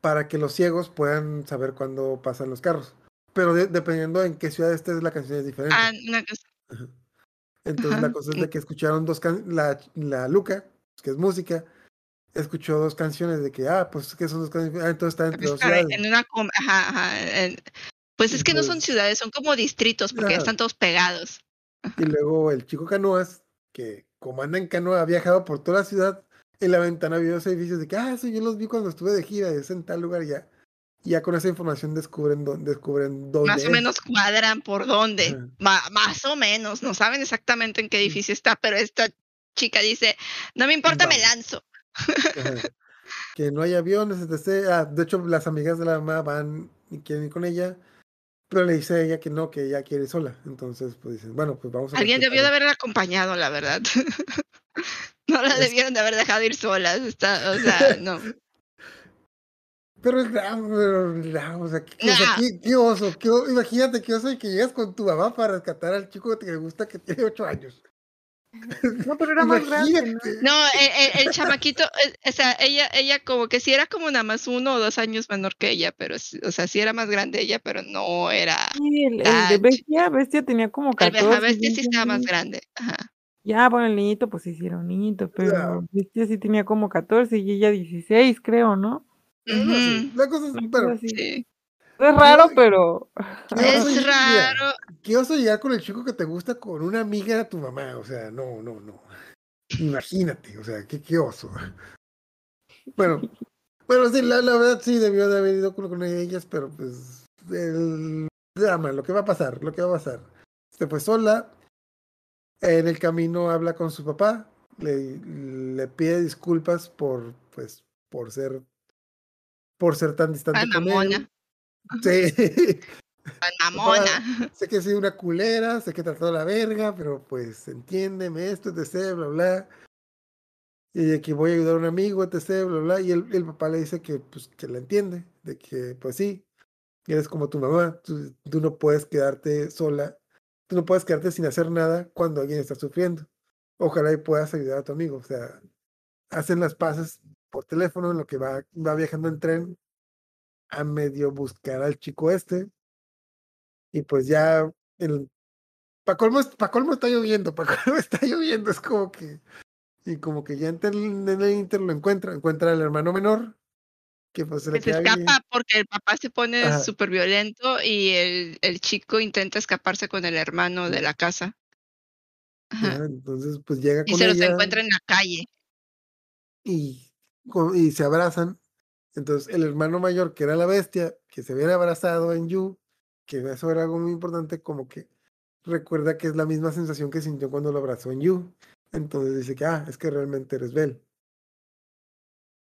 para que los ciegos puedan saber cuándo pasan los carros. Pero de- dependiendo en qué ciudad estés, la canción es diferente. Ah, una cosa. Ajá. Entonces la cosa es de que escucharon dos can la, la Luca, que es música, escuchó dos canciones de que, ah, pues que son dos canciones, ah, entonces está entre dos Ajá, ciudades. en una com- ajá, ajá, en- pues es que no son ciudades, son como distritos, porque ya están todos pegados. Y luego el chico Canoas, que como anda en canoa, ha viajado por toda la ciudad, en la ventana vio los edificios de que, ah, eso yo los vi cuando estuve de gira, es en tal lugar ya. Y ya con esa información descubren, dó- descubren dónde Más o menos cuadran por dónde. Más o menos. No saben exactamente en qué edificio está, pero esta chica dice, no me importa, me lanzo. Que no hay aviones, etc. Ah, de hecho, las amigas de la mamá van y quieren ir con ella, pero le dice a ella que no, que ella quiere ir sola. Entonces, pues dicen, bueno, pues vamos a Alguien debió de haberla acompañado, la verdad. no la debieron de haber dejado ir solas. Está, o sea, no. Pero es drama, pero es drama, o sea, qué, o sea, Nah. qué- qué oso, qué imagínate qué oso y que llegas con tu mamá para rescatar al chico que te gusta que tiene ocho años. No, pero era más grande, ¿no? Imagínate. No, el, el- el chamaquito, eh, o sea, ella, ella como que sí era como nada más uno o dos años menor que ella, pero, o sea, sí era más grande ella, pero no era. Sí, el, el de Bestia, Bestia tenía como El 14. Beja Bestia sí 15 estaba más grande. Ajá. Ya, bueno, el niñito, pues sí, sí era un niñito, pero Bestia sí tenía como 14 y ella 16, creo, ¿no? Ujú, La cosa es, así. sí. Es raro, pero Es raro. qué oso llegar con el chico que te gusta con una amiga de tu mamá, o sea, no, no, no. Imagínate, o sea, qué, qué oso. Bueno, bueno, sí, la, la verdad sí debió de haber ido con, con ellas, pero pues el drama, lo que va a pasar, lo que va a pasar. Se fue sola, en el camino habla con su papá, le, le pide disculpas por, pues, por ser, por ser tan distante Tan con él. Sí. Mamona. sé que soy una culera, sé que he tratado la verga, pero pues entiéndeme esto, etc, bla, bla. Y de que voy a ayudar a un amigo, etc, bla, bla. Y el, el papá le dice que, pues, que la entiende, de que, pues sí, eres como tu mamá, tú, tú no puedes quedarte sola, tú no puedes quedarte sin hacer nada cuando alguien está sufriendo. Ojalá y puedas ayudar a tu amigo. O sea, hacen las paces por teléfono en lo que va, va viajando en tren a medio buscar al chico este. Y pues ya el para colmo, pa colmo está lloviendo, para colmo está lloviendo, es como que y como que ya en el, en el Inter lo encuentra, encuentra al hermano menor que pues se le se bien. escapa porque el papá se pone súper violento y el, el chico intenta escaparse con el hermano de la casa. Ajá. Entonces pues llega Y con se los ella encuentra en la calle. y, y se abrazan. Entonces el hermano mayor, que era la bestia, que se habían abrazado en Yu, que eso era algo muy importante, como que recuerda que es la misma sensación que sintió cuando lo abrazó en Yu. Entonces dice que, ah, es que realmente eres Bell.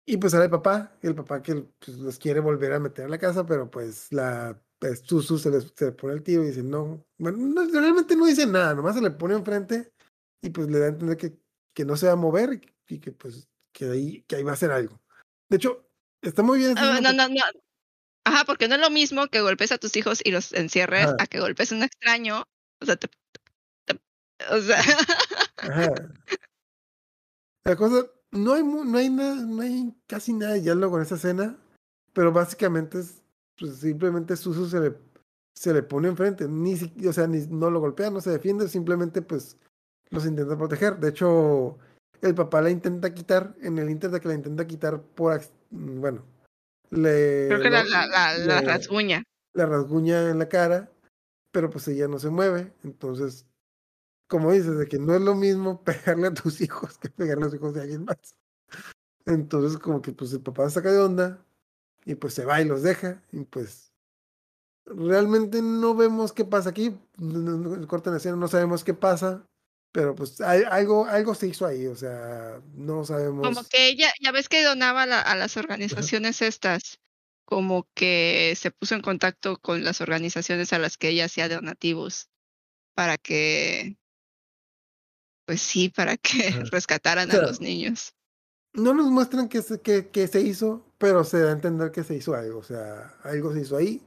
Y pues sale el papá, el papá que pues, los quiere volver a meter a la casa, pero pues la pues, Susu se, les, se le pone el tiro y dice, no, bueno, no, realmente no dice nada, nomás se le pone enfrente y pues le da a entender que, que no se va a mover y que pues que ahí, que ahí va a hacer algo. De hecho, está muy bien. Ah, no, no, no. Ajá, porque no es lo mismo que golpes a tus hijos y los encierres Ajá. a que golpes a un extraño. O sea, te- te- o sea, Ajá. La cosa, no hay, no hay nada, no hay casi nada de diálogo en esa escena, pero básicamente es, pues simplemente Susu se le, se le pone enfrente, ni o sea, ni, no lo golpea, no se defiende, simplemente pues los intenta proteger. De hecho, el papá la intenta quitar, en el inter de que la intenta quitar por, bueno, le, creo que la, la, la, la le- rasguña. la rasguña en la cara, pero pues ella no se mueve. Entonces, como dices, de que no es lo mismo pegarle a tus hijos que pegarle a los hijos de alguien más. Entonces, como que pues el papá saca de onda y pues se va y los deja. Y pues realmente no vemos qué pasa aquí. El corte en la escena no sabemos qué pasa. Pero pues hay, algo, algo se hizo ahí, o sea, no sabemos. Como que ella, ya ves que donaba la- a las organizaciones estas, como que se puso en contacto con las organizaciones a las que ella hacía donativos para que, pues sí, para que Ajá. rescataran a los niños. No nos muestran qué se, qué, qué se hizo, pero se da a entender que se hizo algo. O sea, algo se hizo ahí.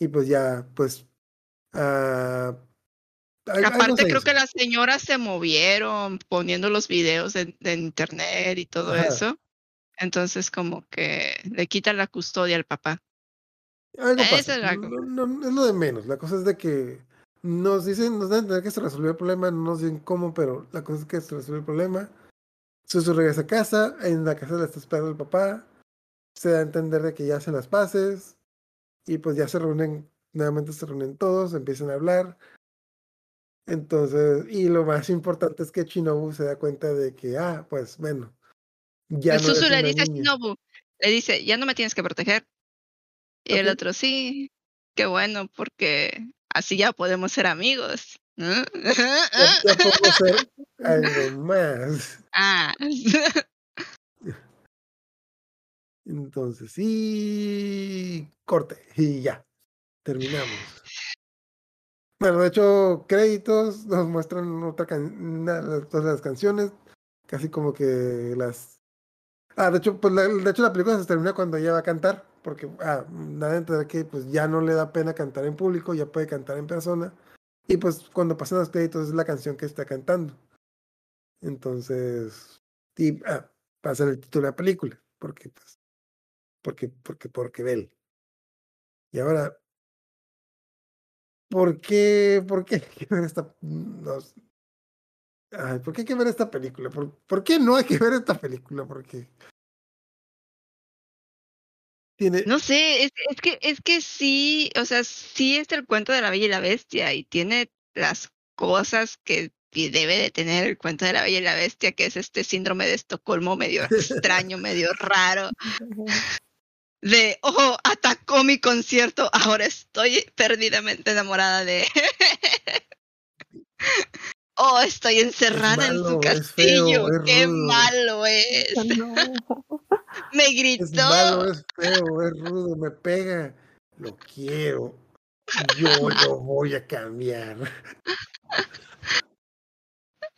Y pues ya, pues. algo Aparte, creo que las señoras se movieron poniendo los videos en internet y todo Ajá. eso. Entonces, como que le quitan la custodia al papá. Algo pasa. es la No, no- es lo de menos. La cosa es de que nos dicen, nos dan a entender que se resolvió el problema, no nos dicen cómo, pero la cosa es que se resolvió el problema. Susu regresa a casa, en la casa le está esperando el papá. Se da a entender de que ya hacen las paces. Y pues ya se reúnen, nuevamente se reúnen todos, empiezan a hablar. Entonces, y lo más importante es que Shinobu se da cuenta de que, ah, pues bueno, ya el no Susu le dice a niña. Shinobu, le dice, ya no me tienes que proteger. Y el otro, sí, qué bueno, porque así ya podemos ser amigos. ¿no? Ya, podemos ser algo más. Ah. Entonces, y corte, y ya, terminamos. Bueno, de hecho, créditos nos muestran otra can todas las canciones, casi como que las... Ah, de hecho, pues la, de hecho la película se termina cuando ella va a cantar, porque ah, nada de entender que pues ya no le da pena cantar en público, ya puede cantar en persona, y pues cuando pasan los créditos es la canción que está cantando. Entonces, y ah, pasa el título de la película, porque pues, porque, porque, porque Bell. Y ahora, ¿por qué, por qué hay que ver esta, no. Ay, ¿por qué hay que ver esta película? ¿Por, por qué no hay que ver esta película? Porque tiene, No sé, es, es que es que sí, o sea, sí es el cuento de la Bella y la Bestia y tiene las cosas que debe de tener el cuento de la Bella y la Bestia, que es este síndrome de Estocolmo medio extraño, medio raro, de, oh, atacó mi concierto, ahora estoy perdidamente enamorada de... Oh, estoy encerrada en su malo, es feo, castillo. es Qué rudo. malo es. No. Me es gritó. malo, es feo, es rudo, me pega. Lo quiero. Yo lo voy a cambiar.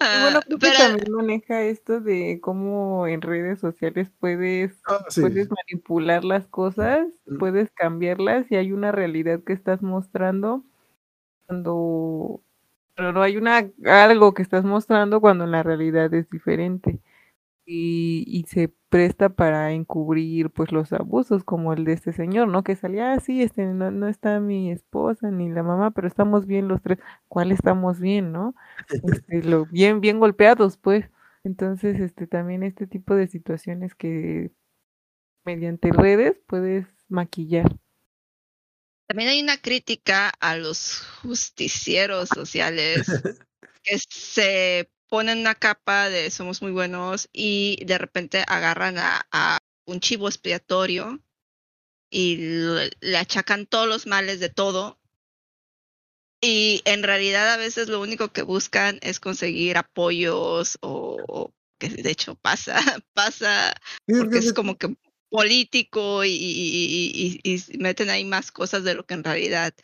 Bueno, Ah, creo que pero- también maneja esto de cómo en redes sociales puedes, Ah, sí, puedes manipular las cosas, Mm. puedes cambiarlas y hay una realidad que estás mostrando cuando pero no hay una algo que estás mostrando cuando la realidad es diferente y, y se presta para encubrir pues los abusos como el de este señor, ¿no? Que salía, ah, sí, este no, no está mi esposa ni la mamá, pero estamos bien los tres. ¿Cuál estamos bien, no? Este, lo, bien, bien golpeados, pues. Entonces, este, también este tipo de situaciones que mediante redes puedes maquillar. También hay una crítica a los justicieros sociales que se ponen una capa de somos muy buenos y de repente agarran a, a un chivo expiatorio y le, achacan todos los males de todo. Y en realidad a veces lo único que buscan es conseguir apoyos o, que de hecho pasa, pasa porque que es como que político y, y- y- y- y meten ahí más cosas de lo que en realidad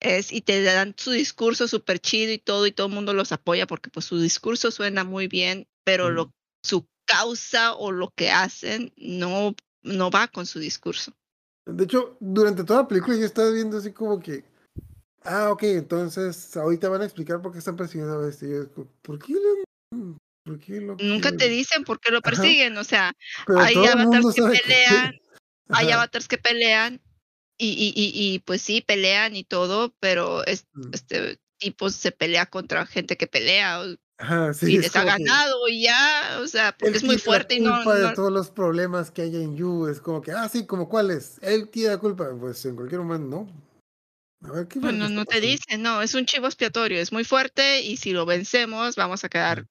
es y te dan su discurso súper chido y todo y todo el mundo los apoya porque pues su discurso suena muy bien, pero lo, su causa o lo que hacen no, no va con su discurso. De hecho, durante toda la película yo estaba viendo así como que, ah, ok, entonces ahorita van a explicar por qué están persiguiendo a este. Y yo, ¿por qué por qué lo Nunca te dicen por qué lo Ajá. persiguen, o sea, Pero hay avatars que pelean, hay avatars que pelean y, y, y, y pues sí, pelean y todo, pero es, Mm. este tipo se pelea contra gente que pelea Ajá, sí, y es les ha ganado y ya, o sea, porque es muy fuerte y la no, culpa de no- todos los problemas que hay en You. Es como que, ah, sí, como cuáles. Él tiene la culpa. Pues en cualquier momento, no. A ver, ¿qué no, no, no te dicen, no, es un chivo expiatorio, es muy fuerte y si lo vencemos vamos a quedar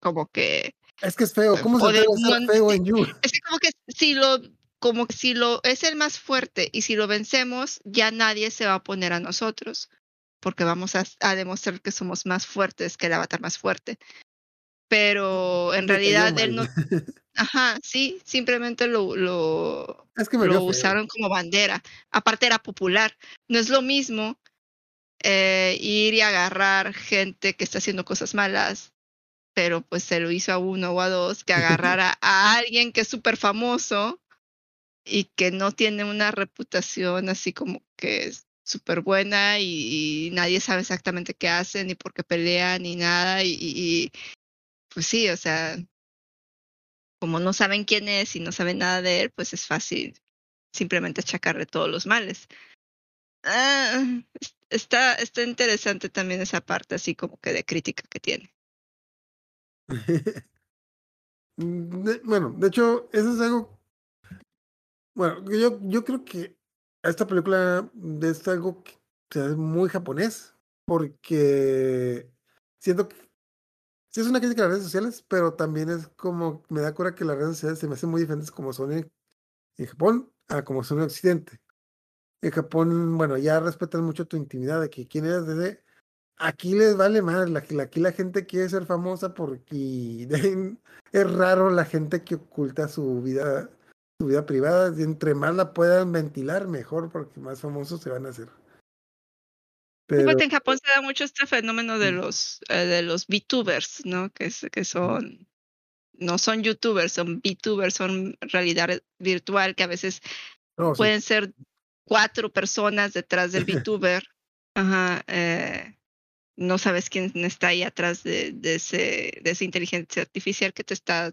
como que Es que es feo. ¿Cómo se de- a ser feo en You? es que como que si lo como que si lo es el más fuerte y si lo vencemos ya nadie se va a oponer a nosotros porque vamos a, a demostrar que somos más fuertes que el avatar más fuerte pero en Me realidad él no ajá sí simplemente lo, lo Es que lo usaron como bandera. Aparte era popular. No es lo mismo eh, ir y agarrar gente que está haciendo cosas malas, pero pues se lo hizo a uno o a dos, que agarrara a alguien que es súper famoso y que no tiene una reputación así como que es súper buena y, nadie sabe exactamente qué hacen ni por qué pelean ni nada y, pues sí, o sea, como no saben quién es y no saben nada de él, pues es fácil simplemente achacarle todos los males. Ah, es- está, está interesante también esa parte así como que de crítica que tiene. De- bueno, de hecho, eso es algo. Bueno, yo, yo creo que esta película es algo que es muy japonés, porque siento que sí es una crítica a las redes sociales, pero también es como, me da cura que las redes sociales se me hacen muy diferentes como son en, en Japón a como son en Occidente. En Japón, bueno, ya respetan mucho tu intimidad de que quién eres desde. Aquí les vale más, la, aquí la gente quiere ser famosa porque es raro la gente que oculta su vida, su vida privada. Entre más la puedan ventilar, mejor, porque más famosos se van a hacer. Pero, en Japón se da mucho este fenómeno de los eh, de los VTubers, ¿no? Que, es- que son no son YouTubers, son VTubers, son realidad virtual que a veces no, sí. pueden ser cuatro personas detrás del VTuber. Ajá, eh, no sabes quién está ahí atrás de, de ese de esa inteligencia artificial que te está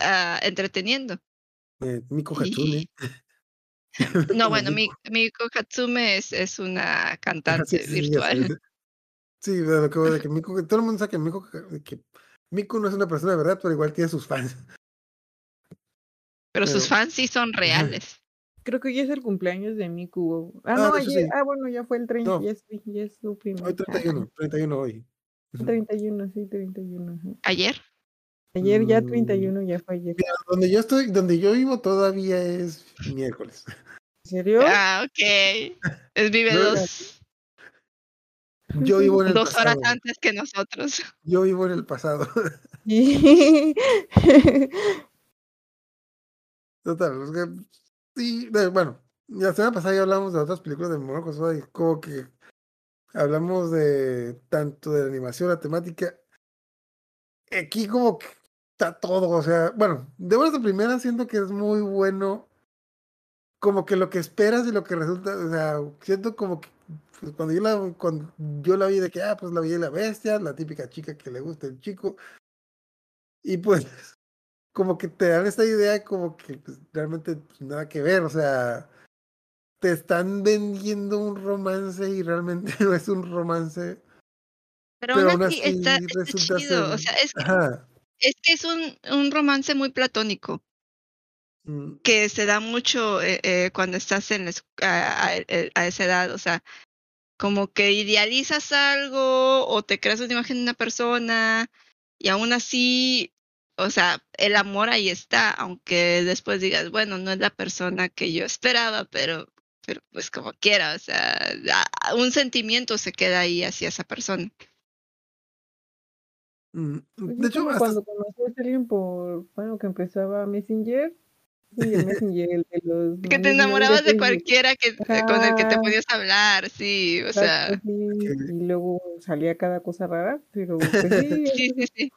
ah, entreteniendo. Eh, Miko Y- Hatsune. No, bueno, Miko. Mi- Miko Hatsume es, es una cantante sí, sí, virtual. Sí, lo que de que todo el mundo sabe que Miku, que Miku no es una persona de verdad, pero igual tiene sus fans. Pero sus Pero- fans sí son reales. Creo que ya es el cumpleaños de Miku. Ah, Ah, no, hecho ayer. sí. Ah, bueno, ya fue el 30. No. Ya, es, ya es su primer. Hoy 31, 31 hoy. Ah, 31, sí, 31. ajá. Ayer. Ayer ya Mm. 31, ya fue ayer. Mira, donde yo estoy, donde yo vivo todavía es miércoles. ¿En serio? Ah, ok. Es vive No, dos, Yo vivo en el dos horas pasado. antes que nosotros. Yo vivo en el pasado. Total, es que sí, de- bueno, la semana pasada ya hablamos de otras películas de Kosuda y como que hablamos de tanto de la animación, la temática. Aquí como que está todo, o sea, bueno, de buenas a primera siento que es muy bueno como que lo que esperas y lo que resulta, o sea, siento como que pues, cuando yo la cuando yo la vi de que ah, pues la vi la bestia, la típica chica que le gusta el chico. Y pues como que te dan esta idea como que pues, realmente pues, nada que ver, o sea, te están vendiendo un romance y realmente no es un romance. Pero, Pero aún así está, está resulta chido. ser- O sea, es que, Ajá. Es que es un, un romance muy platónico mm, que se da mucho eh, eh, cuando estás en la a, a- a esa edad. O sea, como que idealizas algo o te creas una imagen de una persona y aún así, o sea, el amor ahí está, aunque después digas, bueno, no es la persona que yo esperaba, pero, pero pues como quiera, o sea, un sentimiento se queda ahí hacia esa persona. Mm, Pues De es hecho, hasta cuando conocías a alguien por, bueno, que empezaba Messenger, Messenger, Messenger, el de los Que te enamorabas de cualquiera que, con el que te podías hablar, sí, o sea, sí, y luego salía cada cosa rara, pero pues sí, sí, sí, sí.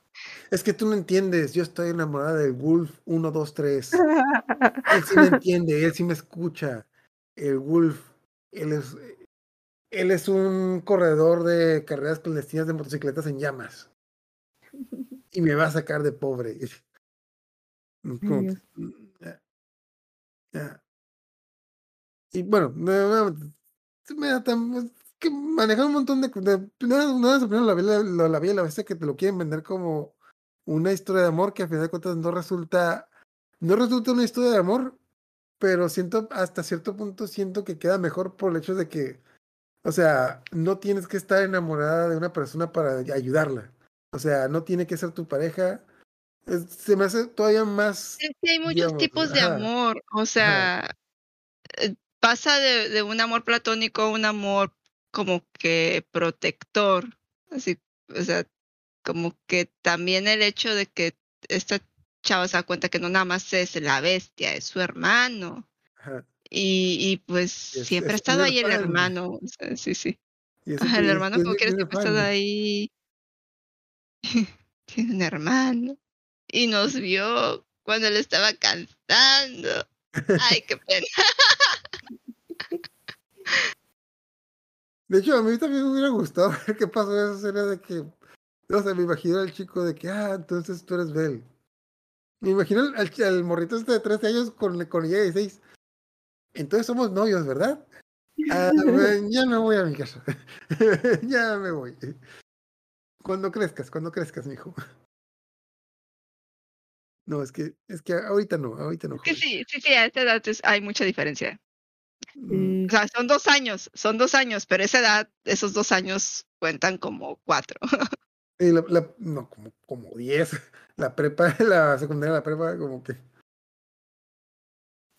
es que tú no entiendes, yo estoy enamorada del Wolf 123. Él sí me entiende, él sí me escucha. El Wolf, él es, él es un corredor de carreras clandestinas de motocicletas en llamas. Y me va a sacar de pobre. Como que, Dios. mm, ya, ya. Y bueno, me da tan- que manejar un montón de... de es primero la vida, la, la y la bestia que te lo quieren vender como una historia de amor que a final de cuentas no resulta no resulta una historia de amor, pero siento, hasta cierto punto, siento que queda mejor por el hecho de que, o sea, no tienes que estar enamorada de una persona para ayudarla. O sea, no tiene que ser tu pareja. Es- se me hace todavía más. Es que hay muchos digamos, tipos de ajá, amor, o sea, eh, pasa de, de un amor platónico a un amor como que protector, así, o sea, como que también el hecho de que esta chava se da cuenta que no nada más es la bestia, es su hermano, ajá, y, y pues Es- siempre ha es estado ahí el hermano, o sea, sí, sí, Ajá, el hermano como primer siempre ha estado ahí, tiene un hermano, y nos vio cuando le estaba cantando. Ay, qué pena. De hecho, a mí también me hubiera gustado ver qué pasó en esa escena de que, o sea, me imagino al chico de que, ah, entonces tú eres Bell. Me imagino al, al, morrito este de 13 años con, con ella de 16. Entonces somos novios, ¿verdad? Ah, bueno, ya me voy a mi casa. ya me voy. Cuando crezcas, cuando crezcas, mijo. No, es que, es que ahorita no, ahorita no. Es que sí, sí, sí, a esta edad es- hay mucha diferencia. Mm, O sea, son dos años, son dos años, pero esa edad, esos dos años cuentan como cuatro. y la, la- no, como, como 10. La prepa, la secundaria, la prepa, como que.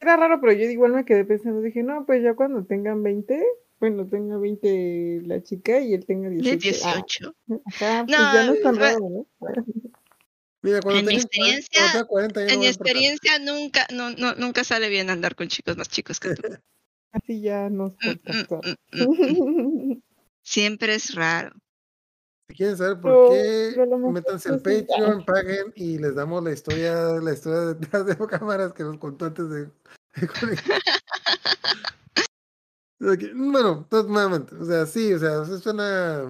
Era raro, pero yo igual me quedé pensando, dije, no, pues ya cuando tengan 20, bueno, tenga 20 la chica y él tenga 18. 18. Ah, ajá, pues No, ya no es tan raro, ¿no? Mira, cuando En mi experiencia- cuando tengas 40 ya no En mi experiencia nunca, no, no, nunca sale bien andar con chicos más chicos que tú. Así ya nos Mm, mm, contactó. mm, mm. Siempre es raro. Si quieren saber por Pero- qué, métanse al pues. Patreon, paguen y les damos la historia, la historia detrás de cámaras que nos contó antes de, de Bueno, nuevamente, o sea, sí, o sea, eso suena.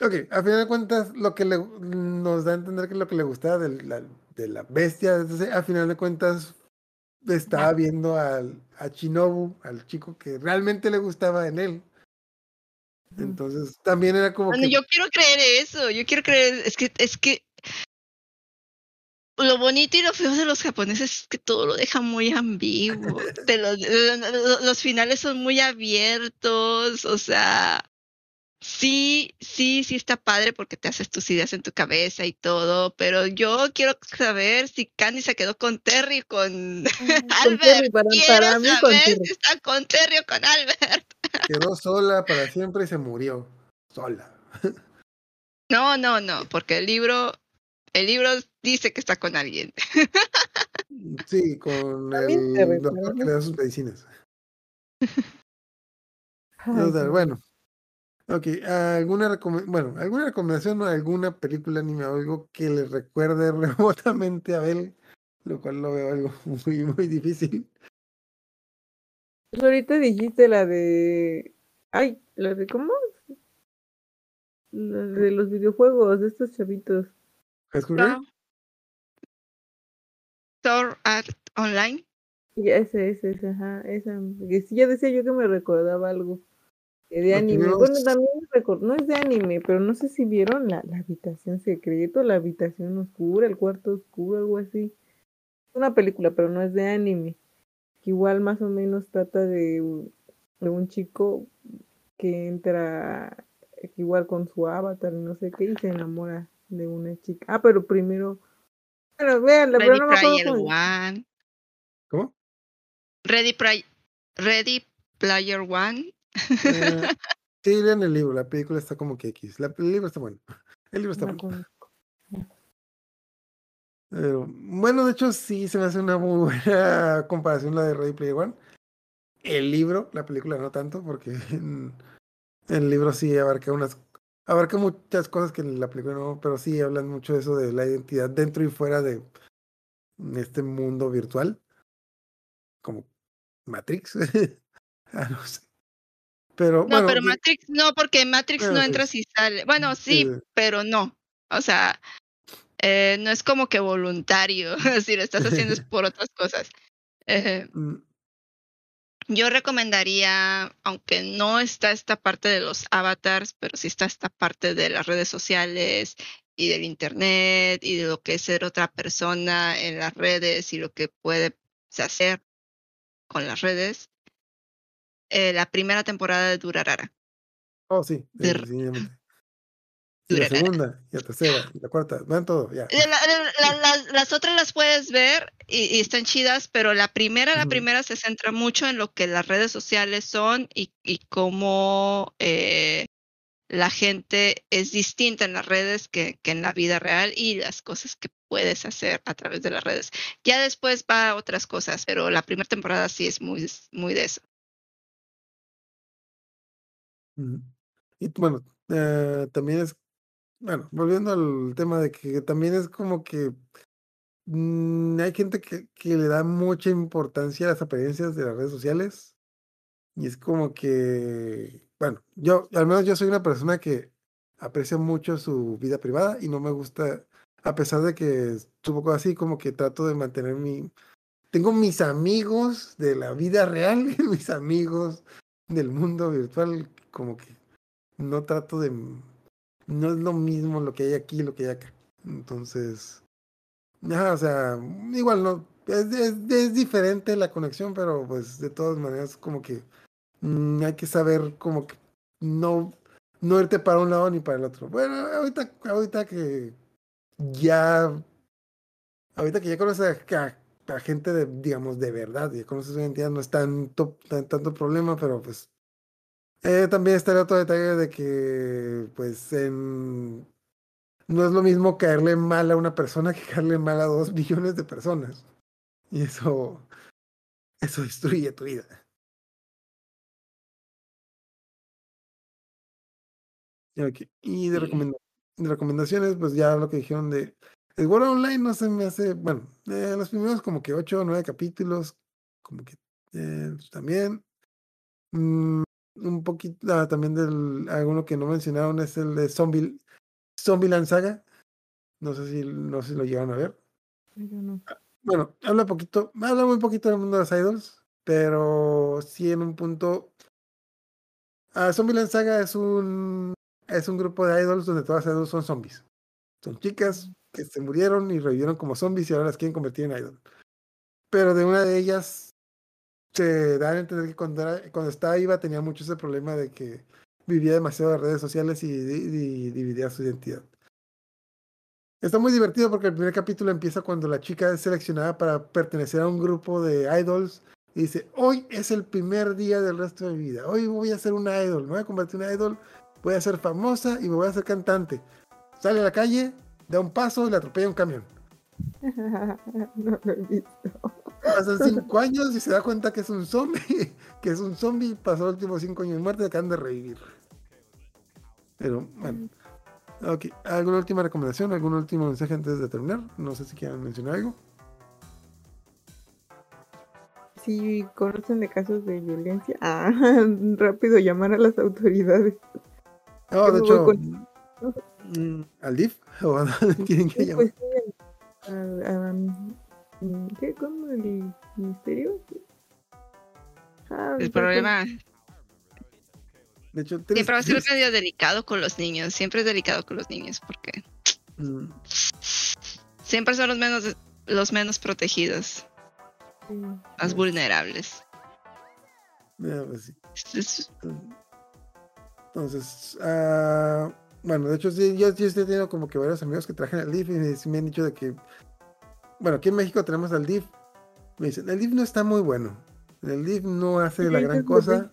Ok, a final de cuentas, lo que le, nos da a entender que lo que le gustaba de la, de la bestia, entonces, a final de cuentas, estaba viendo al, a Shinobu, al chico que realmente le gustaba en él. Entonces, también era como Bueno, que. yo quiero creer eso, yo quiero creer, es que, es que lo bonito y lo feo de los japoneses es que todo lo deja muy ambiguo. Te lo- lo- los finales son muy abiertos, o sea, sí, sí, sí está padre porque te haces tus ideas en tu cabeza y todo, pero yo quiero saber si Candy se quedó con Terry o con Con Albert. Terry, para, quiero con Terry. si está con Terry o con Albert. quedó sola para siempre y se murió. Sola. No, no, no, porque el libro, el libro dice que está con alguien. Sí, con el doctor que le da sus medicinas. Bueno. Ok, ¿alguna, bueno, ¿alguna recomendación o alguna película anime o algo que le recuerde remotamente a Abel? Lo cual lo veo algo muy, muy difícil. Pues ahorita dijiste la de. Ay, la de cómo? La de los videojuegos, de estos chavitos. ¿High School Girl? Sword Art Online. Ya, ese, ese, ese, ajá, esa. Que sí, ya decía yo que me recordaba algo. De anime. Bueno, también me recor- no es de anime, pero no sé si vieron la, la habitación secreto, la habitación oscura, el cuarto oscuro, algo así. Es una película, pero no es de anime. Que igual más o menos trata de, un- de un chico que entra igual con su avatar y no sé qué y se enamora de una chica. Ah, pero primero. Bueno, véanla, pero Ready no me acuerdo Player cómo- One. ¿Cómo? Ready, Pri- Ready Player One. Eh, sí, lean el libro. La película está como que X. La- el libro está bueno. El libro está no bueno. Pero, bueno, de hecho, sí se me hace una muy buena comparación la de Ready Player One. El libro, la película no tanto, porque en- el libro sí abarca unas abarca muchas cosas que la película no, pero sí hablan mucho de eso de la identidad dentro y fuera de este mundo virtual. Como Matrix. ah, no sé. Pero No, bueno, pero Matrix no, porque Matrix no sí. entras y sale. Bueno, Sí, sí, sí. pero no. O sea, eh, no es como que voluntario. si lo estás haciendo es por otras cosas. Eh, mm, yo recomendaría, aunque no está esta parte de los avatars, pero sí está esta parte de las redes sociales y del internet y de lo que es ser otra persona en las redes y lo que puede hacer con las redes. eh, la primera temporada de Durarara. Oh, sí, De- definitivamente. Y la segunda, y la tercera, y la cuarta, vean todo, ya. La- la- la- las- otras las puedes ver y, y están chidas, pero la primera, la primera se centra mucho en lo que las redes sociales son y, y cómo eh, la gente es distinta en las redes que, que en la vida real y las cosas que puedes hacer a través de las redes. Ya después va a otras cosas, pero la primera temporada sí es muy, muy de eso. Y bueno, eh, también es, bueno, volviendo al tema de que también es como que mm, hay gente que, que le da mucha importancia a las apariencias de las redes sociales. Y es como que, bueno, yo, al menos yo soy una persona que aprecia mucho su vida privada y no me gusta, a pesar de que es un así, como que trato de mantener mi, tengo mis amigos de la vida real y mis amigos del mundo virtual, como que no trato de, no es lo mismo lo que hay aquí lo que hay acá. Entonces, ajá, o sea, igual no, es, es, es diferente la conexión, pero pues de todas maneras como que mm, hay que saber como que no, no irte para un lado ni para el otro. Bueno, ahorita, ahorita que ya, ahorita que ya conoces a, gente de, digamos, de verdad, y con su identidad no es tanto, tan, tanto problema, pero pues eh, también está el otro detalle de que, pues, en... no es lo mismo caerle mal a una persona que caerle mal a dos billones de personas. Y eso, eso destruye tu vida. Y de, de recomendaciones, pues ya lo que dijeron de el World Online no se me hace, bueno, eh, los primeros como que ocho o nueve capítulos, como que eh, pues, también. Mm, un poquito ah, también del alguno que no mencionaron es el de Zombie Zombieland Saga. No sé si no sé si lo llegaron a ver. Ah, bueno, habla poquito, habla muy poquito del mundo de los idols, pero sí en un punto. Uh, Zombieland Saga es un es un grupo de idols donde todas las idols son zombies. Son chicas que se murieron y revivieron como zombies y ahora las quieren convertir en idol. Pero de una de ellas se da a entender que cuando, cuando estaba IVA tenía mucho ese problema de que vivía demasiado en redes sociales y, dividía su identidad. Está muy divertido porque el primer capítulo empieza cuando la chica es seleccionada para pertenecer a un grupo de idols y dice, hoy es el primer día del resto de mi vida, hoy voy a ser una idol, me voy a convertir en una idol, voy a ser famosa y me voy a hacer cantante. Sale a la calle, da un paso y le atropella un camión. no lo he visto. Pasan cinco años y se da cuenta que es un zombie, que es un zombie, pasó los últimos cinco años de muerte y acaban de revivir. Pero bueno. Ok, ¿alguna última recomendación? ¿Algún último mensaje antes de terminar? No sé si quieran mencionar algo. Si conocen de casos de violencia, ah, rápido llamar a las autoridades. No, de hecho, ¿al DIF? ¿O tienen que llamar? Pues, ¿Qué? ¿Cómo el ministerio? Ah, el problema. De hecho, siempre va a ser medio delicado con los niños. Siempre es delicado con los niños porque mm. siempre son los menos los menos protegidos, más vulnerables. Pues Entonces, uh, bueno, de hecho, sí, yo, yo estoy teniendo como que varios amigos que trajen el DIF y me han dicho de que bueno, aquí en México tenemos al DIF. Me dicen, el DIF no está muy bueno. El DIF no hace la gran cosa.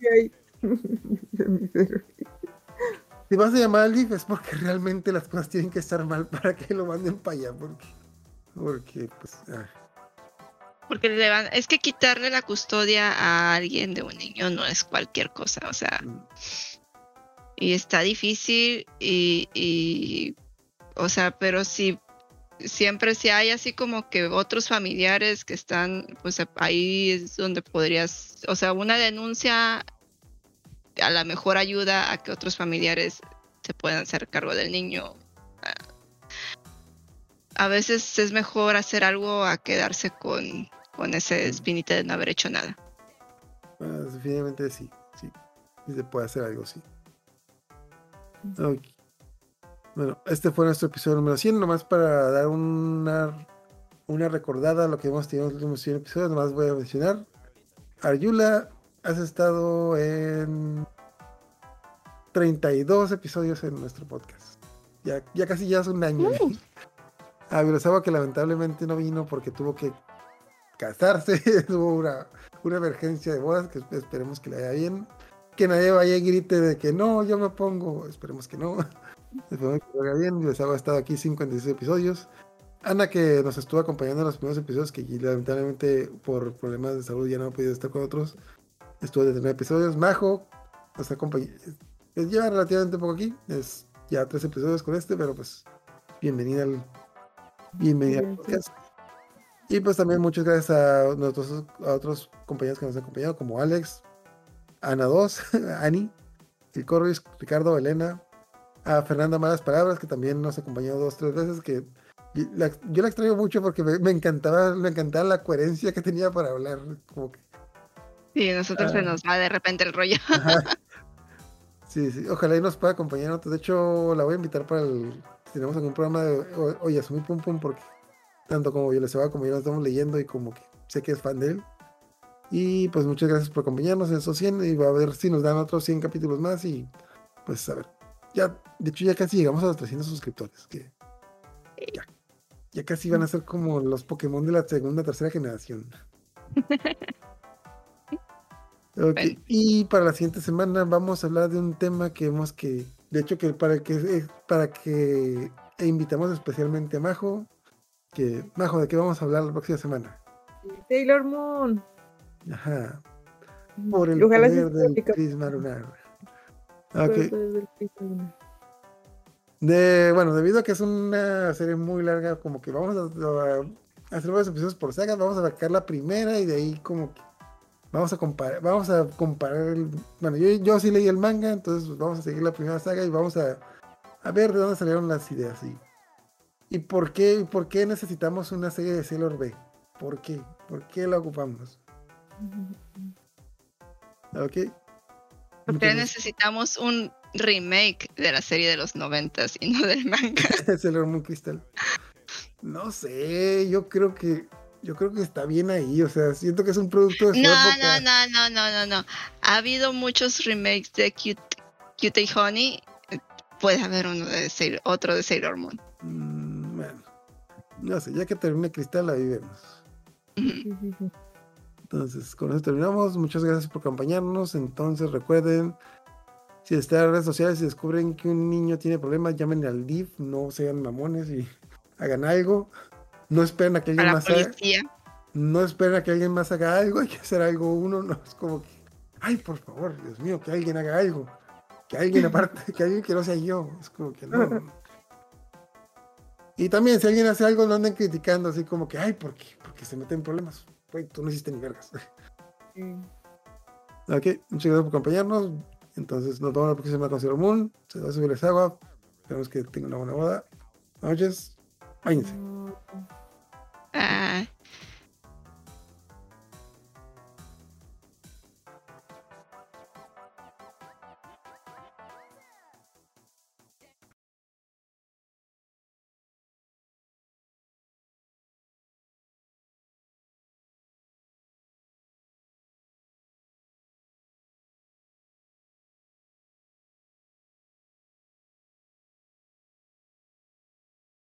si vas a llamar al DIF es porque realmente las cosas tienen que estar mal para que lo manden para allá. Porque, porque pues... Ah. Porque le van, es que quitarle la custodia a alguien de un niño no es cualquier cosa, o sea, mm. y está difícil y, y, o sea, pero si siempre si hay así como que otros familiares que están, pues ahí es donde podrías, o sea, una denuncia a la mejor ayuda a que otros familiares se puedan hacer cargo del niño. A veces es mejor hacer algo a quedarse con, con ese espinita de no haber hecho nada. Bueno, definitivamente sí, sí, sí se puede hacer algo, sí. Okay. Bueno, este fue nuestro episodio número 100, nomás para dar una, una recordada a lo que hemos tenido en los últimos 100 episodios, nomás voy a mencionar. Arjula, has estado en 32 episodios en nuestro podcast. Ya, ya casi ya hace un año. A Virosaba que lamentablemente no vino porque tuvo que casarse, tuvo una, una emergencia de bodas que esperemos que le vaya bien. Que nadie vaya y grite de que no, yo me pongo, esperemos que no. Esperemos que vaya bien. Les ha estado aquí 56 episodios. Ana, que nos estuvo acompañando en los primeros episodios, que lamentablemente por problemas de salud ya no ha podido estar con otros. Estuvo de tener episodios. Majo nos acompaña. Lleva relativamente poco aquí. Es ya tres episodios con este, pero pues bienvenida al, bienvenida al podcast. Y pues también muchas gracias a, nosotros, a otros compañeros que nos han acompañado, como Alex, Ana 2, Ani, Corris, Ricardo, Elena, a Fernanda Malas Palabras, que también nos acompañó dos, tres veces, que yo la extraño mucho porque me, encantaba, me encantaba la coherencia que tenía para hablar. Como que, sí, nosotros se ah. nos va de repente el rollo. Sí, sí, ojalá y nos pueda acompañar. De hecho, la voy a invitar para el. Si tenemos algún programa de Oye, Asumí Pum Pum, porque tanto como yo les va, como yo lo estamos leyendo y como que sé que es fan de él. Y pues muchas gracias por acompañarnos en esos 100 y va a ver si nos dan otros 100 capítulos más y pues a ver. Ya, de hecho ya casi llegamos a los 300 suscriptores. Que ya, Ya casi van a ser como los Pokémon de la segunda, tercera generación. Bueno. Y para la siguiente semana vamos a hablar de un tema que hemos que, de hecho, que para que eh, para que e invitamos especialmente a Majo. Que, Majo, ¿de qué vamos a hablar la próxima semana? Sailor Moon. Ajá. Por el Ojalá poder del prisma lunar. Lunar. De, bueno, debido a que es una serie muy larga, como que vamos a, a hacer varios episodios por saga, vamos a sacar la primera y de ahí como que vamos a comparar, vamos a comparar el, bueno, yo, yo sí leí el manga, entonces pues, vamos a seguir la primera saga y vamos a, a ver de dónde salieron las ideas y, y por qué, y por qué necesitamos una serie de Sailor B. ¿Por qué? ¿Por qué la ocupamos? ¿Ok? Necesitamos un remake de la serie de los noventas y no del manga. Sailor Moon Crystal. No sé, yo creo que yo creo que está bien ahí, o sea, siento que es un producto de su No, época. no, no, no, no, no, no. Ha habido muchos remakes de Cute, Cute y Honey. Puede haber uno de Sailor, otro de Sailor Moon. Mm, bueno, no sé, ya que termine Cristal, ahí vemos. Entonces, con eso terminamos. Muchas gracias por acompañarnos. Entonces, recuerden, si están en redes sociales y descubren que un niño tiene problemas, llamen al DIF, no sean mamones y hagan algo. No esperen a que A alguien la más haga, no esperen a que alguien más haga algo, hay que hacer algo uno, no es como que, ay, por favor, Dios mío, que alguien haga algo. Que alguien aparte, que alguien que no sea yo. Es como que no. Y también, si alguien hace algo, no anden criticando así como que, ay, ¿por qué? Porque se meten en problemas tú no hiciste ni vergas. Mm. Ok, muchas gracias por acompañarnos. Entonces nos vemos la próxima semana con Zero Moon. Se va a subir el agua. Esperemos que tengan una buena boda. Buenas noches. Váyanse. Ah.